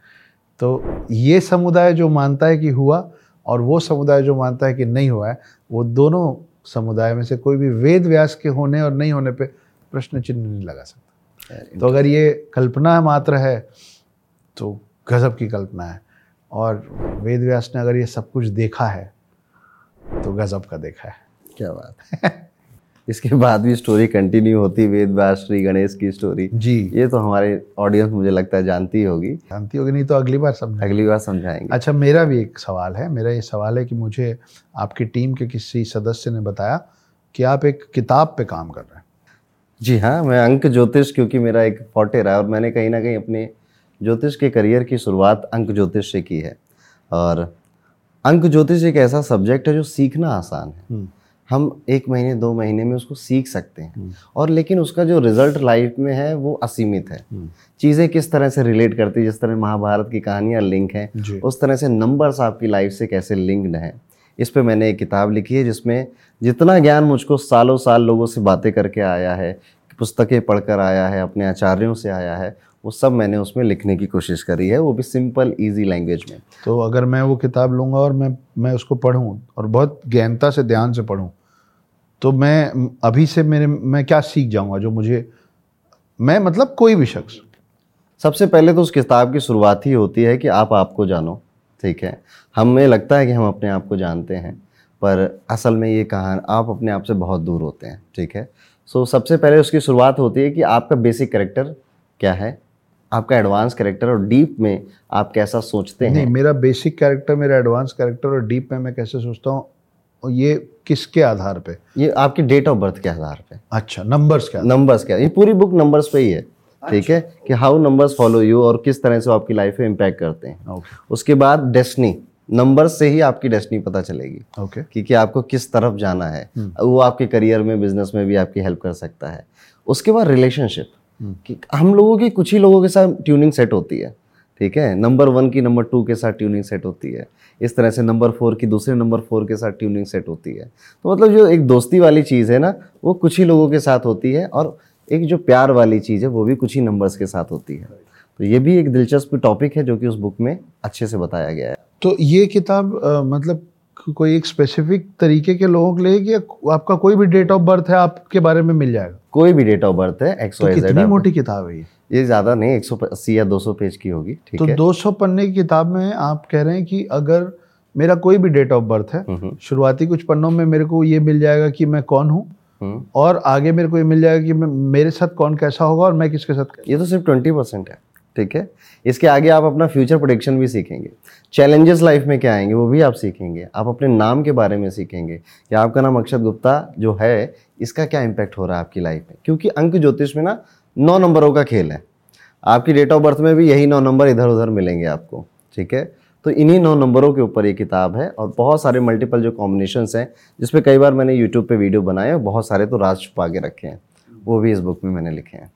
तो ये समुदाय जो मानता है कि हुआ और वो समुदाय जो मानता है कि नहीं हुआ है वो दोनों समुदाय में से कोई भी वेद व्यास के होने और नहीं होने पे प्रश्न चिन्ह नहीं लगा सकता। तो अगर ये कल्पना मात्र है तो गजब की कल्पना है। और वेद व्यास ने अगर ये सब कुछ देखा है तो गजब का देखा है। क्या बात। है इसके बाद भी स्टोरी कंटिन्यू होती वेद व्यास श्री गणेश की स्टोरी जी। ये तो हमारे ऑडियंस मुझे लगता है जानती होगी। जानती होगी नहीं तो अगली बार समझा अगली बार समझाएँगे। अच्छा मेरा भी एक सवाल है। मेरा ये सवाल है कि मुझे आपकी टीम के किसी सदस्य ने बताया कि आप एक किताब पे काम कर रहे हैं। जी हाँ मैं अंक ज्योतिष क्योंकि मेरा एक फोटे रहा है और मैंने कहीं ना कहीं अपने ज्योतिष के करियर की शुरुआत अंक ज्योतिष से की है। और अंक ज्योतिष एक ऐसा सब्जेक्ट है जो सीखना आसान है। हम्म, हम एक महीने दो महीने में उसको सीख सकते हैं। और लेकिन उसका जो रिज़ल्ट लाइफ में है वो असीमित है। हम्म, चीज़ें किस तरह से रिलेट करती है जिस तरह महाभारत की कहानियाँ लिंक हैं उस तरह से नंबर्स आपकी लाइफ से कैसे लिंक्ड हैं। इस पे मैंने एक किताब लिखी है जिसमें जितना ज्ञान मुझको सालों साल लोगों से बातें करके आया है पुस्तकें पढ़कर आया है अपने आचार्यों से आया है वो सब मैंने उसमें लिखने की कोशिश करी है वो भी सिंपल इजी लैंग्वेज में। तो अगर मैं वो किताब लूँगा और मैं मैं उसको पढूं और बहुत गहनता से ध्यान से पढूं तो मैं अभी से मेरे मैं क्या सीख जाऊँगा जो मुझे मैं मतलब कोई भी शख्स। सबसे पहले तो उस किताब की शुरुआत ही होती है कि आप आपको जानो ठीक है? हमें लगता है कि हम अपने आप को जानते हैं पर असल में ये कहा आप अपने आप से बहुत दूर होते हैं ठीक है? सो so, सबसे पहले उसकी शुरुआत होती है कि आपका बेसिक करेक्टर क्या है? आपका एडवांस कैरेक्टर और डीप में आप कैसा सोचते नहीं हैं? मेरा बेसिक कैरेक्टर मेरा एडवांस कैरेक्टर और डीप में मैं कैसे सोचता हूँ? और ये किसके आधार पे? ये आपकी डेट ऑफ़ बर्थ के आधार पे। अच्छा नंबर्स क्या नंबर्स क्या ये पूरी बुक नंबर्स पे ही है ठीक है? कि हाउ नंबर्स फॉलो यू और किस तरह से आपकी लाइफ में इम्पैक्ट करते हैं। उसके बाद डेस्टनी नंबर्स से ही आपकी डेस्टनी पता चलेगी ओके कि, कि आपको किस तरफ़ जाना है। वो आपके करियर में बिज़नेस में भी आपकी हेल्प कर सकता है। उसके बाद रिलेशनशिप कि हम लोगों की कुछ ही लोगों के साथ ट्यूनिंग सेट होती है। ठीक है? नंबर वन की नंबर टू के साथ ट्यूनिंग सेट होती है। इस तरह से नंबर फोर की दूसरे नंबर फोर के साथ ट्यूनिंग सेट होती है। तो मतलब जो एक दोस्ती वाली चीज़ है ना वो कुछ ही लोगों के साथ होती है और एक जो प्यार वाली चीज़ है वो भी कुछ ही नंबर्स के साथ होती है। तो ये भी एक दिलचस्प टॉपिक है जो कि उस बुक में अच्छे से बताया गया है। तो ये किताब मतलब कोई एक स्पेसिफिक तरीके के लोगों के लिए कि आपका कोई भी डेट ऑफ़ बर्थ है आपके बारे में मिल जाएगा? कोई भी डेट ऑफ़ बर्थ है एक्स तो कितनी मोटी किताब है ये? ये ज़्यादा नहीं एक सौ अस्सी या दो सौ पेज की होगी ठीक तो है। 200 पन्ने की किताब में आप कह रहे हैं कि अगर मेरा कोई भी डेट ऑफ़ बर्थ है शुरुआती कुछ पन्नों में मेरे को ये मिल जाएगा कि मैं कौन हूँ हम्म। और आगे मेरे को ये मिल जाएगा कि मेरे साथ कौन कैसा होगा और मैं किसके साथ ये तो सिर्फ़ ट्वेंटी परसेंट है ठीक है। इसके आगे आप अपना फ्यूचर प्रोडिक्शन भी सीखेंगे। चैलेंजेस लाइफ में क्या आएँगे वो भी आप सीखेंगे। आप अपने नाम के बारे में सीखेंगे कि आपका नाम अक्षत गुप्ता जो है इसका क्या इम्पैक्ट हो रहा है आपकी लाइफ में? क्योंकि अंक ज्योतिष में ना नौ नंबरों का खेल है। आपकी डेट ऑफ़ बर्थ में भी यही नौ नंबर इधर उधर मिलेंगे आपको ठीक है? तो इन्हीं नौ नंबरों के ऊपर ये किताब है और बहुत सारे मल्टीपल जो कॉम्बिनेशंस हैं जिसपे कई बार मैंने यूट्यूब पे वीडियो बनाए और बहुत सारे तो राज छुपा के रखे हैं वो भी इस बुक में मैंने लिखे हैं।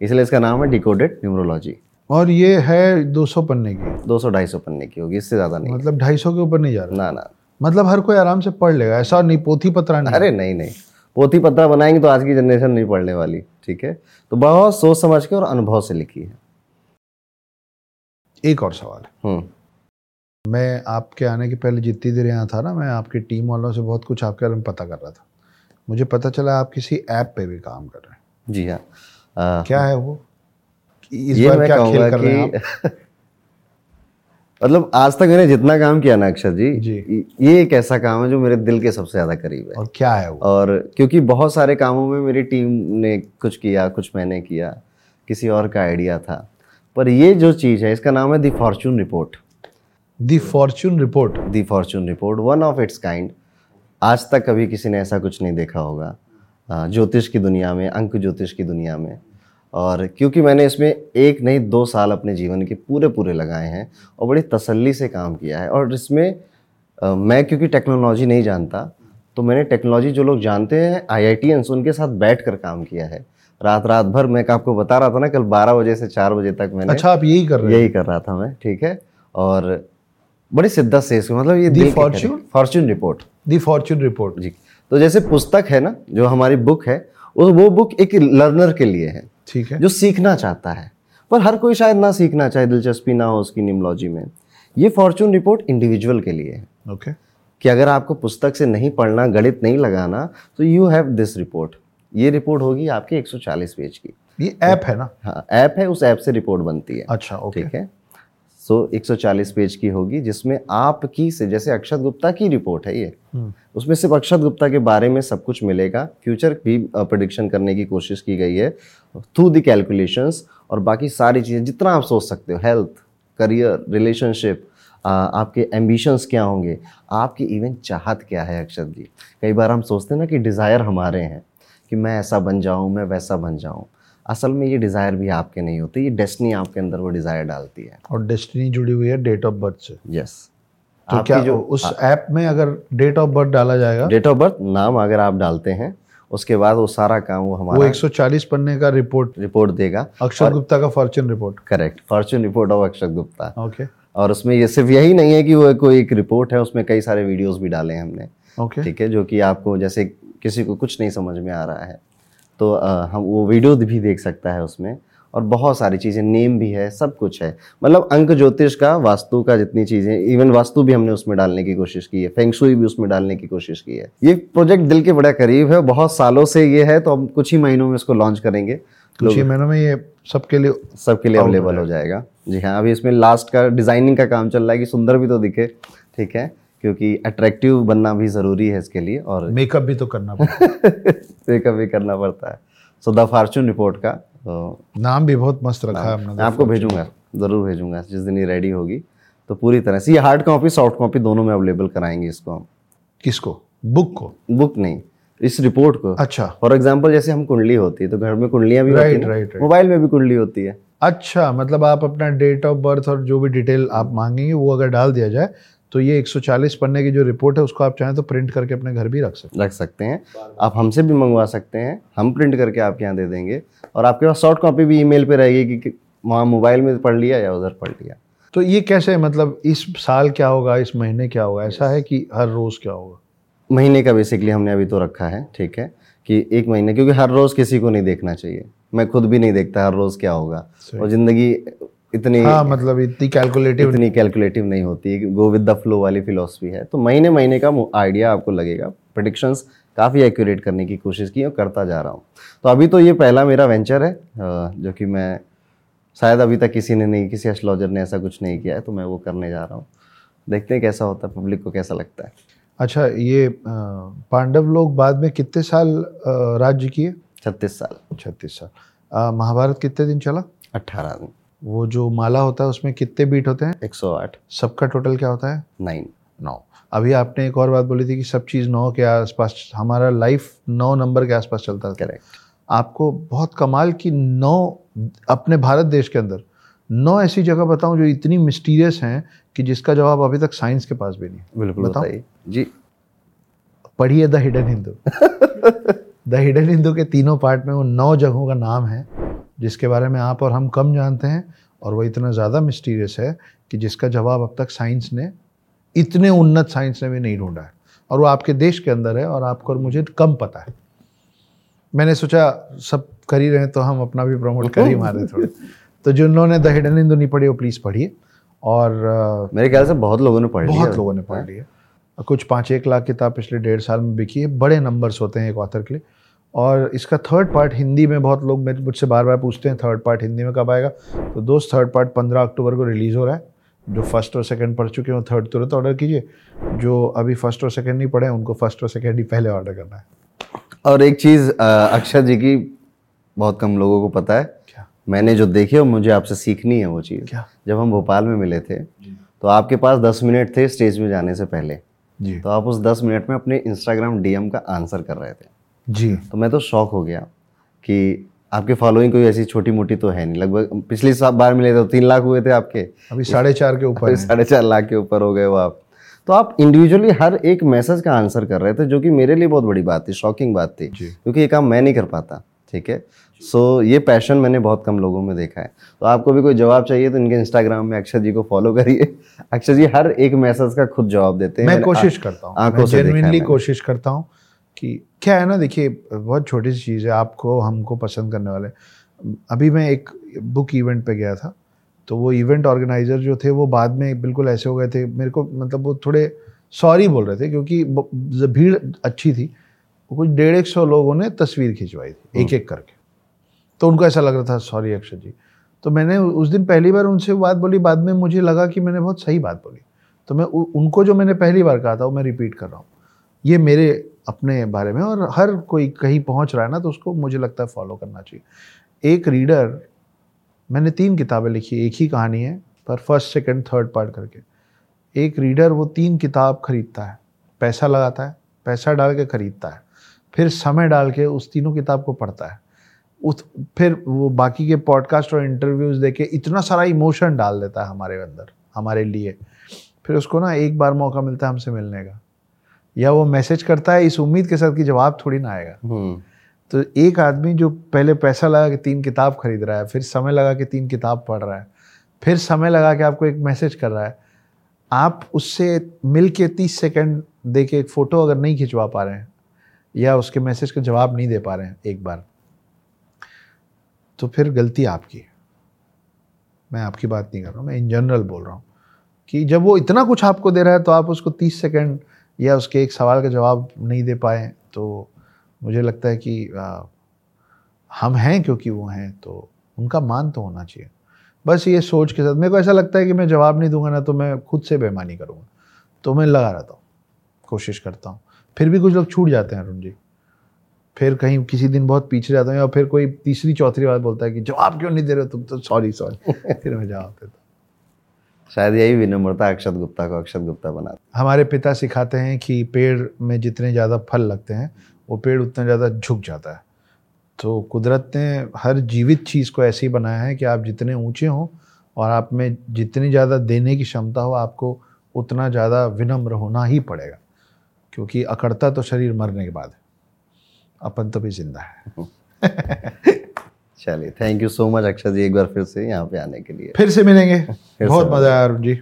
इसलिए इसका नाम है डिकोडेड न्यूमरोलॉजी और ये है 200 पन्ने की। दो सौ ढाई सौ पन्ने की होगी इससे ज़्यादा नहीं। मतलब 250 के ऊपर नहीं जा रहा? ना ना। मतलब हर कोई आराम से पढ़ लेगा ऐसा नहीं पोथी पत्रा नहीं अरे नहीं नहीं। पोथी पत्रा बनाएँगे तो आज की जनरेशन नहीं पढ़ने वाली। ठीक है? तो बहुत सोच समझ के और अनुभव से लिखी है। एक और सवाल। है हम्म। मैं आपके आने के पहले जितनी देर यहाँ था ना मैं आपकी टीम वालों से बहुत कुछ आपके बारे में पता कर रहा था। मुझे पता चला आप किसी ऐप पे भी काम कर रहे हैं। जी हाँ। क्या है वो? इस ये बार मैं क्या खेल कर रहे हैं मतलब आज तक मैंने जितना काम किया ना अक्षर जी, जी। ये एक ऐसा काम है जो मेरे दिल के सबसे ज़्यादा करीब है। और क्या है वो? और क्योंकि बहुत सारे कामों में मेरी टीम ने कुछ किया कुछ मैंने किया किसी और का आइडिया था। पर ये जो चीज़ है इसका नाम है the fortune report. The fortune report? The fortune report one of its kind. आज तक कभी किसी ने ऐसा कुछ नहीं देखा होगा ज्योतिष की दुनिया में अंक ज्योतिष की दुनिया में। और क्योंकि मैंने इसमें एक नहीं दो साल अपने जीवन के पूरे पूरे लगाए हैं और बड़ी तसल्ली से काम किया है। और इसमें अ, मैं क्योंकि टेक्नोलॉजी नहीं जानता तो मैंने टेक्नोलॉजी जो लोग जानते हैं आई आई टी उनके साथ बैठ कर काम किया है। रात रात भर मैं आपको बता रहा था ना कल 12 बजे से 4 बजे तक मैंने अच्छा आप यही कर रहे यही कर रहा था मैं ठीक है? और बड़ी शिद्दत से इसको मतलब ये दी? करीब- fortune report the fortune report जी। तो जैसे पुस्तक है ना जो हमारी बुक है वो बुक एक लर्नर के लिए है। ठीक है। जो सीखना चाहता है पर हर कोई शायद ना सीखना चाहे दिलचस्पी ना हो उसकी निमोलॉजी में। ये फॉर्चून रिपोर्ट इंडिविजुअल के लिए है। ओके कि अगर आपको पुस्तक से नहीं पढ़ना गणित नहीं लगाना तो यू हैव दिस रिपोर्ट ये रिपोर्ट होगी आपकी 140 पेज की। ये ऐप है ना? हाँ ऐप है उस ऐप से रिपोर्ट बनती है। अच्छा ओके ठीक है? सो 140 पेज की होगी जिसमें आपकी से जैसे अक्षत गुप्ता की रिपोर्ट है ये हम्म, उसमें सिर्फ़ अक्षत गुप्ता के बारे में सब कुछ मिलेगा। फ्यूचर भी प्रिडिक्शन करने की कोशिश की गई है थ्रू द कैलकुलेशंस और बाकी सारी चीज़ें जितना आप सोच सकते हो हेल्थ करियर रिलेशनशिप आपके एम्बिशंस क्या होंगे आपकी इवन चाहत क्या है अक्षत जी। कई बार हम सोचते हैं ना कि डिज़ायर हमारे हैं कि मैं ऐसा बन जाऊँ मैं वैसा बन जाऊँ। असल में ये डिज़ायर भी आपके नहीं होते ये डेस्टनी आपके अंदर वो डिज़ायर डालती है। और डेस्टनी जुड़ी हुई है डेट ऑफ़ बर्थ से। यस तो क्या जो उस ऐप में अगर डेट ऑफ़ बर्थ डाला जाएगा? डेट ऑफ़ बर्थ नाम अगर आप डालते हैं उसके बाद वो सारा काम वो हमारा वो हमारा 140 पन्ने का रिपोर्ट रिपोर्ट देगा। अक्षर गुप्ता का fortune report correct fortune report of Akshat Gupta. Okay और उसमें ये सिर्फ़ यही नहीं है कि वो कोई एक रिपोर्ट है उसमें कई सारे वीडियोस भी डाले हैं हमने। ओके ठीक है जो कि आपको जैसे किसी को कुछ नहीं समझ में आ रहा है। तो हम वो वीडियो भी देख सकता है उसमें। और बहुत सारी चीज़ें नेम भी है सब कुछ है। मतलब अंक ज्योतिष का वास्तु का जितनी चीज़ें इवन वास्तु भी हमने उसमें डालने की कोशिश की है। फेंगशुई भी उसमें डालने की कोशिश की है। ये प्रोजेक्ट दिल के बड़ा करीब है। बहुत सालों से ये है तो हम कुछ ही महीनों में इसको लॉन्च करेंगे। कुछ ही महीनों में ये सबके लिए सबके लिए अवेलेबल हो जाएगा। जी हाँ अभी इसमें लास्ट का डिज़ाइनिंग का काम चल रहा है कि सुंदर भी तो दिखे ठीक है? क्योंकि अट्रैक्टिव बनना भी ज़रूरी है इसके लिए और मेकअप भी तो करना पड़ेगा मेकअप भी करना पड़ता है। सो द फॉर्चून रिपोर्ट का तो नाम भी बहुत मस्त रखा है मैं आपको भेजूँगा ज़रूर भेजूँगा जिस दिन ये रेडी होगी। तो पूरी तरह से ये हार्ड कॉपी सॉफ्ट कॉपी दोनों में अवेलेबल कराएँगे इसको हम। किसको? बुक को? बुक नहीं इस रिपोर्ट को। अच्छा। फॉर एग्ज़ाम्पल जैसे हम कुंडली होती है तो घर में कुंडलियाँ भी है right, right. मोबाइल में भी कुंडली होती है। अच्छा मतलब आप अपना डेट ऑफ़ बर्थ और जो भी डिटेल आप मांगेंगे वो अगर डाल दिया जाए तो ये 140 पन्ने की जो रिपोर्ट है उसको आप चाहें तो प्रिंट करके अपने घर भी रख सकते रख सकते हैं। आप हमसे भी मंगवा सकते हैं। हम प्रिंट करके आपके यहाँ दे देंगे। और आपके पास सॉफ्ट कॉपी भी ईमेल पे रहेगी कि- कि वहाँ मोबाइल में पढ़ लिया या उधर पढ़ लिया। तो ये कैसे मतलब इस साल क्या होगा इस महीने क्या होगा? ऐसा है कि हर रोज क्या होगा? महीने का बेसिकली हमने अभी तो रखा है ठीक है? कि एक महीने क्योंकि हर रोज़ किसी को नहीं देखना चाहिए। मैं खुद भी नहीं देखता हर रोज़ क्या होगा। और ज़िंदगी इतनी हाँ मतलब इतनी कैलकुलेटिव इतनी कैलकुलेटिव नहीं होती गो विद द फ्लो वाली फिलोसफी है। तो महीने महीने का आइडिया आपको लगेगा प्रडिक्शंस काफ़ी एक्यूरेट करने की कोशिश की और करता जा रहा हूँ। तो अभी तो ये पहला मेरा वेंचर है जो कि मैं शायद अभी तक किसी ने नहीं किसी एस्ट्रोलॉजर ने ऐसा कुछ नहीं किया है तो मैं वो करने जा रहा हूँ। देखते हैं कैसा होता है पब्लिक को कैसा लगता है। अच्छा ये पांडव लोग बाद में कितने साल राज्य किए? छत्तीस साल। छत्तीस साल। महाभारत कितने दिन चला? अट्ठारह दिन। वो जो माला होता है उसमें कितने बीट होते हैं? एक सौ आठ। सबका टोटल क्या होता है? नाइन नौ। अभी आपने एक और बात बोली थी कि सब चीज़ नौ के आसपास हमारा लाइफ नौ नंबर के आसपास चलता था करेक्ट आपको बहुत कमाल की नौ अपने भारत देश के अंदर नौ ऐसी जगह बताऊँ जो इतनी मिस्टीरियस हैं कि जिसका जवाब अभी तक साइंस के पास भी नहीं है। बिल्कुल। बताइए। जी। पढ़िए the hidden Hindu the hidden Hindu के तीनों पार्ट में वो नौ जगहों का नाम है। जिसके बारे में आप और हम कम जानते हैं और वो इतना ज़्यादा मिस्टीरियस है कि जिसका जवाब अब तक साइंस ने इतने उन्नत साइंस ने भी नहीं ढूंढा है। और वो आपके देश के अंदर है और आपको और मुझे कम पता है। मैंने सोचा सब कर ही रहे हैं तो हम अपना भी प्रमोट कर ही मारे थोड़े। तो जिन लोगों ने द हिडन हिंदू नहीं पढ़ी वो प्लीज़ पढ़िए। और मेरे ख्याल से बहुत लोगों ने पढ़ लिया। बहुत लोगों ने पढ़ लिया। कुछ पाँच एक लाख किताब पिछले डेढ़ साल में बिकी है। बड़े नंबर्स होते हैं एक ऑथर के लिए। और इसका थर्ड पार्ट हिंदी में बहुत लोग मेरे मुझसे बार बार पूछते हैं थर्ड पार्ट हिंदी में कब आएगा? तो दोस्त थर्ड पार्ट पंद्रह अक्टूबर को रिलीज़ हो रहा है जो फ़र्स्ट और सेकंड पढ़ चुके हैं थर्ड तुरंत ऑर्डर कीजिए। जो अभी फ़र्स्ट और सेकंड नहीं पढ़े उनको फ़र्स्ट और सेकंड ही पहले ऑर्डर करना है। और एक चीज़ अक्षर जी की बहुत कम लोगों को पता है। क्या? मैंने जो देखी और मुझे आपसे सीखनी है वो चीज़। क्या? जब हम भोपाल में मिले थे तो आपके पास दस मिनट थे स्टेज में जाने से पहले। जी। तो आप उस दस मिनट में अपने इंस्टाग्राम डीएम का आंसर कर रहे थे। जी। तो मैं तो शौक हो गया कि आपके फॉलोइंग कोई ऐसी छोटी मोटी तो है नहीं। लगभग पिछली बार मिले थे तो तीन लाख हुए थे आपके। अभी साढ़े चार के ऊपर साढ़े चार लाख के ऊपर हो गए वो आप। तो आप इंडिविजुअली हर एक मैसेज का आंसर कर रहे थे जो कि मेरे लिए बहुत बड़ी बात थी शॉकिंग बात थी। क्योंकि ये काम मैं नहीं कर पाता ठीक है? सो so, ये पैशन मैंने बहुत कम लोगों में देखा है। तो आपको भी कोई जवाब चाहिए तो इनके इंस्टाग्राम में अक्षर जी को फॉलो करिए। अक्षर जी हर एक मैसेज का खुद जवाब देते हैं। मैं कोशिश आ- करता हूँ। है जेनुइनली कोशिश करता हूँ कि क्या है ना देखिए बहुत छोटी सी चीज़ है आपको हमको पसंद करने वाले। अभी मैं एक बुक इवेंट पे गया था तो वो इवेंट ऑर्गेनाइजर जो थे वो बाद में बिल्कुल ऐसे हो गए थे मेरे को मतलब वो थोड़े सॉरी बोल रहे थे क्योंकि भीड़ अच्छी थी कुछ डेढ़ एक सौ लोगों ने तस्वीर खिंचवाई थी एक एक करके। तो उनको ऐसा लग रहा था सॉरी अक्षर जी। तो मैंने उस दिन पहली बार उनसे बात बोली बाद में मुझे लगा कि मैंने बहुत सही बात बोली। तो मैं उनको जो मैंने पहली बार कहा था वो मैं रिपीट कर रहा हूँ। ये मेरे अपने बारे में, और हर कोई कहीं पहुँच रहा है ना तो उसको मुझे लगता है फॉलो करना चाहिए। एक रीडर मैंने तीन किताबें लिखी, एक ही कहानी है, पर फ़र्स्ट सेकंड थर्ड पार्ट करके। एक रीडर वो तीन किताब खरीदता है, पैसा लगाता है, पैसा डाल के खरीदता है, फिर समय डाल के उस तीनों किताब को पढ़ता है। उस, फिर वो बाकी के पॉडकास्ट और इंटरव्यूज़ देके इतना सारा इमोशन डाल देता है हमारे अंदर, हमारे लिए। फिर उसको ना एक बार मौका मिलता है हमसे मिलने का। या वो मैसेज करता है इस उम्मीद के साथ कि जवाब थोड़ी ना आएगा। हम्म। तो एक आदमी जो पहले पैसा लगा के तीन किताब खरीद रहा है फिर समय लगा के तीन किताब पढ़ रहा है फिर समय लगा के आपको एक मैसेज कर रहा है आप उससे मिल के तीस सेकेंड दे के एक फ़ोटो अगर नहीं खिंचवा पा रहे हैं या उसके मैसेज का जवाब नहीं दे पा रहे हैं एक बार तो फिर गलती आपकी है। मैं आपकी बात नहीं कर रहा हूँ मैं इन जनरल बोल रहा हूँ कि जब वो इतना कुछ आपको दे रहा है तो आप उसको तीस सेकेंड या उसके एक सवाल का जवाब नहीं दे पाए तो मुझे लगता है कि आ, हम हैं क्योंकि वो हैं तो उनका मान तो होना चाहिए। बस ये सोच के साथ मेरे को ऐसा लगता है कि मैं जवाब नहीं दूँगा ना तो मैं खुद से बेमानी करूँगा। तो मैं लगा रहता हूँ कोशिश करता हूँ। फिर भी कुछ लोग छूट जाते हैं अरुण जी। फिर कहीं किसी दिन बहुत पीछे जाता हूँ या फिर कोई तीसरी चौथी बात बोलता है कि जवाब क्यों नहीं दे रहे हो तुम तो? सॉरी सॉरी फिर मैं जवाब देता हूँ। शायद यही विनम्रता अक्षत गुप्ता को अक्षत गुप्ता बना हमारे पिता सिखाते हैं कि पेड़ में जितने ज़्यादा फल लगते हैं वो पेड़ उतना ज़्यादा झुक जाता है। तो कुदरत ने हर जीवित चीज़ को ऐसे ही बनाया है कि आप जितने ऊँचे हों और आप में जितनी ज़्यादा देने की क्षमता हो आपको उतना ज़्यादा विनम्र होना ही पड़ेगा। क्योंकि अकड़ता तो शरीर मरने के बाद है। अपन तो भी ज़िंदा है। चलिए थैंक यू सो मच अक्षर जी एक बार फिर से यहाँ पे आने के लिए। फिर से मिलेंगे। फिर बहुत मज़ा आया अरुण जी।